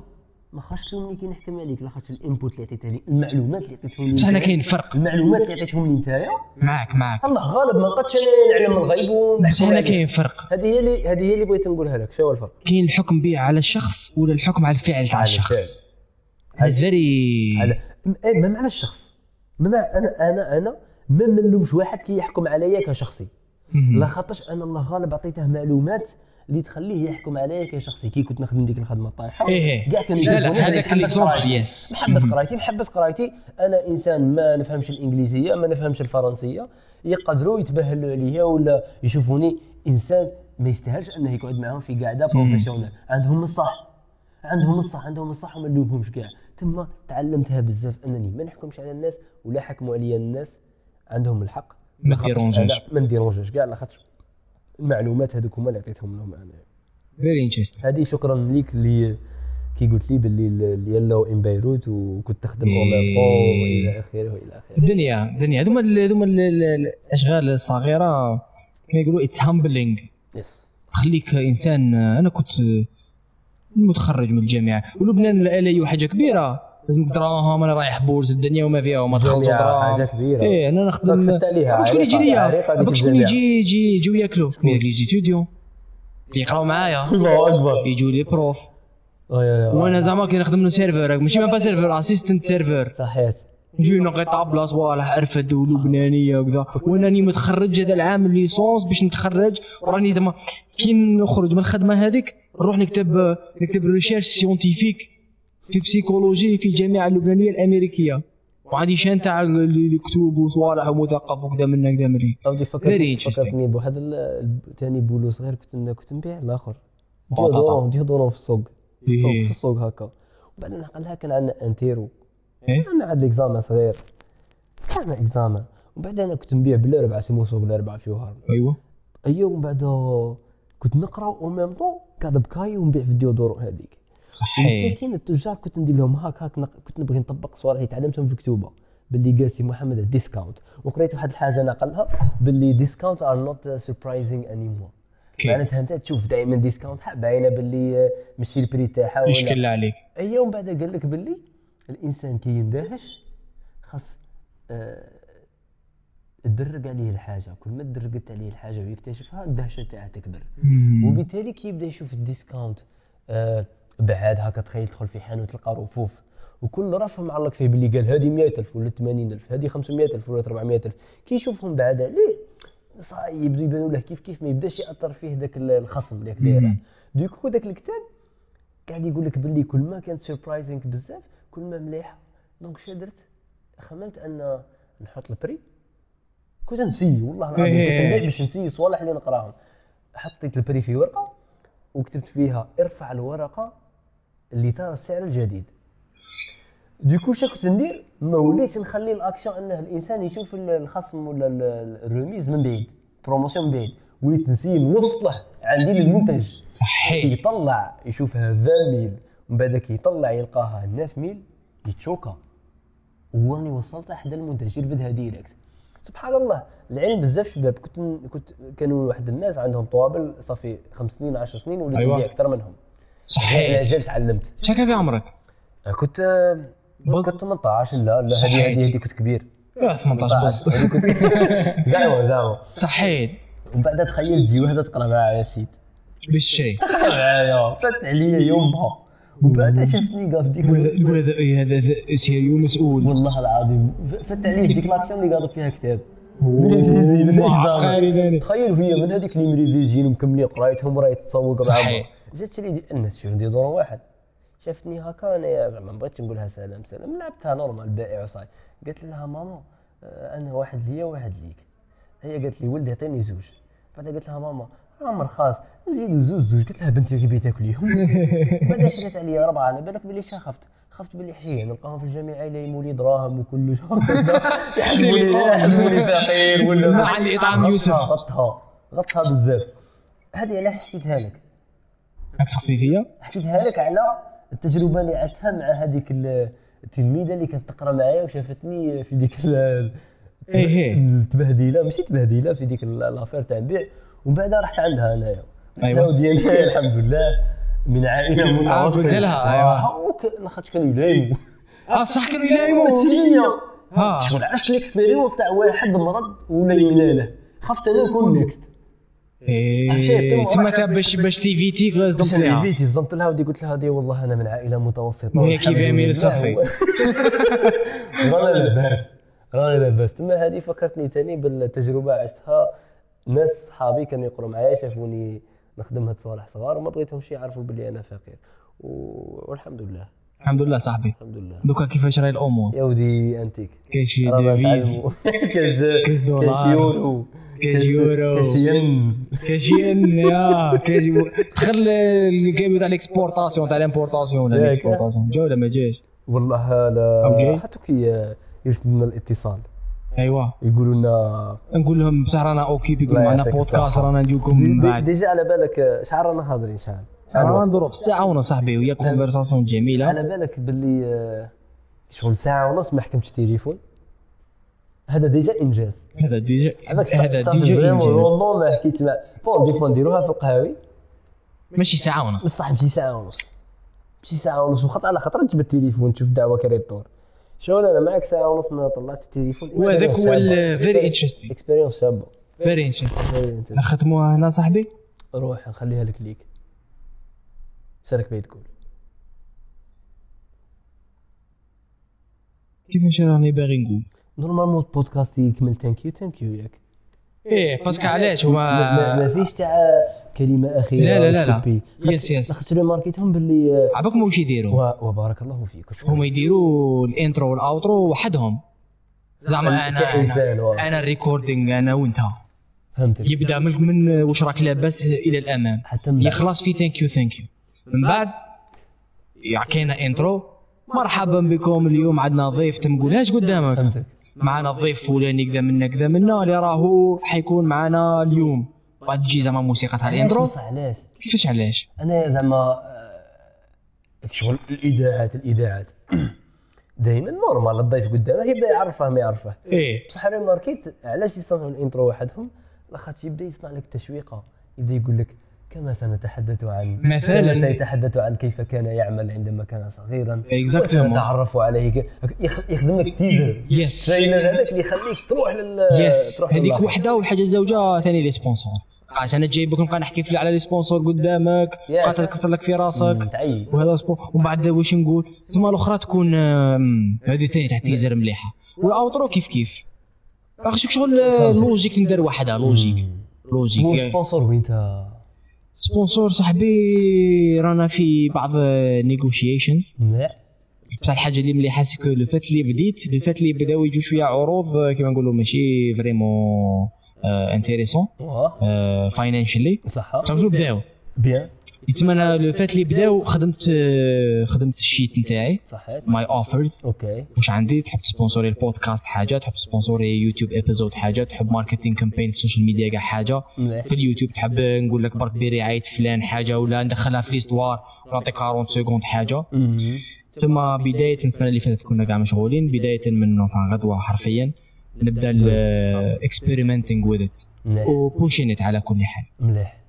ما خاصش تلومني كي نحكم عليك لاخاطش الإنبوت اللي عطيتها لي المعلومات اللي عطيتهم لي بصح أنا كاين فرق. المعلومات اللي عطيتهم لي نتايا معك معك الله غالب ما نقدش أنا نعلم الغيب بصح ونحكم أنا كاين فرق. هذه هي اللي هذه هي اللي بغيت نقولها لك شو هو الفرق؟ كاين الحكم به على الشخص ولا الحكم على الفعل تاع على الشخص. على إيه ما على الشخص. ما أنا أنا أنا ما نلومش واحد كي يحكم عليا كشخصي. لا خاطرش أنا الله غالب عطيته معلومات اللي تخليه يحكم عليا كشخصي. كي كنت نخدم ديك الخدمة طايحه إيه إيه. كاع لا، لا، هذاك yes. محبس قرايتي محبس قرايتي. أنا إنسان ما نفهمش الإنجليزية ما نفهمش الفرنسية. يقدروا يتبهلوا عليا ولا يشوفوني إنسان ما يستاهلش أنه يقعد معاهم في قاعدة professionnelle عندهم الصح. عندهم الصح عندهم الصح وما نلومهمش كاع. تما تعلمتها بزاف أنني ما نحكمش على الناس ولا حكموا عليا الناس عندهم الحق. ما. أنا- ما نديرونجيش كاع لاخاطش المعلومات هذوك هما اللي عطيتهم لهم أنا. very interesting هذه شكرا ليك اللي كي قلت لي باللي ال- اليلو ان بيروت وكنت تخدم. en même temps وإلى آخره وإلى آخره. الدنيا الدنيا. هذوما هذوما ال- ال- الأشغال الصغيرة كما يقولوا it's humbling yes تخليك انسان أنا كنت متخرج من الجامعة. ولبنان الالي حاجة كبيرة. لازم دراهم أنا رايح bourse الدنيا وما فيها وما الجامعة دراهم. حاجة كبيرة. إيه أنا نخدم شكون يجي ليا؟ شكون. يجي يجي يجيو ياكلوا les étudiants اللي يقراو معايا. الله أكبر. يجوا les profs. وأنا زعما كي نخدم له serveur ماشي même pas serveur assistant serveur صحيت نجي نقي طابله صوالح ارفد ولبنانيه وكذا وانني متخرج هذا العام licence باش نتخرج وراني زعما كي نخرج من الخدمه هذيك نروح نكتب نكتب recherche scientifique في psychologie في الجامعة اللبنانيه الامريكيه وعندي chaîne تاع ال- الكتب وصوالح ومثقف وكذا من كذا مري اودي Very فكرتني. فكرتني بهذا ثاني boulot صغير كنت كنت نبيع الآخر. déodorant déodorant في السوق في السوق. في السوق هكا وبعدين نقلها كان عندنا interro إيه؟ عندنا examen صغير. كان examen وبعدين أنا كنت نبيع بالأربعة سيمو سوق الأربعة في وهران أيوه. أيوه ومن بعد كنت نقرأ au même temps قاعد بكاي ونبيع في ال déodorant هذيك. صحيح. المساكين التجار كنت ندير لهم هاك هاك نق- كنت نبغي نطبق صوالح اللي تعلمتهم في كتوبة. باللي قال سي محمد ال discount. وقريت واحد الحاجة نقلها باللي discount are not surprising anymore. معناتها أنت تشوف دائما discount باينه باللي ماشي ال prix تاعها ولا يشكل عليك. أيوه ومن بعد قال لك باللي الإنسان كي يندهش خاص آه، تدرج عليه الحاجة. كل ما تدرجت عليه الحاجة ويكتشفها الدهشة تاعها تكبر. وبالتالي كي يبدأ يشوف ال discount آه بعد هكا تخيل تدخل في حانوت تلقى رفوف. وكل رف معلق فيه باللي قال هذه 100000 ولا 80000 هذه 500000 ولا 400000 كي يشوفهم بعد عليه صاي يبدو يبانوا له كيف كيف ما يبدأش يأثر فيه ذاك الخصم اللي دايره du coup ذاك الكتاب قاعد يقول لك باللي كل ما كانت surprising بزاف كل ما مليحه donc شا درت خممت أن نحط ال prix. كنت نسي والله العظيم إيه. كنت نبيع باش نسي صوالح اللي نقراهم. حطيت ال prix في ورقة وكتبت فيها ارفع الورقة اللي ترى السعر الجديد. du coup شا كنت ندير؟ ما وليتش نخلي الاكسيون أنه الإنسان يشوف ال- الخصم ولا ال- ال- ال remise من بعيد promotion من بعيد. وليت نسي نوصله عندي للمنتج. صحيح. يطلع يشوفها 20 ومن بعد كي يطلع يلقاها 9 mille يتشوكا. وراني وصلت حدا المنتج يرفدها direct. سبحان الله العلم بزاف شباب. كنت كنت كانوا واحد الناس عندهم طوابل صافي خمس سنين 10 سنين وليت أيوة. نبيع أكثر منهم. صحيح. أجل تعلمت. شحال في عمرك؟ كنت بص. كنت 18 لا لا. هذه هذه هذه كنت كبير. آه، 18 بس هذه كنت زعما زعما. صحيح. ومن بعد تخيل تجي وحدة تقرا معايا يا سيد بالشيء. تقرا معايا فات عليا يومها. ومن بعد شافتني قال في ديك يقول هذا sérieux مسؤول. والله العظيم. فت عليه في ديك l'action اللي قاضي فيها كتاب. تخيل وهي من هذيك اللي مريفيزين ومكملين قرايتهم تسوق معاهم صحيح. جات لي الناس في عندي دور واحد. شافتني هكا أنا زعما ما بغيتش نقولها سلام سلام. لعبتها normal بائع وصاي قالت لها ماما آه، أنا واحد ليا وواحد ليك. هي قالت لي ولدي عطيني زوج. بعد قالت لها ماما عمر خاص. نزيدو زوج زوج قلت لها بنتي كيبي تاكليهم بعد شريت عليا اربعه على بالك بلي خفت؟ خفت باللي حشيه نلقاهم في الجامعة يليموا لي دراهم وكل يحسبوني يحسبوني فقير ولا مع الإطعام يوسف. غطها غطها بزاف. هذه علاش حكيتها لك؟ فيا حكيتها لك على التجربة اللي عشتها مع هذيك ال- التلميذة اللي كانت تقرأ معايا وشافتني في ديك إيه إيه. التبهديلة. ماشي تبهديلة في ديك l'affaire تاع البيع. ومن بعد رحت عندها أنايا. أيوة. لها ودي أنا الحمد لله. من عائلة متوسطه قلت لها، أيوة. لاخاطش كانوا يلايموا آه صح كانوا يلايموا ماشي ليا شغل عشت ال expérience تاع واحد مرض ولا يمنى له. خفت أنا نكون next إيه، تم تما باش باش تيفيتيك باش صدمت فيها فيتي صدمت لها ودي قلت لها هذه والله أنا من عائلة متوسطة. وهي كيف لله. صفي. رانا لاباس. رانا لاباس. تما هذه فكرتني ثاني بالتجربة عشتها. ناس صحابي كانوا يقروا معايا شافوني نخدم هاد صوالح صغار وما بغيتهمش يعرفوا باللي أنا فقير. والحمد لله. الحمد لله صاحبي. الحمد لله. دوكا كيفاش راهي الأمور؟ يا ودي أنتيك. كاين شي devise؟ كاش يورو. كاش يورو. كاش ين. كاين يا كاين دخل ال game تاع ال exportation تاع ال importation ولا ياك. ال exportation جا ولا ما جاش. والله لا؟ حتى كي يرسل لنا الاتصال. ايوا يقولوا لنا نقول لهم بصح رانا okay يقول معنا بودكاست. رانا بعد. déjà على بالك شحال رانا هاضرين شحال شحال رانا؟ ندورو في الساعة ونص صاحبي ويا conversation جميلة. على بالك باللي آه، شغل ساعة ونص ما حكمتش تليفون؟ هذا déjà إنجاز. هذا déjà هذاك هذا déjà. والله ما حكيتش مع bon des fois نديروها في القهاوي. ماشي ساعة ونص. بصح بشي ساعة ونص. بشي ساعة ونص وخط على خاطر تجبد التليفون تشوف دعوة كريتور. شغل أنا معك ساعة ونص ما طلعت التليفون؟ وهذاك هو very interesting experience شابه very interesting. نختموها هنا صاحبي. روح نخليها لك ليك. شارك بيه تقول كيفاش راني باغي نقول؟ normalement البودكاست يكمل. thank you thank you ياك. إيه parce que علاش؟ ما, ما, ما فيش تاع كلمة أخيرة لا لا لا لا. yes yes لاخاطش لو ماركيتهم باللي آه، عباكم واش يديروا؟ وبارك الله فيك. هما يديروا ال intro وال outro وحدهم. زعما أنا أنا. أنا ال recording أنا وأنت. فهمتك. يبدأ من, من واش راك لاباس إلى الأمام. حتى من. يخلص في thank you thank you من بعد يع- كاينة intro مرحبا بكم اليوم عندنا ضيف تنقولهاش قدامك؟ فهمتك. معنا ضيف فلاني كذا منا كذا منا اللي راهو حيكون معنا اليوم. بعد تجي زعما موسيقى تاع ال intro علاش؟ كيفاش علاش؟ أنا زعما آه، شغل الإذاعات الإذاعات. دائما normal الضيف قدامه يبدأ يعرفه ما يعرفه. إيه. بصح أنا ماركيت علاش يصنعوا ال intro وحدهم؟ لاخاطش يبدأ يصنع لك تشويقة يبدأ يقول لك كما سنتحدث عن مثلاً. كما سيتحدث عن كيف كان يعمل عندما كان صغيرا. وسنتعرف عليه ك- يخدم لك teaser Yes. trailer هذاك اللي يخليك تروح لل yes تروح هذيك. وحدة والحاجة الزوجة ثاني les sponsors عشان أنا جايبك نبقى نحكي على les sponsors قدامك. تكسر لك في راسك. وهذا spon ومن بعد واش نقول؟ تسمى الأخرى تكون هذه ثاني تاع teaser مليحة. وال outro كيف كيف؟ اخشك شغل. logique ندير وحدة logique logique sponsor وين sponsor صاحبي رانا في بعض negotiations بصح الحاجة اللي مليحة c'est que le fait اللي بديت le fait اللي بداو يجوا شوية عروض كيما نقولوا ماشي vraiment intéressants واه financially صح. بداو bien. يتسمى أنا le fait اللي بداو خدمت آه، خدمت ال sheet نتاعي. صحيت my offers okay. واش عندي؟ تحب تسبونسوري البودكاست حاجة تحب تسبونسوري يوتيوب episode حاجة تحب marketing campaign في ال social media كاع حاجة. في اليوتيوب تحب نقول لك برك برعايه فلان حاجة ولا ندخلها في l'histoire نعطيك 40 secondes حاجة. ثم بداية السنة اللي فاتت كنا كاع مشغولين. بداية من غدوة حرفيا. نبدأ ال experimenting with it مليح. و pushing it على كل حال. مليح.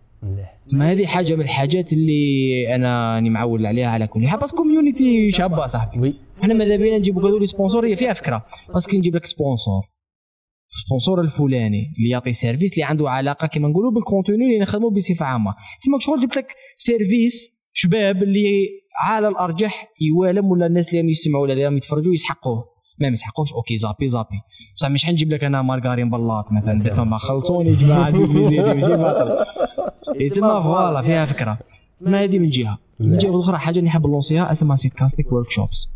تسمى هذه حاجة من الحاجات اللي أنا راني معول عليها على كل حال. بس community شابه صاحبي. oui. إحنا ماذا بينا نجيبوا هذول sponsors هي فيها فكرة. parce que نجيب لك sponsor sponsor الفلاني اللي يعطي service اللي عنده علاقة كما نقولوا بال contenu اللي نخدموا بصفة عامة. تسمى شغل جبت لك سيرفيس شباب اللي على الأرجح يوالم ولا الناس اللي راهم يسمعوا ولا اللي يتفرجوا يسحقوه. ما يسحقوش أوكي زابي زابي. بصح مش حنجيب لك أنا مارغارين بلاط مثلا. دير ما خلصوني جماعة. تسمى فوالا فيها فكرة. تسمى هذه من جهة. من جهة أخرى حاجة اللي نحب نلونسيها اسمها سيت كاستيك ورك شوبس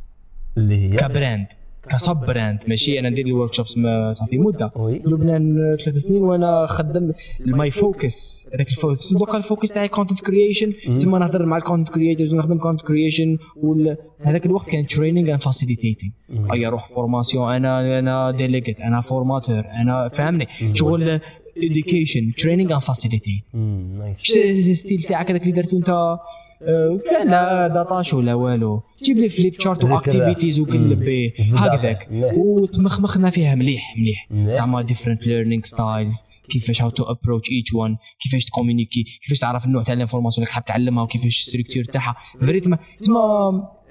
اللي هي؟ كبراند. كسب براند ماشي؟ أنا ندير الورك شوبس صافي مدة. لبنان ثلاث سنين وأنا خدم ال my focus هذاك ال focus دوكا ال focus تاعي content creation تسمى نهضر مع ال content creators ونخدم content creation هذاك الوقت كان training and facilitating أي أروح formation أنا أنا delegate أنا formateur أنا فهمني شغل education training and nice ال style تاعك هذاك اللي درتو أنت. كان لا data show ولا والو. جيب لي flip chart. و activities وقلب به. هكذاك. وتمخمخنا فيها مليح مليح. مليح. زعما different learning styles كيفاش how to approach each one كيفاش تكومونيكي كيفاش تعرف النوع تاع ال information اللي حاب تعلمها وكيفاش structure تاعها. فريت تسمى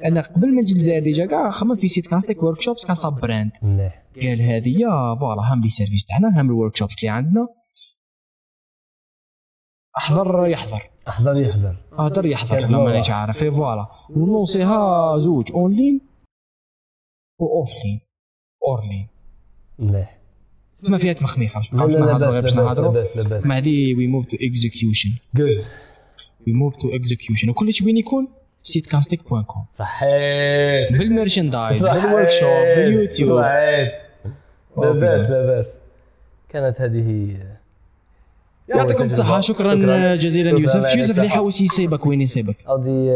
أنا قبل ما نجي للجزائر déjà كاع خممت في سيت كاستيك workshops ك sub-brand مليح قال هذه يا voilà هم les services تاعنا هم ال workshops اللي عندنا. احضر يحضر احضر يحضر احضر يحضر لا هو. مانيش عارف. إيه voilà. ونوصيها زوج اونلاين و offline online مليح تسمى فيها تمخميخه لا لا لا باس باش نهضروا اسمع لي we move to execution good we move to execution وكلش وين يكون سيت كاستيك point com صحيت بال merchandise بال workshop باليوتيوب. صحيت لا okay. باس لا باس كانت هذه هي يعطيكم الصحة. شكرا جزيلا شكراً يوسف. عليك. يوسف اللي. حاوس يسيبك. وين يسيبك؟ غادي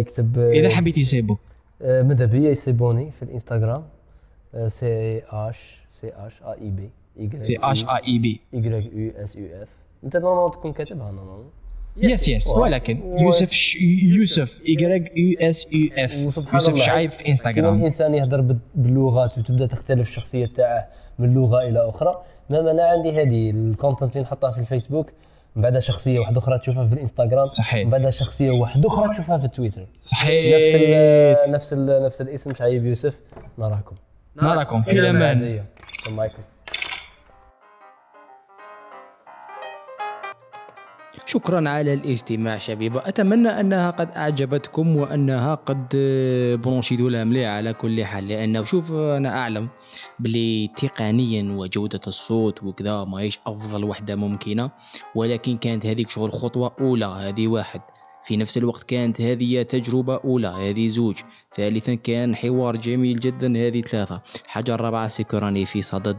يكتب إذا حبيت يسيبك. آه، ماذا بيا يسيبوني في الإنستغرام؟ سي اش سي اش ا اي بي سي اش اي اي بي يو يو اس يو اف أنت نورمالمون تكون كاتبها نورمالمون يس يس ولكن يوسف يوسف يو يو اس يو اف يوسف شعيب في انستغرام الانسان يهضر بال- باللغات وتبدأ تختلف الشخصية تاعه من لغة إلى أخرى. ما أنا عندي هذه الكونتنت اللي نحطها في الفيسبوك؟ من بعدها شخصية واحدة أخرى تشوفها في الإنستغرام صحيح. من بعدها شخصية واحدة أخرى تشوفها في التويتر صحيح. نفس ال نفس ال نفس الاسم شعيب يوسف. نراكم. نراكم في الأمان. السلام عليكم. شكرا على الاستماع شبيبة أتمنى أنها قد أعجبتكم وأنها قد برونشيتوا لها مليح على كل حال لأنه شوف أنا أعلم بلي تقنيا وجودة الصوت وكذا ماهيش أفضل وحدة ممكنة ولكن كانت هذيك شغل خطوة أولى هذه واحد. في نفس الوقت كانت هذه تجربة أولى هذه زوج. ثالثا كان حوار جميل جدا هذه ثلاثة. حاجة الرابعة c'est que راني في صدد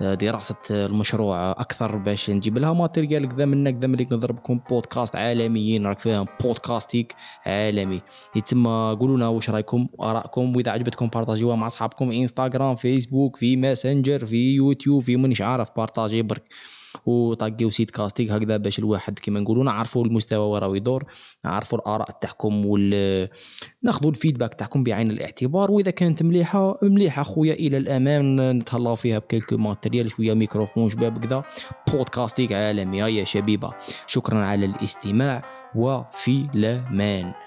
آه، دراسة المشروع. أكثر باش نجيب لها matériel كذا منك كذا ملي نضربكم بودكاست عالميين راك فاهم بودكاستيك عالمي. يتما قولوا لنا واش رايكم وآرائكم وإذا عجبتكم بارطاجيوها مع أصحابكم. انستغرام فيسبوك في ماسنجر في يوتيوب في منش عارف بارطاجي برك. وطاقيو سيت كاستيك هكذا باش الواحد كيما نقولوا نعرفوا المستوى وراه يدور نعرفوا الآراء تاعكم وال ناخذوا ال feedback تاعكم بعين الاعتبار وإذا كانت مليحة مليحة خويا إلى الامام نتهلاو فيها ب quelques matériel شوية ميكروفون شباب كذا بودكاستيك عالمي يا شبيبة. شكرا على الاستماع وفي الأمان.